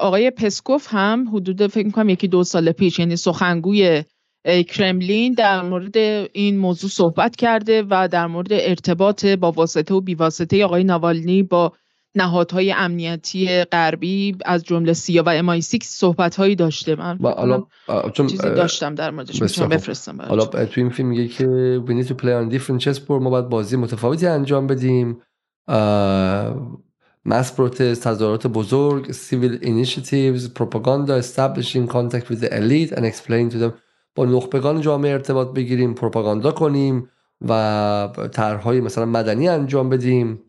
B: آقای پسکوف هم حدود فکر می‌کنم یکی دو سال پیش یعنی سخنگوی کرملین در مورد این موضوع صحبت کرده و در مورد ارتباط با واسطه و بیواسطه آقای نوالنی با نهادهای امنیتی غربی از جمله سیا و امای سیکس صحبت هایی داشته. من چیزی داشتم در موردش. می‌تونم بفرستم
A: حالا تو این فیلم میگه که we need to play on different chessboard ما باید بازی متفاوتی انجام بدیم. mass protest تظاهرات بزرگ civil initiatives propaganda establishing contact with the elite and explain to them با نخبگان جامعه ارتباط بگیریم پروپاگاندا کنیم و طرحهای مثلا مدنی انجام بدیم.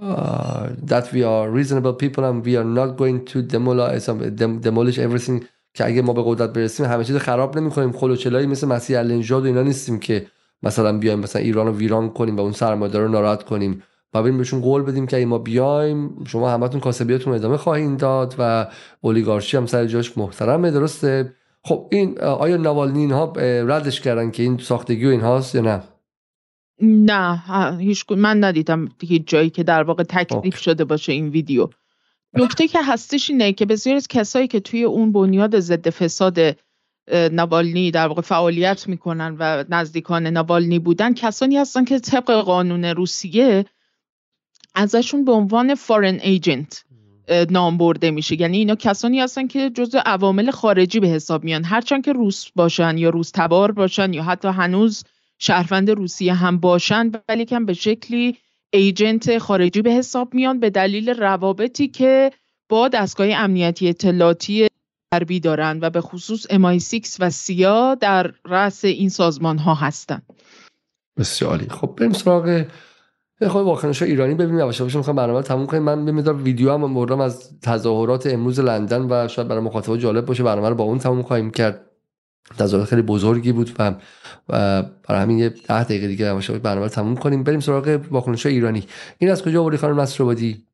A: uh, that we are reasonable people and we are not going to demolish, demolish everything که اگه ما به قدرت برسیم همه چیز خراب نمی‌کنیم. خلوچلایی مثل مسیح النژاد و اینا نیستیم که مثلا بیایم مثلا ایران رو ویران کنیم و اون سرمایه‌دار رو ناراحت کنیم. و بریم بهشون قول بدیم که اگه ما بیایم شما همتون کاسبیاتون ادامه خواهید داد و اولیگارشی هم سر جاش محترمه درسته؟ خب این آیا نوالنی اینها ردش کردن که این ساختگی و اینهاست یا نه
B: نه هیچ من ندیدم هیچ جایی که در واقع تکلیف خب. شده باشه این ویدیو نکته که هستش اینه که بسیار از کسایی که توی اون بنیاد ضد فساد نوالنی در واقع فعالیت می‌کنن و نزدیکان نوالنی بودن کسانی هستن که طبق قانون روسیه ازشون به عنوان فارن ایجنت نام برده میشه. یعنی اینا کسانی هستن که جزء عوامل خارجی به حساب میان. هرچند که روس باشن یا روس تبار باشن یا حتی هنوز شهروند روسیه هم باشن ولی کم به شکلی ایجنت خارجی به حساب میان به دلیل روابطی که با دستگاه امنیتی اطلاعاتی غربی دارن و به خصوص امای 6 و سیا در رأس این سازمان ها هستن
A: بسیاری خب بریم سراغ خب واکنش ایرانی ببینیم یواش یواش می‌خوام برنامه تموم کنیم. من بمیدار ویدیو هم بردم از تظاهرات امروز لندن و شاید برای مخاطبا جالب باشه برنامه رو با اون تموم خواهیم کرد. تظاهرات خیلی بزرگی بود و, و برای همین یه ده دقیقه دیگه یواش برنامه رو تموم کنیم. بریم سراغ واکنش ایرانی. این از کجا آوردی خانم نصر آبادی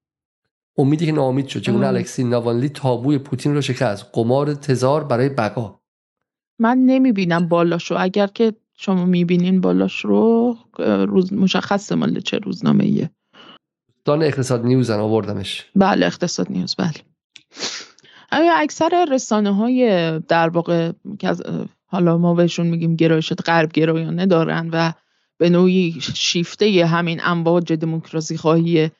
A: امیدی که ناامید شد چگونه الکسی ناوالنی تابوی پوتین رو شکست؟ قمار تزار برای بقا.
B: من نمی‌بینم بالاشو اگر که شما می‌بینین بالاش رو روز مشخص مال چه روزنامه ایه
A: دان اقتصاد نیوز آوردمش.
B: بله اقتصاد نیوز بله. اکثر رسانه های در واقع حالا ما بهشون میگیم گرایشت غرب گرایانه دارن و به نوعی شیفته همین امواج دموکراسی خواهی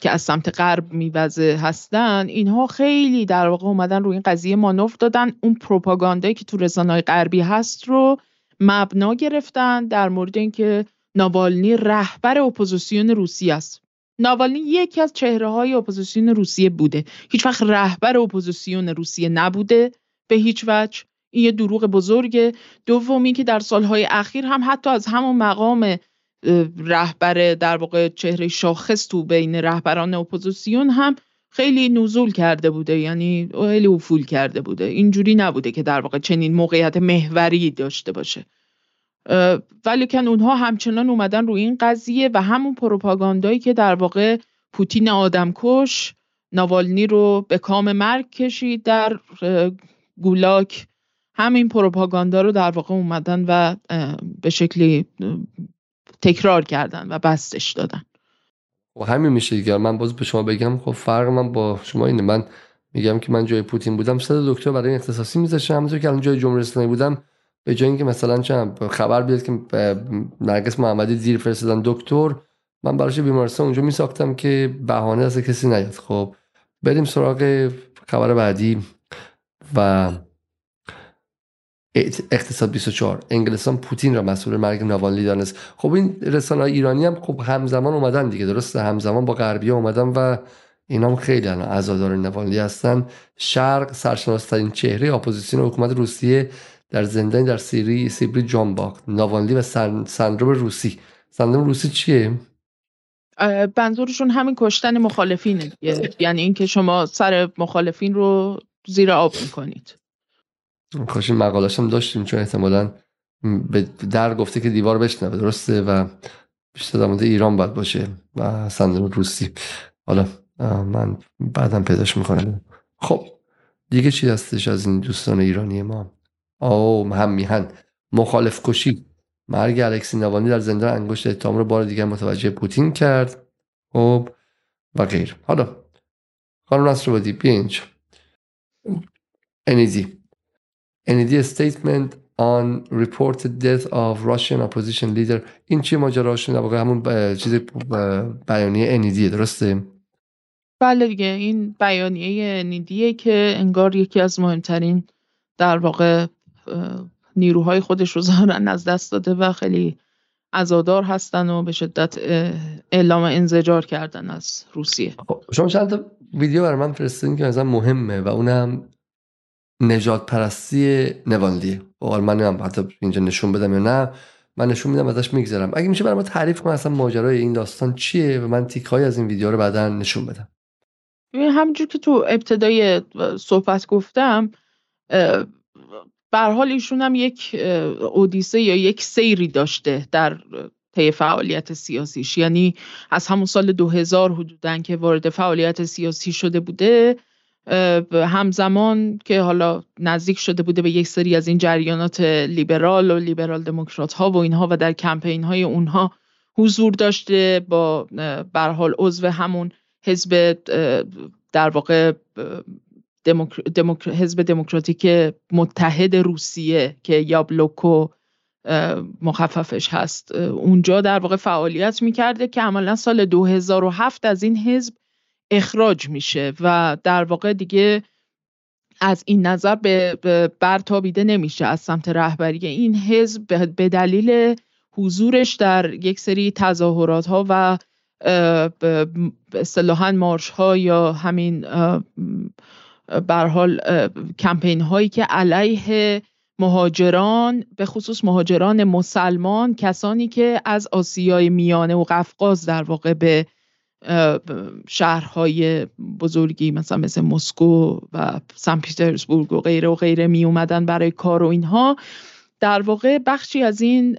B: که از سمت غرب میوزه هستن اینها خیلی در واقع اومدن روی این قضیه مانوف دادن. اون پروپاگاندایی که تو رسانه های غربی هست رو مبنا گرفتن در مورد اینکه ناوالنی رهبر اپوزیسیون روسیه است. ناوالنی یکی از چهره های اپوزیسیون روسیه بوده. هیچ وقت رهبر اپوزیسیون روسیه نبوده. به هیچ وجه. این یه دروغ بزرگه دومی که در سالهای اخیر هم حتی از همون مقام رهبر در واقع چهره شاخص تو بین رهبران اپوزیسیون هم خیلی نزول کرده بوده یعنی خیلی افول کرده بوده. اینجوری نبوده که در واقع چنین موقعیت محوری داشته باشه. ولی کن اونها همچنان اومدن روی این قضیه و همون پروپاگاندایی که در واقع پوتین آدمکش ناوالنی رو به کام مرگ کشید در گولاک. همین پروپاگاندا رو در واقع اومدن و به شکلی تکرار کردن و بستش دادن.
A: خب همین میشه دیگه. من باز به شما بگم خب فرق من با شما اینه. من میگم که من جای پوتین بودم صد دکتر برای اختصاصی میذاشتم. همونطور که الان جای جمهوری اسلامی بودم به جای اینکه مثلا چند خبر بیاد که نرگس محمدی زیر فرستادن دکتر من براش بیمارستان اونجا میساختم که بهانه از کسی نیاد. خب بریم سراغ خبر بعدی و اقتصاد 24 انگلستان پوتین را مسئول مرگ ناوالنی دانست. خب این رسانه ایرانی هم خب همزمان اومدن دیگه درسته؟ همزمان با غربی اومدن و اینا هم خیلی الان عزادار ناوالنی هستن. شرق سرشناسترین چهره اپوزیسیون حکومت روسیه در زندان در سیری سیبری جان باخت. ناوالنی و سندروم روسی. سندروم روسی چیه؟
B: منظورشون همین کشتن مخالفینه یعنی اینکه شما سر مخالفین رو زیر آب می‌کنید.
A: کاش این مقالش هم داشتیم چون احتمالا به در گفته که دیوار بشنوه درسته؟ و بیشتر در ایران باید باشه و سندروم روسی. حالا من بعدم پیداش می‌کنم. خب دیگه چی هستش از این دوستان ایرانی ما؟ او هم میهن. مخالف کشی. مرگ الکسی نوانی در زندان انگشت اتهام رو بار دیگر متوجه پوتین کرد. خب و غیر. حالا خانم نصر بادی بیا اینجا انیدی انیدی statement on reported death of Russian opposition leader این چی ماجراش واقع همون چیز بیانیه انیدی درسته؟
B: بله دیگه این بیانیه انیدیه که انگار یکی از مهمترین در واقع نیروهای خودش رو ظاهرا از دست داده و خیلی ازادار هستن و به شدت اعلام انزجار کردن از روسیه.
A: خب، شما چند تا ویدیو برای من فرستین که مثلا مهمه و اونم نجات پرستی نوالدیه و خب، من هم حتی اینجا نشون بدم یا نه. من نشون میدم ازش میگذرم. اگه میشه برای ما تعریف کنم اصلا ماجرای این داستان چیه و من تیک از این ویدیو رو بعدا نشون بدم.
B: همونجور که تو ابتدای صحبت گفتم حال ایشون هم یک اودیسه یا یک سیری داشته در طی فعالیت سیاسیش. یعنی از همون سال 2000 حدودا که وارد فعالیت سیاسی شده بوده همزمان که حالا نزدیک شده بوده به یک سری از این جریانات لیبرال و لیبرال دموکرات ها و اینها و در کمپین های اونها حضور داشته با برحال عضو همون حزب در واقع حزب دموکراتیک متحد روسیه که یابلوکو مخففش هست. اونجا در واقع فعالیت می‌کرده که عملا سال 2007 از این حزب اخراج میشه و در واقع دیگه از این نظر به برتابیده نمیشه از سمت رهبری. این حزب به دلیل حضورش در یک سری تظاهرات ها و اصطلاحا مارش ها یا همین بر حال کمپین هایی که علیه مهاجران به خصوص مهاجران مسلمان کسانی که از آسیای میانه و قفقاز در واقع به شهرهای بزرگی مثلا مثل مسکو و سن پیترزبورگ و غیره و غیره می اومدن برای کار و اینها. در واقع بخشی از این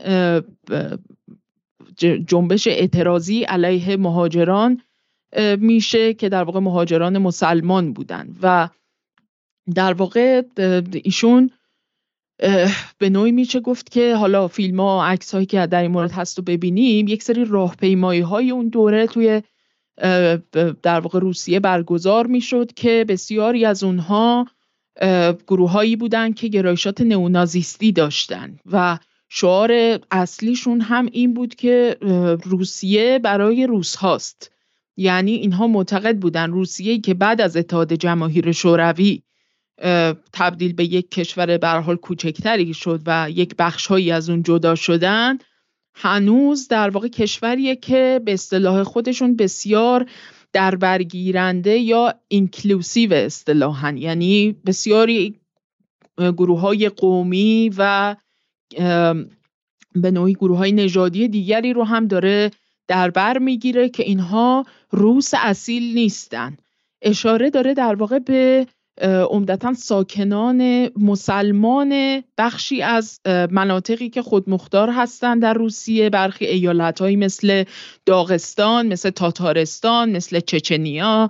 B: جنبش اعتراضی علیه مهاجران میشه که در واقع مهاجران مسلمان بودن و در واقع ایشون به نوعی میشه گفت که حالا فیلم ها عکس هایی که در این مورد هست رو ببینیم یک سری راهپیمایی های اون دوره توی در واقع روسیه برگزار می‌شد که بسیاری از اونها گروههایی بودن که گرایشات نئونازیستی داشتن و شعار اصلیشون هم این بود که روسیه برای روس هاست. یعنی اینها معتقد بودن روسیه که بعد از اتحاد جماهیر شوروی تبدیل به یک کشور به حال کوچکتری شد و یک بخشهایی از اون جدا شدن هنوز در واقع کشوریه که به اصطلاح خودشون بسیار در برگیرنده یا اینکلوسیو اصطلاحا یعنی بسیاری گروه های قومی و به نوعی گروه های نژادی دیگری رو هم داره در بر می‌گیره که اینها روس اصیل نیستن. اشاره داره در واقع به عمدتا ساکنان مسلمان بخشی از مناطقی که خودمختار هستند در روسیه برخی ایالتهایی مثل داغستان مثل تاتارستان مثل چچنیا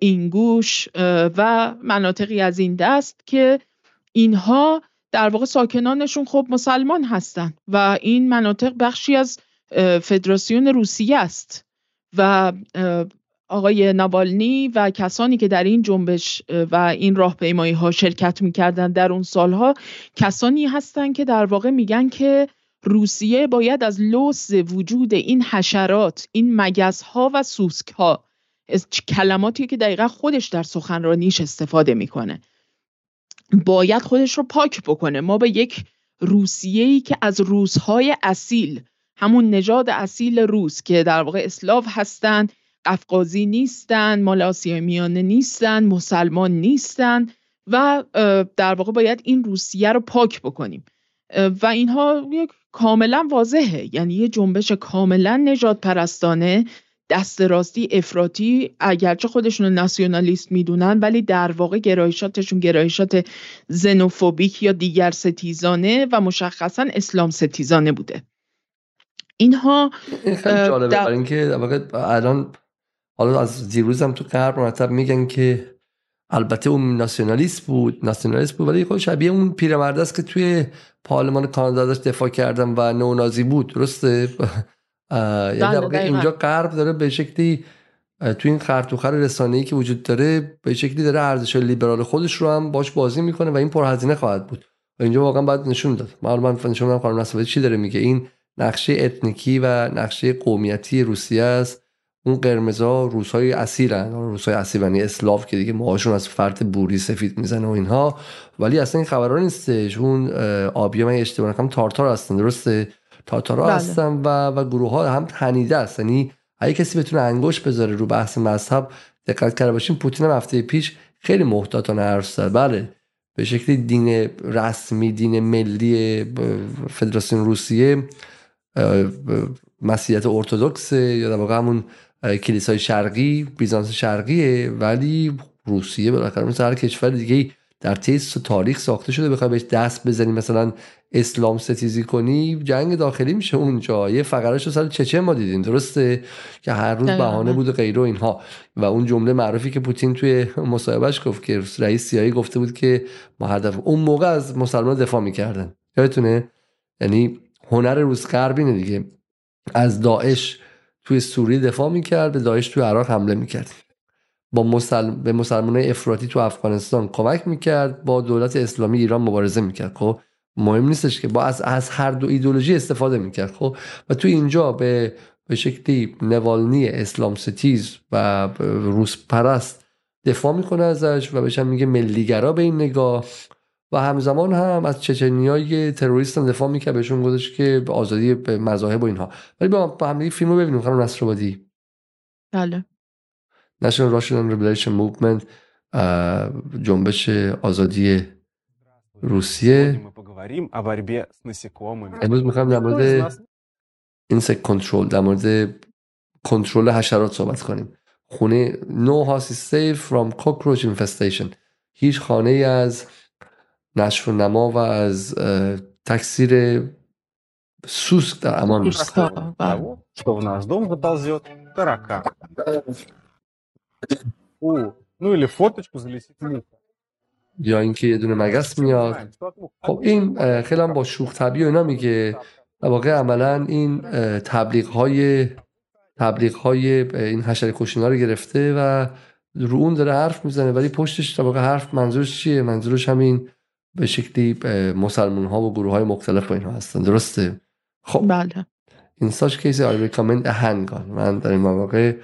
B: اینگوش و مناطقی از این دست که اینها در واقع ساکنانشون خب مسلمان هستند و این مناطق بخشی از فدراسیون روسیه است و آقای نابالنی و کسانی که در این جنبش و این راهپیمایی ها شرکت می‌کردن در اون سالها کسانی هستند که در واقع میگن که روسیه باید از لوس وجود این حشرات این مگس ها و سوسک ها کلماتی که دقیقا خودش در سخنرانیش استفاده می‌کنه باید خودش رو پاک بکنه. ما به یک روسیه ای که از روسهای اصیل همون نژاد اصیل روس که در واقع اسلاو هستند قفقازی نیستن مال آسیای میانه نیستن مسلمان نیستن و در واقع باید این روسیه رو پاک بکنیم. و اینها یک کاملا واضحه. یعنی یه جنبش کاملا نجات پرستانه دست راستی افراطی اگرچه خودشون ناسیونالیست می‌دونن ولی در واقع گرایشاتشون گرایشات زنوفوبیک یا دیگر ستیزانه و مشخصا اسلام ستیزانه بوده. اینها
A: این خیلی جالبه. در... اینکه الان حالا از دیروز تو غرب مرتب میگن که البته اون ناسیونالیست بود ناسیونالیست بود ولی خود شبیه اون پیرمرد است که توی پارلمان کانادا داشت دفاع کردن و نونازی بود درسته؟ یعنی بله، اینجا غرب داره به شکلی توی این خرطوخر رسانه‌ای که وجود داره به شکلی داره ارزش لیبرال خودش رو هم باش بازی می‌کنه و این پرهزینه خواهد بود. و اینجا واقعا باید نشون داد. من نشون بدم خانم چی داره میگه. این نقشه اتنیکی و نقشه قومیتی روسیه است. اون قرمزا روسای اصیلن روسای اصیل یعنی اسلاف که دیگه موهاشون از فرد بوری سفید می‌زنه و اینها. ولی اصلا این خبرها نیستش. اون آبی من اشتباه نکنم تارتار هستن درسته؟ تاتارا بله. هستن و و گروه ها هم تنیده است یعنی اگه کسی بتونه انگوش بذاره رو بحث مذهب دقت کرده باشیم پوتین هم هفته پیش خیلی محتاطانه حرف زد. بله. به شکلی دین رسمی دین ملی فدراسیون روسیه مسیحیت ارتودکس یا در واقع همون کلیسای شرقی بیزانس شرقیه ولی روسیه بالاخره مثل هر کشور دیگه در و تاریخ ساخته شده. بخوای بهش دست بزنی مثلا اسلام ستیزی کنی جنگ داخلی میشه اونجا. یه فقرش رو سر چچه ما دیدیم درسته؟ که هر روز بهانه بود و غیره و اینها. و اون جمله معروفی که پوتین توی مصاحبهش گفت که رئیس سیایی گفته بود که ما هدف اون موقع از مسلمان دفاع می‌کردن. یادتونه؟ یعنی هنر روز غربینه دیگه. از داعش توی سوریه دفاع می‌کرد به داعش توی عراق حمله می‌کرد. با مسلم... به مسلمان افراطی تو افغانستان کمک می‌کرد با دولت اسلامی ایران مبارزه می‌کرد. خب مهم نیستش که با از, از هر دو ایدولوژی استفاده می‌کرد. خب و تو اینجا به به شکلی نوالنی اسلام ستیز و روس پرست دفاع می‌کنه ازش و بهش میگه ملیگرا به این نگاه. و همزمان هم از چچنیای تروریست هم دفاع می‌کرد بهشون گذاشت که به آزادی به مذاهب و اینها. ولی با هم فیلم رو ببینیم خانم نصرآبادی
B: بله.
A: National Russian Liberation Movement جنبش آزادی روسیه. امروز می‌خوایم در مورد اینسک کنترل در مورد کنترل حشرات صحبت کنیم. خونه no house is safe from cockroach infestation. هیچ خانه ای از نشر و نما و از تکثیر سوسک در امان نیست ну или фоточку залетит یا اینکه یه دونه مگس میاد خب این خیلی هم با شوخ طبیع اینا میگه در واقع عملا این تبلیغ های تبلیغ های این حشره کشینا رو گرفته و رو اون داره حرف میزنه ولی پشتش در واقع حرف منظورش چیه منظورش همین به شکلی مسلمان ها و گروه های مختلف با اینها هستن. درسته؟
B: خب. بله.
A: این ساش کیس آی ریکامند هنگان من در این مواقع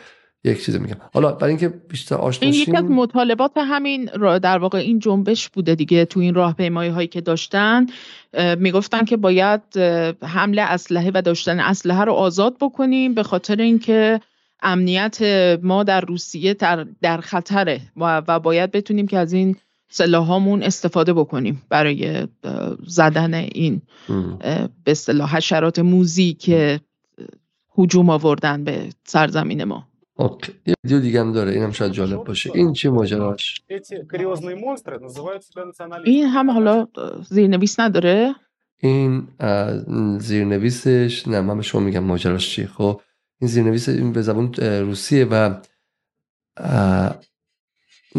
A: یک چیز میگم. حالا برای اینکه بیشتر آشنا
B: این یکی از مطالبات همین در واقع این جنبش بوده دیگه تو این راهپیمایی هایی که داشتن. می‌گفتن که باید حمل اسلحه و داشتن اسلحه رو آزاد بکنیم به خاطر اینکه امنیت ما در روسیه در, در خطره و باید بتونیم که از این سلاحامون استفاده بکنیم برای زدن این به اصطلاح حشرات موزی که هجوم آوردن به سرزمین ما.
A: اوکی. یه ویدیو دیگه هم داره. اینم شاید جالب باشه. این چی ماجراش؟
B: این هم حالا زیرنویس نداره؟
A: این زیرنویسش نه من به شما میگم ماجراش چی خب این زیرنویس این به زبان روسیه و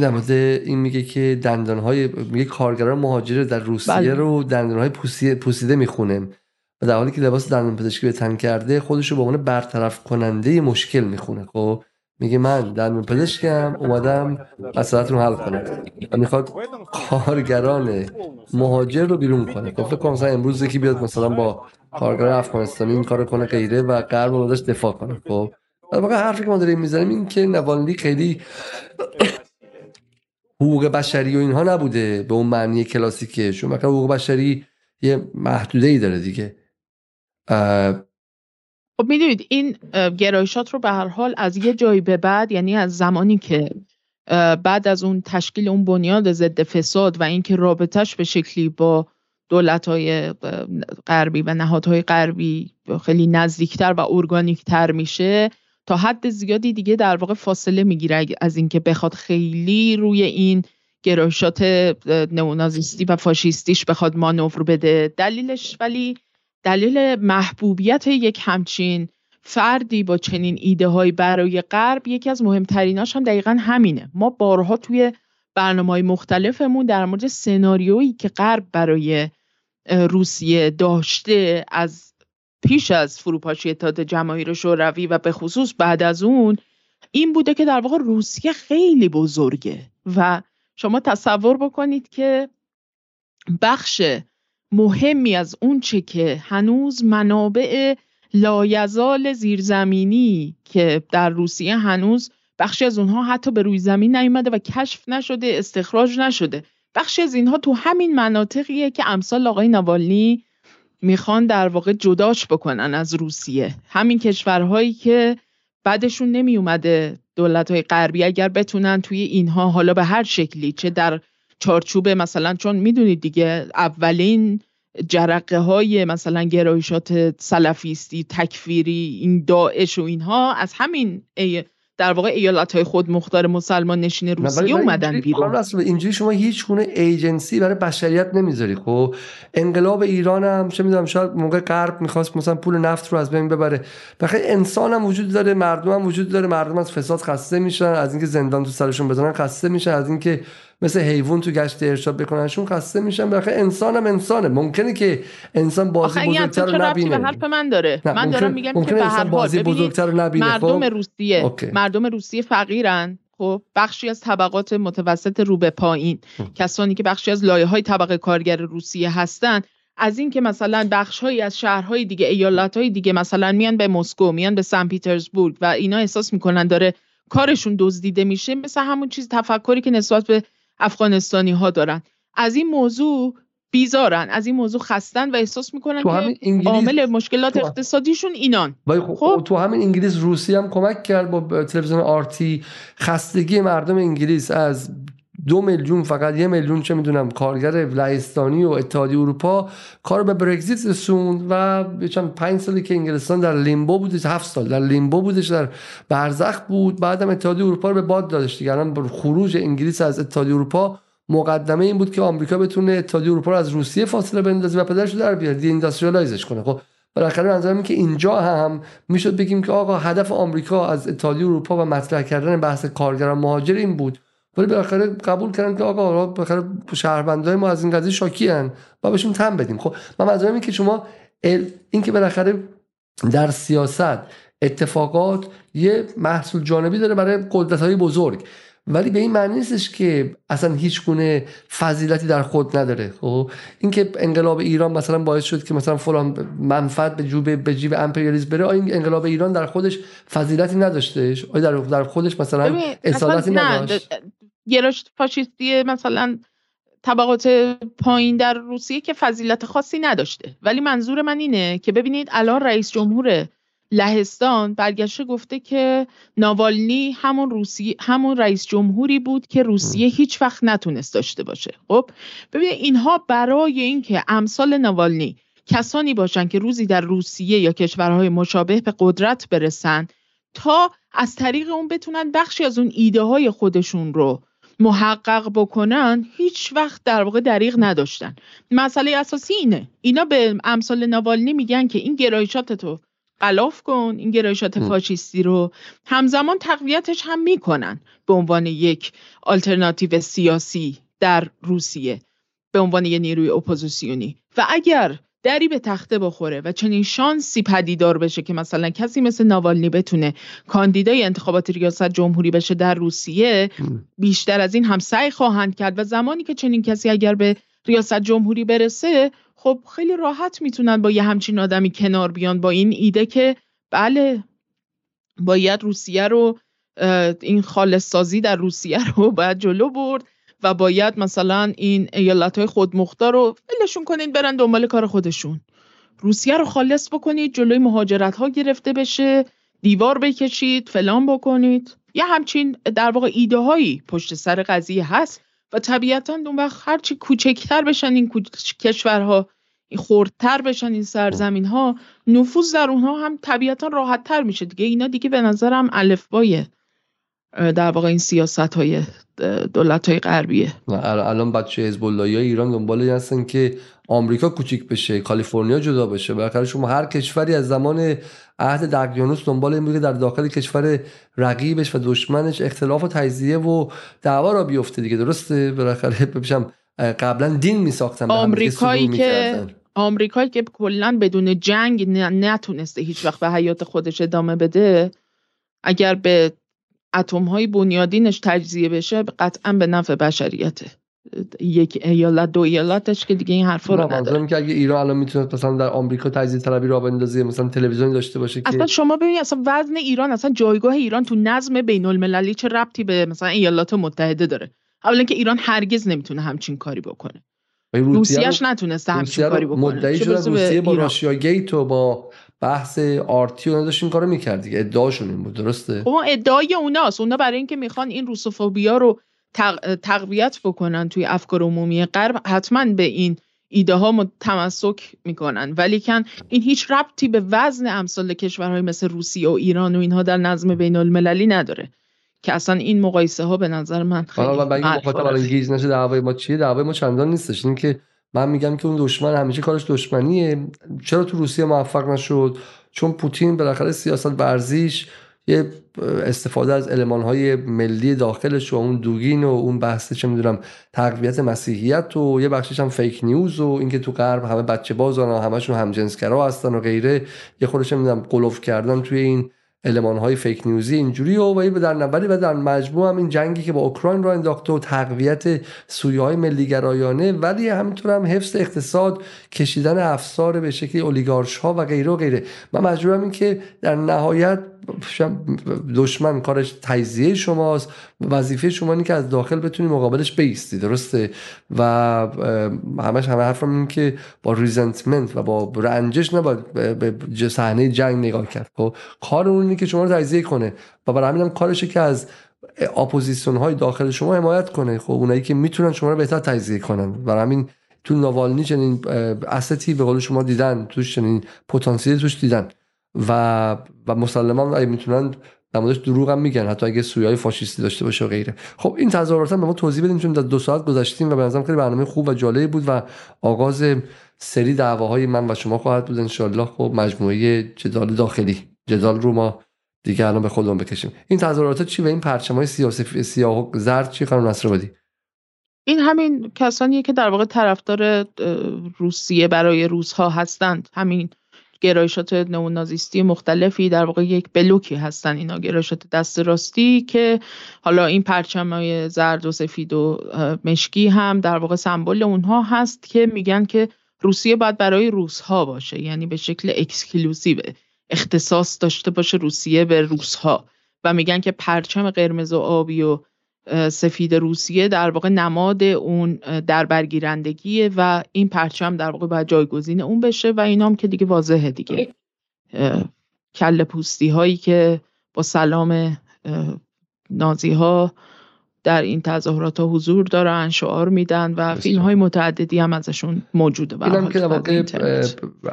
A: در این میگه که دندانهای میگه کارگران مهاجر در روسیه بله. رو دندانهای پوسیده می‌خونه. و در حالی که لباس دندان پزشکی به تن کرده خودش رو به عنوان برطرف کننده مشکل می‌خونه. خب میگه من دندون پزشکم اومدم مسئلتون حل کنم. و می‌خواد کارگران مهاجر رو بیرون کنه. خب فکر کنم مثلا امروز یکی بیاد مثلا با کارگر افغانستانی این کار کنه غیره و غرب رو دفاع کنه. خب واقعا حرفی که ما داریم می‌زنیم این که نوالنی خیلی حقوق بشری و اینها نبوده به اون معنی کلاسیکه چون مثلا حقوق بشری یه محدوده ای داره دیگه.
B: خب می‌دونید این گرایشات رو به هر حال از یه جایی به بعد یعنی از زمانی که بعد از اون تشکیل اون بنیاد ضد فساد و اینکه رابطش به شکلی با دولت های غربی و نهادهای غربی خیلی نزدیکتر و ارگانیکتر میشه تا حد زیادی دیگه در واقع فاصله می‌گیره. از اینکه بخواد خیلی روی این گرایشات نئونازیستی و فاشیستیش بخواد مانور بده. دلیلش ولی دلیل محبوبیت یک همچین فردی با چنین ایده های برای غرب یکی از مهمتریناش هم دقیقا همینه. ما بارها توی برنامه های مختلفمون در مورد سناریویی که غرب برای روسیه داشته از پیش از فروپاشی اتحاد جماهیر شوروی و به خصوص بعد از اون این بوده که در واقع روسیه خیلی بزرگه. و شما تصور بکنید که بخش مهمی از اون چه که هنوز منابع لایزال زیرزمینی که در روسیه هنوز بخشی از اونها حتی به روی زمین نیومده و کشف نشده استخراج نشده بخشی از اینها تو همین مناطقیه که امثال آقای نوالنی می‌خوان در واقع جداش بکنن از روسیه. همین کشورهایی که بعدشون نمی اومده دولت های غربی اگر بتونن توی اینها حالا به هر شکلی چه در چارچوب مثلا چون می‌دونید دیگه اولین جرقه های مثلا گرایشات سلفیستی تکفیری این داعش و اینها از همین در واقع ایالت های خود مختار مسلمان نشین روسیه اومدن بیرون.
A: اینجوری شما هیچ گونه ایجنسی برای بشریت نمی‌ذاری خب؟ انقلاب ایران هم چه می‌دونم شاید موقع غرب می‌خواست مثلا پول نفت رو از بین ببره. بخاطر انسان هم وجود داره مردم هم وجود داره مردم از فساد خسته میشن از اینکه زندان تو سرشون بزنن خسته میشن از اینکه مثل حیوان تو گشت ارشاد بکننشون خسته میشن. بخاطر انسان هم انسانه. ممکنه که انسان بازی بزرگتر رو نبینه.
B: حرف من داره؟ من دارم میگم که به هر
A: بازی بزرگتر رو نبینه.
B: مردم خب؟ روسیه. مردم روسیه فقیرن. خب بخشی از طبقات متوسط رو به پایین. کسانی که بخشی از لایه های طبقه کارگر روسیه هستن از اینکه مثلا بخشهایی از شهرهای دیگه ایالتهای دیگه مثلا میان به مسکو میان به سن پیترزبورگ و اینا احساس می‌کنن داره کارشون دزدیده میشه مثل همون چیز تفکری که نسبت به افغانستانی ها دارن. از این موضوع بیزارن از این موضوع خستن و احساس می‌کنن که عامل مشکلات اقتصادیشون اینان.
A: خب, خب؟ تو همین انگلیس روسی هم کمک کرد با تلویزیون آرتی خستگی مردم انگلیس از دو میلیون فقط یه میلیون چه می‌دونم کارگر لهستانی و اتحادیه اروپا کار به برگزیت رسوند و چند پنج سالی که انگلستان در لیمبو بودش هفت سال در لیمبو بودش در برزخ بود. بعدم اتحادیه اروپا رو به باد دادش دیگه. الان خروج انگلیس از اتحادیه اروپا مقدمه این بود که آمریکا بتونه اتحادیه اروپا رو از روسیه فاصله بندازه و پدرش در بیاره دی اینداستریالایزش کنه. خب بالاخره نظرم که اینجا هم می‌شد بگیم که آقا هدف آمریکا از اتحادیه اروپا و مطرح کردن بحث کارگران مهاجر این بود. ولی بالاخره قبول کردن که آقا بالاخره شهروندای ما از این قضیه شاکی هن. و بهشون تم بدیم. خب من منظورم که شما این که بالاخره در سیاست اتفاقات یه محصول جانبی داره برای قدرت های بزرگ. ولی به این معنی نیستش که اصلا هیچ گونه فضیلتی در خود نداره. خب اینکه انقلاب ایران مثلا باعث شد که مثلا فلان منفعت به جوب به جیب امپریالیسم بره آیا این انقلاب ایران در خودش فضیلتی نداشتهش؟ آیا در در خودش مثلا اصالتی نداشت؟
B: گرایش فاشیستی مثلا طبقات پایین در روسیه که فضیلت خاصی نداشته. ولی منظور من اینه که ببینید الان رئیس جمهور لهستان برگشته گفته که ناوالنی همون روسیه همون رئیس جمهوری بود که روسیه هیچ وقت نتونست داشته باشه. خب؟ ببینید اینها برای اینکه امثال ناوالنی کسانی باشن که روزی در روسیه یا کشورهای مشابه به قدرت برسن تا از طریق اون بتونن بخشی از اون ایده های خودشون رو محقق بکنن هیچ وقت در واقع دریغ نداشتن. مسئله اساسی اینه. اینا به امثال نوالنی میگن که این گرایشات تو قلاف کن این گرایشات فاشیستی رو همزمان تقویتش هم می‌کنن. به عنوان یک آلترناتیو سیاسی در روسیه به عنوان یه نیروی اپوزیسیونی. و اگر دری به تخته بخوره و چنین شانسی پدیدار بشه که مثلا کسی مثل ناوالنی بتونه کاندیدای انتخابات ریاست جمهوری بشه در روسیه بیشتر از این هم سعی خواهند کرد و زمانی که چنین کسی اگر به ریاست جمهوری برسه خب خیلی راحت می‌تونن با یه همچین آدمی کنار بیان با این ایده که بله باید روسیه رو این خالص سازی در روسیه رو باید جلو برد. و باید مثلا این ایالت های خودمختار رو ولشون کنین برن دنبال کار خودشون. روسیه رو خالص بکنید جلوی مهاجرت ها گرفته بشه دیوار بکشید فلان بکنید. یه همچین در واقع ایده هایی پشت سر قضیه هست و طبیعتا اون وقت هرچی کوچکتر بشن این کشورها خردتر بشن این سرزمین ها نفوذ در اونها هم طبیعتا راحت تر میشه دیگه. اینا دیگه به نظرم الفبای در واقع این سیاست های دولت های غربیه
A: الان بچه حزب ایران دنبال هستن که آمریکا کوچیک بشه کالیفرنیا جدا بشه. بالاخره شما هر کشوری از زمان عهد دقیانوس دنبال این در داخل کشور رقیبش و دشمنش اختلاف و تجزیه و دعوا را بیفته دیگه. درسته؟ بالاخره بشم قبلا دین میساختن
B: آمریکایی که آمریکایی که کلا بدون جنگ نتونسته هیچ وقت به حیات خودش ادامه بده اگر به اتم های بنیادینش تجزیه بشه قطعا به نفع بشریته یک ایالت دو ایالتش که دیگه این حرفا رو نداره.
A: که اگه ایران الان می‌تونه مثلا در آمریکا تجزیه طلبی را بندازه مثلا تلویزیون داشته باشه
B: که اصلا شما ببینید اصلا وزن ایران اصلا جایگاه ایران تو نظم بین المللی چه ربطی به مثلا ایالات متحده داره؟ اولا که ایران هرگز نمی‌تونه همچین کاری بکنه. روسیهش نتونسته همچین کاری بکنه.
A: مدعی شده روسیه با راشیا گیت و با بحث آرتی اونا داشت این کارو می‌کرد دیگه. ادعاشون این بود درسته؟
B: خب ادعای اوناست. اونا برای اینکه می‌خوان این روسوفوبیا رو تقویت بکنن توی افکار عمومی غرب حتما به این ایده ها تمسک می‌کنن. ولی کن این هیچ ربطی به وزن امثال کشورهای مثل روسیه و ایران و اینها در نظم بین المللی نداره. که اصلا این مقایسه ها به نظر من خیلی
A: حالا گیز نشه دعوای ما چیه؟ دعوای ما چندان نیستش. این که من میگم که اون دشمن همیشه کارش دشمنیه. چرا تو روسیه موفق نشد؟ چون پوتین بالاخره سیاست ورزیش یه استفاده از های ملی داخلش و اون دوگین و اون بحث چه می‌دونم تقویت مسیحیت و یه بخشش هم فیک نیوز و اینکه تو غرب همه بچه بازان و همشون همجنسگرا هستن و غیره. یه خودش می‌دونم قلوف کردن توی این علمان های فیک نیوزی اینجوری و ولی در نوری و در مجموع هم این جنگی که با اوکراین را انداخته و تقویت سویه های ملیگرایانه ولی همینطور هم حفظ اقتصاد کشیدن افسار به شکل اولیگارش ها و غیره و غیره. من مجبورم این که در نهایت دشمن کارش تجزیه شماست وظیفه شما اینه که از داخل بتونی مقابلش بیستی درسته؟ و همش همه حرفم این که با resentment و با رنجش نباید به صحنه جنگ نگاه کرد خب؟ کار اون که شما رو تجزیه کنه. و برای همینم کارشه که از اپوزیسیون های داخل شما حمایت کنه. خب اونایی که می‌تونن شما رو بهتر تجزیه کنن. برای همین تو نوالنی چنین asset ی به قول شما دیدن. توش چنین پتانسیل توش دیدن. و و مسلما اگه می‌تونن در دروغ هم میگن. حتی اگه سویه‌های فاشیستی داشته باشه و غیره. خب این تظاهرات به ما توضیح بدیم چون در دو ساعت گذاشتیم و به نظرم خیلی برنامه خوب و جالب بود و آغاز سری دعواهای من و شما خواهد بود انشالله خب مجموعه جدال داخلی. جدال رو ما دیگه الان به خودمون بکشیم. این تظاهرات چی و این پرچم های سیاسی سیاه و زرد چی خانم نصر
B: این همین کسانیه که در واقع طرفدار روسیه برای روزها هستند. همین گرایشات نئونازیستی مختلفی در واقع یک بلوکی هستن اینا گرایشات دست راستی که حالا این های زرد و سفید و مشکی هم در واقع سمبل اونها هست که میگن که روسیه باید برای روسها باشه یعنی به شکل exclusive اختصاص داشته باشه روسیه به روسها و میگن که پرچم قرمز و آبی و سفید روسیه در واقع نماد اون در برگیرندگیه و این پرچم در واقع باید جایگزین اون بشه و اینام که دیگه واضحه دیگه. کل پوستی هایی که با سلام نازی ها در این تظاهرات ها حضور دارن شعار میدن و فیلم های متعددی هم ازشون موجوده
A: فیلم که واقع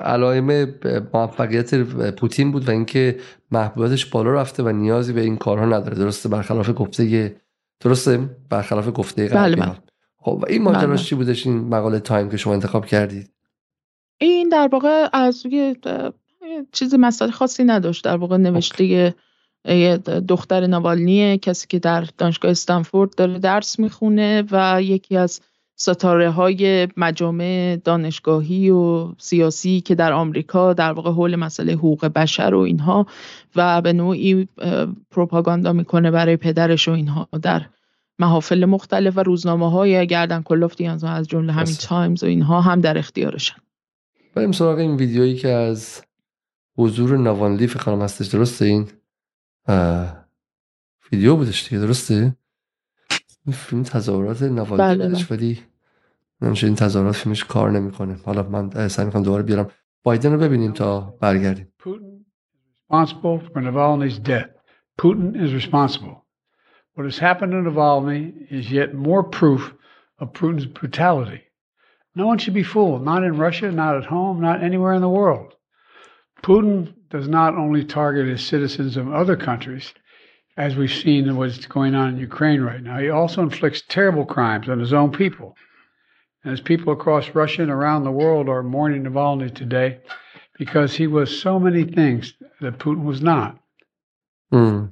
A: علائم موفقیت پوتین بود و اینکه محبوبیتش بالا رفته و نیازی به این کارها نداره. درسته برخلاف گفته درسته؟ برخلاف گفته
B: بله بله.
A: خب این ماجراش بله. چی بودش؟ این مقاله تایم که شما انتخاب کردید؟
B: این در واقع از روی چیز مسئله خاصی نداشت. در واقع نوشته دختر نوالنیه کسی که در دانشگاه استنفورد داره درس می‌خونه و یکی از ستاره های مجامع دانشگاهی و سیاسی که در آمریکا در واقع حول مسئله حقوق بشر و اینها و به نوعی پروپاگاندا می‌کنه برای پدرش و اینها در محافل مختلف و روزنامه های گردن کلفتی از جمله همین تایمز و اینها هم در اختیارشن.
A: بریم سراغ این ویدیویی که از حضور نوانلی فکر کنم هستش درسته این؟ ویدیو بودش دیگه درسته این فیلم تظاهرات نوالدی
B: بله،
A: بودش ولی نمیشه این تظاهرات فیلمش کار نمیکنه حالا من سعی میکنم دوباره بیارم بایدن رو ببینیم تا برگردیم
C: responsible for Navalny's death. Putin is responsible. What has happened to Navalny is yet more proof of Putin's brutality. No one should be fooled, not in Russia, not at home, not anywhere in the world. Putin does not only target his citizens of other countries, as we've seen in what's going on in Ukraine right now, he also inflicts terrible crimes on his own people. And as people across Russia and around the world are mourning Navalny today because he was so many things that Putin was not.
A: Hmm.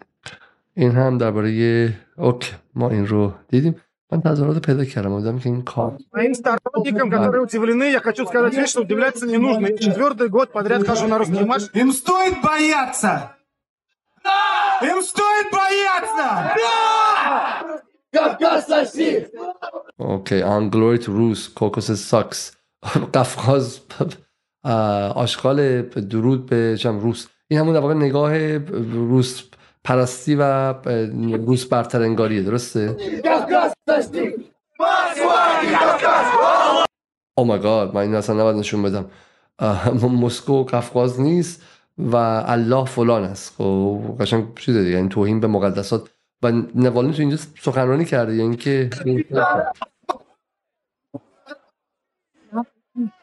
A: این هم درباره اوکی ما این رو دیدیم من تظاهرات پیدا کردم بودم که این کار
D: Моим сторонникам, которые удивлены, я хочу сказать лишь, что удивляться не нужно. Я четвертый год подряд хожу на русский марш.
E: Им стоит бояться! Им стоит бояться!
A: اوکی آن گلوری تو روس کوکوس ساکس قفقاز آشغال درود به جم روس این همون در واقع نگاه روس پرستی و روس برتر انگاریه درسته؟ او مای گاد من این اصلا نباید نشون بدم. مسکو قفقاز نیست و الله فلان است. خب قشنگ چیزه دیگه یعنی توهین به مقدسات. و نوالین تو اینجا سخنرانی کرده یعنی که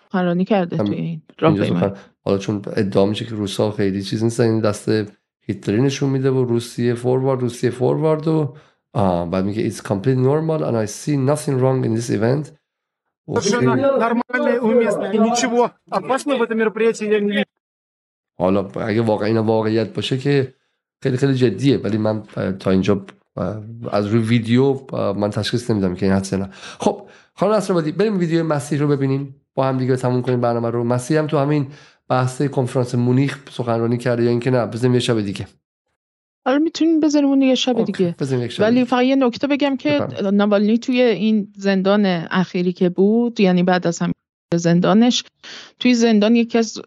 B: سخنرانی کرده توی این
A: حالا چون ادعا میشه که روسا خیلی چیز نیستن این دست هیتلری نشون میده و روسیه فوروارد روسیه فوروارد و آه بعد میگه it's completely normal and I see nothing wrong in this event
D: Совершенно нормально и уместно. И ничего опасного в этом мероприятии я не
A: حالا اگه واقعا این واقعیت باشه که خیلی خیلی جدیه ولی من تا اینجا از روی ویدیو من تشخیص نمیدم که این حدثه نه خب خانم نصرآبادی بریم ویدیو مسیح رو ببینیم با هم دیگه تموم کنیم برنامه رو مسیح هم تو همین بحث کنفرانس مونیخ سخنرانی کرده یا اینکه نه بزنیم یه شب دیگه
B: حالا می‌تونیم بذاریم اون یه شب دیگه. ولی فقط یه نکته بگم که نوالنی توی این زندان اخیری که بود یعنی بعد از هم زندانش توی زندان یکی از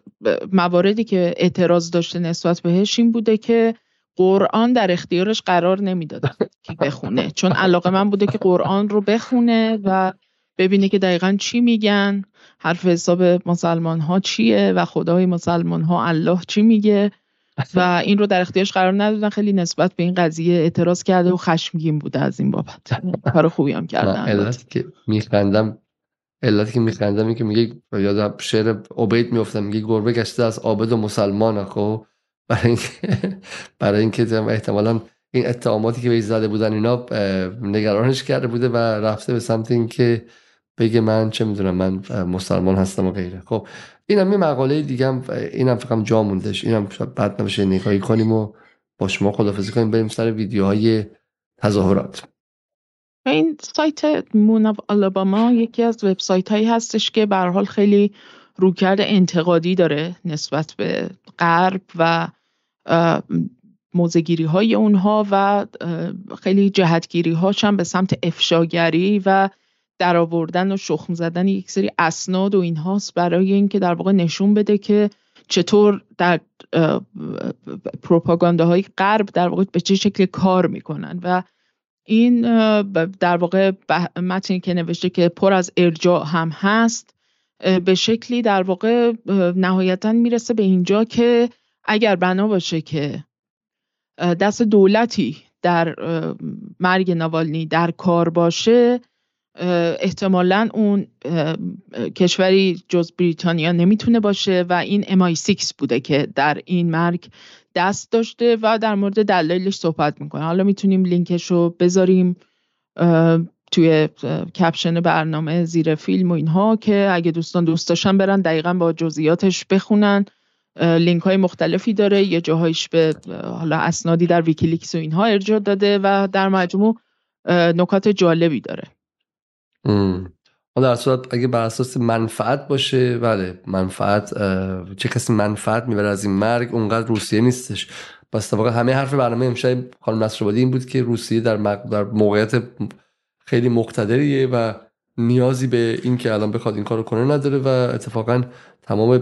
B: مواردی که اعتراض داشته نسبت بهش این بوده که قرآن در اختیارش قرار نمی‌دادن که بخونه. چون علاقه من بوده که قرآن رو بخونه و ببینه که دقیقا چی میگن حرف حساب مسلمان ها چیه و خدای مسلمان ها الله چی میگه. و این رو در اختیارش قرار ندادن. خیلی نسبت به این قضیه اعتراض کرده و خشمگین بوده از این بابت. کار خوبی هم کردن.
A: که میخندم علتی که میخندم این که میگه یادم شعر عبید میفتم میگه گربه گشته از عابد و مسلمان خب؟ برای اینکه برای اینکه احتمالا این اتهاماتی که به زده بودن اینا نگرانش کرده بوده و رفته به سمت اینکه بگه من چه می‌دونم من مسلمان هستم و غیره. خب اینم یه مقاله دیگه هم اینم فقط جا موندش اینم بعد نباشه نگاهی کنیم و با شما خدافزی کنیم. بریم سر ویدیوهای تظاهرات.
B: این سایت مون آف آلاباما یکی از وبسایت هایی هستش که به حال خیلی روکرد انتقادی داره نسبت به غرب و موزگیری های اونها و خیلی جهتگیری هاش هم به سمت افشاگری و درآوردن و شخم زدن یک سری اسناد و اینهاست برای اینکه در واقع نشون بده که چطور در پروپاگانداهای غرب در واقع به چه شکل کار می‌کنن و این در واقع متنی که نوشته که پر از ارجاع هم هست به شکلی در واقع نهایتا می‌رسه به اینجا که اگر بنا باشه که دست دولتی در مرگ نوالنی در کار باشه احتمالا اون کشوری جز بریتانیا نمی‌تونه باشه و این MI6 بوده که در این مرگ دست داشته و در مورد دلایلش صحبت می‌کنه. حالا می‌تونیم لینکش رو بذاریم توی caption برنامه زیر فیلم و اینها که اگه دوستان دوست داشتن برن دقیقا با جزئیاتش بخونن. لینک های مختلفی داره یه جاهایش به حالا اسنادی در ویکیلیکس و اینها ارجاع داده و در مجموع نکات جالبی داره.
A: در صورت اگه بر اساس منفعت باشه بله منفعت چه کسی منفعت می‌بره از این مرگ اونقدر روسیه نیستش. پس در واقع همه حرف برنامه امشب خانم نصرآبادی این بود که روسیه در, در موقعیت خیلی مقتدریه و نیازی به این که الان بخواد این کارو کنه نداره و اتفاقا تمام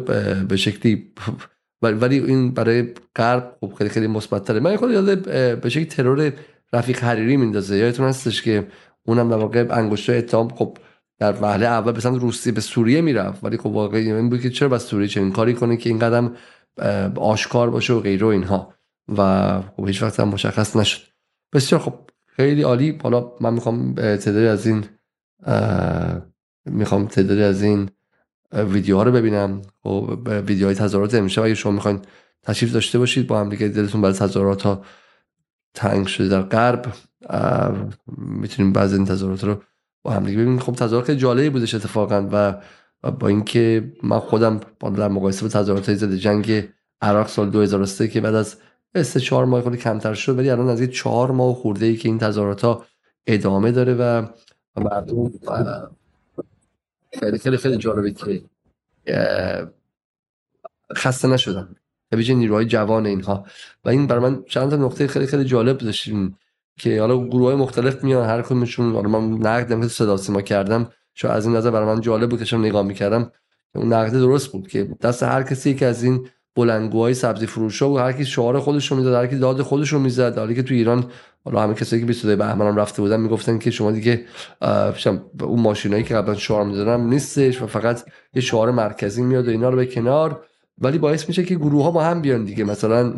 A: به شکلی ولی این برای غرب خب خیلی خیلی مثبت‌تره. من خود یاد به شکل ترور رفیق حریری میندازه. یادتون هستش که اونم در واقع انگشتای اتهام خب در وهله اول به سمت روسیه به سوریه می‌رفت. ولی خب واقعی این بود که چرا بس سوریه چنین کاری کنه که این قدم آشکار باشه و غیره اینها. و خب هیچ وقت هم مشخص نشد. بسیار خب خیلی عالی. حالا من می‌خوام تعدادی از این می‌خوام تعدادی از این ویدیوها رو ببینم. خب ویدیوهای تظاهرات امشب. اگه شما می‌خواین تشریف داشته باشید با هم دیگه دلتون برای تظاهرات ها تنگ شده در غرب. می‌تونیم بعضی این تظاهرات رو با هم دیگه ببینیم. خب تظاهرات جالبی بودش اتفاقا و با اینکه من خودم در مقایسه با تظاهرات ضد جنگ عراق سال 2003 که بعد از سه چهار ماه خیلی کمتر شد ولی الان از یه چهار ماه خورده ای که این تظاهرات ها ادامه داره و مردم خیلی خیلی خیلی جالبه که خسته نشدن. به نیروهای جوان اینها. و این برای من چند تا نقطه خیلی خیلی جالب داشتیم که حالا گروه های مختلف میان هر کدومشون حالا من نقد که صدا سیما کردم چون از این نظر برای من جالب بود که نگاه می‌کردم. اون نقد درست بود که دست هر کسی که از این بلندگوهای سبزی فروش و هر کی شعار خودش رو می‌زد هر کی داد خودش رو می‌زد. حالی که تو ایران حالا همه کسایی که 22 بهمن هم رفته بودن می‌گفتن که شما دیگه اون ماشینایی که قبلا شعار می‌دادن نیستش و فقط یه شعار مرکزی میاد و اینا رو به کنار. ولی باعث میشه که گروه ها با هم بیان دیگه. مثلا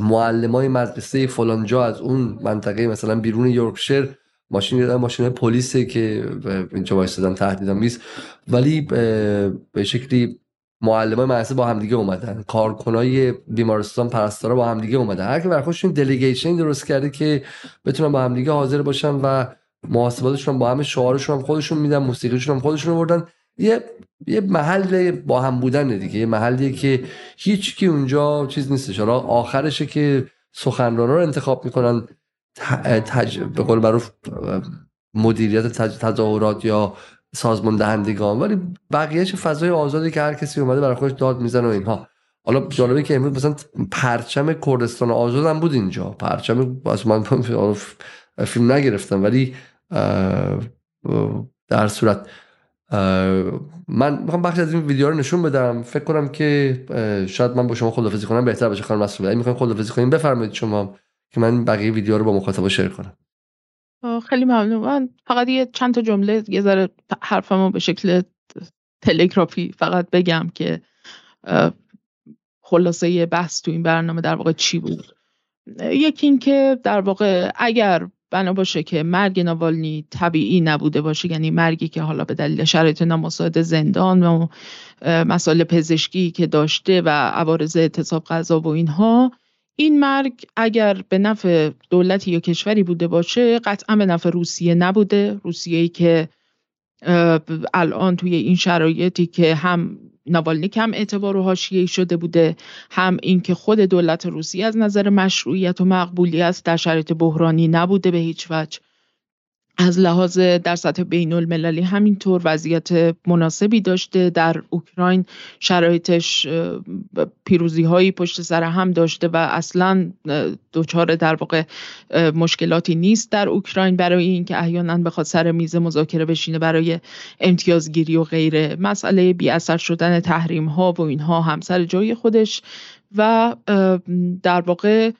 A: معلم های مدرسه فلانجا از اون منطقه مثلا بیرون یورکشر ماشین ماشین پلیسه که اینجا وایسادن تهدیدم نیست. ولی به شکلی معلم مدرسه با همدیگه اومدن. کارکنای بیمارستان پرستارا با همدیگه اومدن. هر که برخوششون دلیگیشن درست کرده که بتونن با همدیگه حاضر باشن و محاسباتشون با همه شعارشون هم خودشون میدن موسیقیشون هم خودشون آوردن یه یه محل با هم بودن دیگه. یه محلیه که هیچ کی اونجا چیز نیستش. حالا آخرشه که سخنرانا رو انتخاب می‌کنن تج... به قول معروف مدیریت تظاهرات یا سازمان دهندگان ولی بقیهش فضای آزادی که هر کسی اومده برای خودش داد می‌زنه و اینها. حالا جالبه که امروز مثلا پرچم کردستان آزاد هم بود اینجا. پرچم از من فیلم نگرفتم ولی در صورت من می‌خوام بخش از این ویدیو رو نشون بدم. فکر کنم که شاید من با شما خدافزی کنم بهتر باشه خانم مسئول می‌خواین خدافزی کنیم بفرمایید شما که من بقیه ویدیو رو با مخاطبا شیر کنم.
B: خیلی ممنون. من فقط یه چند تا جمله یه ذره حرفمو به شکل تلگرافی فقط بگم که خلاصه بحث تو این برنامه در واقع چی بود. یکی این که در واقع اگر بنا باشه که مرگ ناوالنی طبیعی نبوده باشه یعنی مرگی که حالا به دلیل شرایط نامساعد زندان و مسائل پزشکی که داشته و عوارض اعتصاب غذا و اینها این مرگ اگر به نفع دولتی یا کشوری بوده باشه قطعا به نفع روسیه نبوده. روسیه که الان توی این شرایطی که هم ناوالنی کم اعتبار و حاشیه‌ای شده بوده. هم اینکه خود دولت روسیه از نظر مشروعیت و مقبولیت در شرایط بحرانی نبوده به هیچ وجه. از لحاظ در سطح بین المللی همینطور وضعیت مناسبی داشته. در اوکراین شرایطش پیروزی هایی پشت سر هم داشته و اصلا دچار در واقع مشکلاتی نیست در اوکراین. برای اینکه احیانا بخواد سر میز مذاکره بشینه برای امتیازگیری و غیره مسئله بی اثر شدن تحریم ها و اینها هم سر جای خودش و در واقع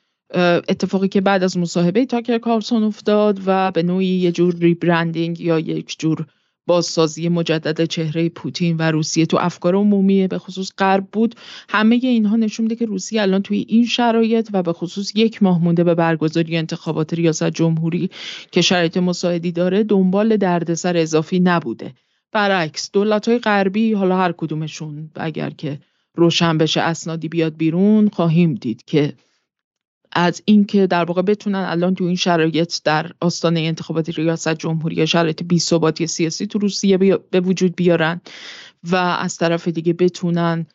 B: اتفاقی که بعد از مصاحبه تاکر کارسون افتاد و به نوعی یه جور ریبرندینگ یا یک جور بازسازی مجدد چهره پوتین و روسیه تو افکار عمومی به خصوص غرب بود همه اینها نشون میده که روسیه الان توی این شرایط و به خصوص یک ماه مونده به برگزاری انتخابات ریاست جمهوری که شرایط مساعدی داره دنبال دردسر اضافی نبوده. برعکس دولت های غربی حالا هر کدومشون اگر که روشن بشه اسنادی بیاد بیرون خواهیم دید که از اینکه در واقع بتونن الان تو این شرایط در آستانه انتخابات ریاست جمهوری شرایط بی ثباتی سیاسی تو روسیه به وجود بیارن و از طرف دیگه بتونن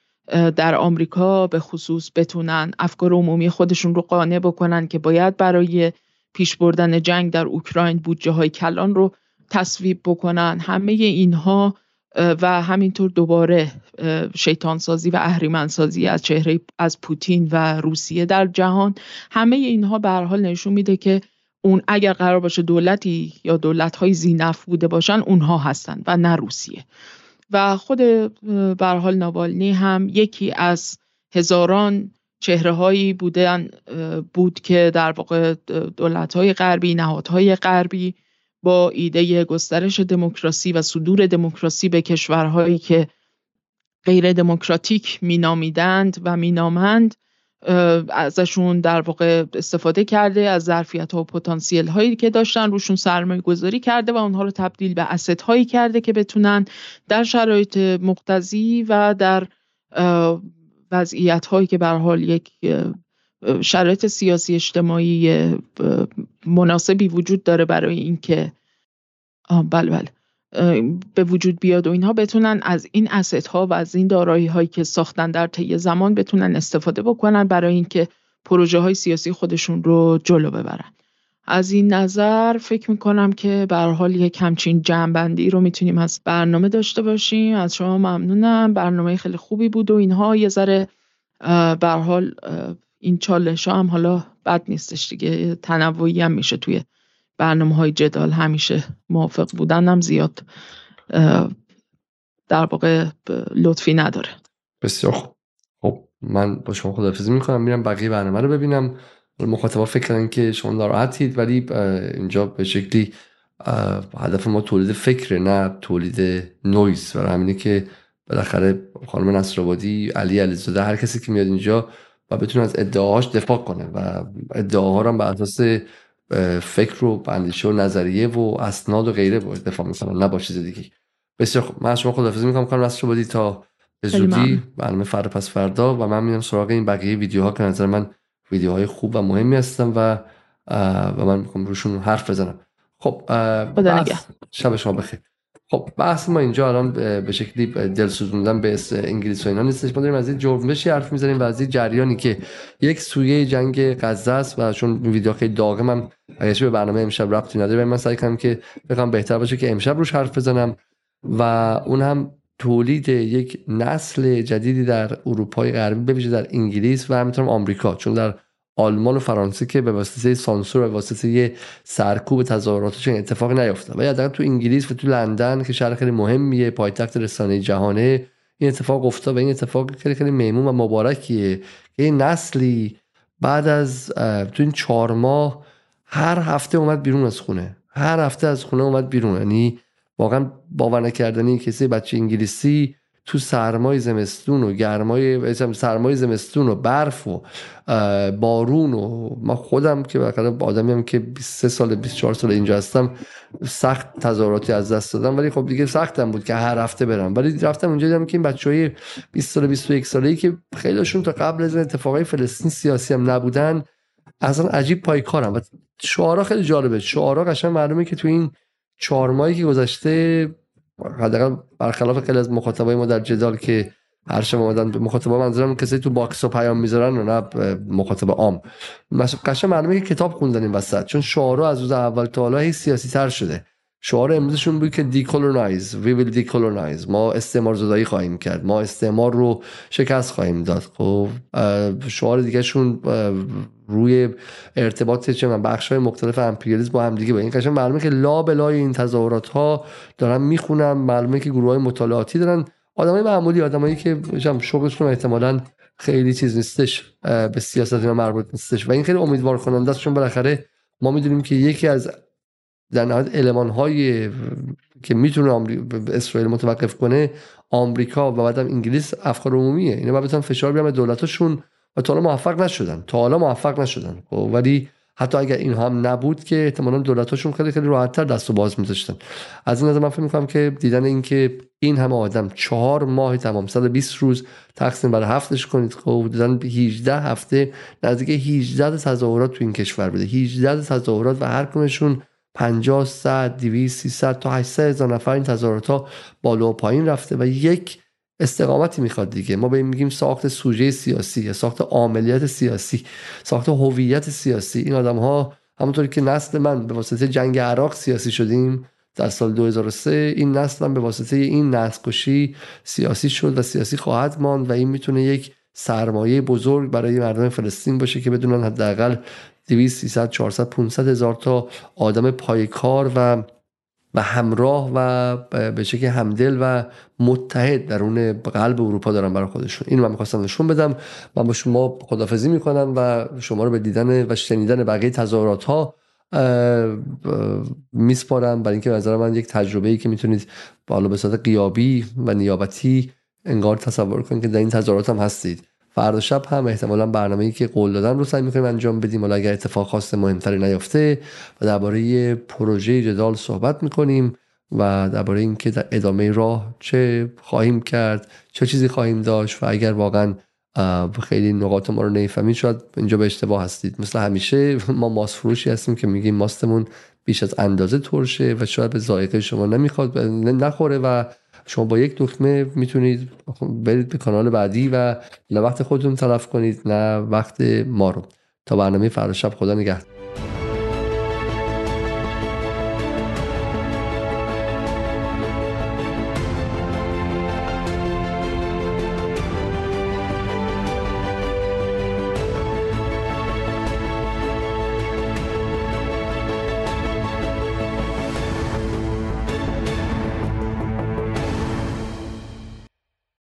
B: در آمریکا به خصوص بتونن افکار عمومی خودشون رو قانع بکنن که باید برای پیش بردن جنگ در اوکراین بودجه های کلان رو تصویب بکنن. همه اینها و همینطور دوباره شیطانسازی و اهریمنسازی از چهره از پوتین و روسیه در جهان. همه اینها به حال نشون میده که اون اگر قرار باشه دولتی یا دولت‌های زینف بوده باشن اونها هستن و نه روسیه. و خود به حال ناوالنی هم یکی از هزاران چهره هایی بودن بود که در واقع دولت های غربی نهادهای غربی با ایده گسترش دموکراسی و صدور دموکراسی به کشورهایی که غیر دموکراتیک مینامیدند و مینامند ازشون در واقع استفاده کرده از ظرفیت ها و پتانسیل هایی که داشتن روشون سرمایه گذاری کرده و اونها رو تبدیل به اسید هایی کرده که بتونن در شرایط مقتضی و در وضعیت هایی که به حال یک شرایط سیاسی اجتماعی مناسبی وجود داره برای اینکه بله بله. به وجود بیاد و اینها بتونن از این اسید ها و از این دارایی هایی که ساختن در طی زمان بتونن استفاده بکنن برای اینکه پروژه های سیاسی خودشون رو جلو ببرن. از این نظر فکر می‌کنم که به حال یک همچین جنبندی رو می‌تونیم از برنامه داشته باشیم. از شما ممنونم. برنامه خیلی خوبی بود و اینها یه ذره به حال این چالش ها هم حالا بد نیستش دیگه. تنوعی هم میشه توی برنامه های جدال. همیشه موافق بودن هم زیاد در واقع لطفی نداره.
A: بسیار خوب. خب من با شما خدافزی می‌کنم. میرم بقیه برنامه رو ببینم. مخاطبا فکر کردن که شما ناراحتید ولی اینجا به شکلی هدف ما تولید فکر نه تولید نویز. برای همینه که بالاخره خانم نصرآبادی علی علیزاده هر کسی که میاد اینجا و بتونه از ادعاهاش دفاع کنه و ادعاها رو بر اساس فکر و اندیشه و نظریه و اسناد و غیره باید دفاع می‌کنن نه با چیز دیگه. بسیار خوب. من شما خدافظی می‌کنم. کنم نصر بودی تا به زودی. برنامه فردا پس فردا و من میرم سراغ این بقیه ویدیوها که نظر من ویدیوهای خوب و مهمی هستن و و من می‌خوام روشون حرف بزنم. خب شب شما بخیر. خب بحث ما اینجا الان به شکلی دل سوزوندن به انگلیس و اینا نیستش. ما داریم از این جرمشی حرف می‌زنیم و از این جریانی که یک سویه جنگ غزه است و چون ویدیو خیلی داغم هم اگه به برنامه امشب ربطی نداره من سعی کنم که بخوام بهتر باشه که امشب روش حرف بزنم و اون هم تولید یک نسل جدیدی در اروپای غربی بویژه در انگلیس و همینطور آمریکا. چون در آلمان و فرانسه که به واسطه سانسور و به واسطه سرکوب تظاهراتشون اتفاق نیفتاد. و حداقل تو انگلیس و تو لندن که شهر خیلی مهمیه پایتخت رسانه جهانه این اتفاق افتاد و این اتفاق خیلی خیلی میمون و مبارکیه که این نسلی بعد از تو این چهار ماه هر هفته اومد بیرون از خونه. هر هفته از خونه اومد بیرون. یعنی واقعا باور نکردنی کسی بچه انگلیسی تو سرمای زمستون و گرمای سرمای زمستون و برف و بارون و ما خودم که بالاخره آدمی هم که 23 سال 24 سال اینجا هستم سخت تظاهراتی از دست دادم. ولی خب دیگه سختم بود که هر هفته برم. ولی رفتم اونجا دیدم که این بچهای 20 سال 21 ساله ای که خیلیشون تا قبل از اتفاقای فلسطین سیاسی هم نبودن اصلا عجیب پایکارم. و شعارا خیلی جالبه. شعارا قشنگ معلومه که تو این چهار ماهی که گذشته حداقل برخلاف خیلی از مخاطبای ما در جدال که هر شب اومدن مخاطبا منظورم کسی تو box و پیام می‌ذارن و نه مخاطب عام. قشنگ معلومه که کتاب خوندن این وسط چون شعارا از روز اول تا حالا هی سیاسی تر شده. شعار امروزشون بود که decolonize we will decolonize ما استعمار زدایی خواهیم کرد. ما استعمار رو شکست خواهیم داد. خب شعار دیگهشون روی ارتباط چه من بخش های مختلف امپریالیسم با هم دیگه. با این قشنگ معلومه که لا بلای این تظاهرات ها دارن می‌خونن. معلومه که گروه های مطالعاتی دارن. آدمای معمولی آدمایی که شغلشون احتمالاً خیلی چیز نیستش به سیاست مربوط نیستش. و این خیلی امیدوار کننده است چون بالاخره ما می‌دونیم که یکی از در نهایت علمان های که می‌تونه اسرائیل متوقف کنه آمریکا و بعدم انگلیس افکار عمومیه. اینا بتونن فشار بیارن به دولتاشون و تا حالا موفق نشدن. تا حالا موفق نشدن. خب، ولی حتی اگر این هم نبود که احتمالا دولتاشون خیلی خیلی راحتتر دست و باز میذاشتن. از این نظر من فکر می‌کنم که دیدن اینکه این همه آدم چهار ماه تمام 120 روز تقسیم برای هفتش کنید خب دیدن 18 هفته نزدیک 18 تظاهرات تو این کشور بوده. 18 تظاهرات و هر کمشون 50 100 200 300 تا 800 هزار نفر این تظاهرات ها بالا و پایین رفته و یک استقامتی می‌خواد دیگه. ما به میگیم ساخت سوژه سیاسی یا ساخت عملیات سیاسی ساخت هویت سیاسی. این آدم ها همونطوری که نسل من به واسطه جنگ عراق سیاسی شدیم در سال 2003 این نسل هم به واسطه این نسل سیاسی شد و سیاسی خواهد ماند و این می‌تونه یک سرمایه بزرگ برای مردم فلسطین باشه که بدونن حداقل 200 300 400 500 هزار تا آدم پایکار و و همراه و به شکل همدل و متحد درون قلب اروپا دارن برای خودشون. اینو من می‌خواستم نشون بدم. من با شما خدافزی می‌کنم و شما رو به دیدن و شنیدن بقیه تظاهرات ها میسپارم. برای اینکه نظر من یک تجربه ای که می‌تونید بالا به صورت قیابی و نیابتی انگار تصور کنید که در این تظاهرات هم هستید. فردا شب هم احتمالا برنامه ای که قول دادن رو سعی می‌کنیم انجام بدیم. حالا اگر اتفاق خاص مهمتری نیفته و درباره پروژه جدال صحبت می‌کنیم و درباره اینکه در ادامه راه چه خواهیم کرد چه چیزی خواهیم داشت و اگر واقعا خیلی نقاط ما رو نیفهمید شاید اینجا به اشتباه هستید. مثل همیشه ما ماست فروشی هستیم که میگیم ماستمون بیش از اندازه ترشه و شاید به ذائقه شما نمی‌خواد نخوره و شما با یک دکمه می‌تونید برید به کانال بعدی و نه وقت خودتون تلف کنید نه وقت ما رو. تا برنامه فردا شب خدا نگهدار.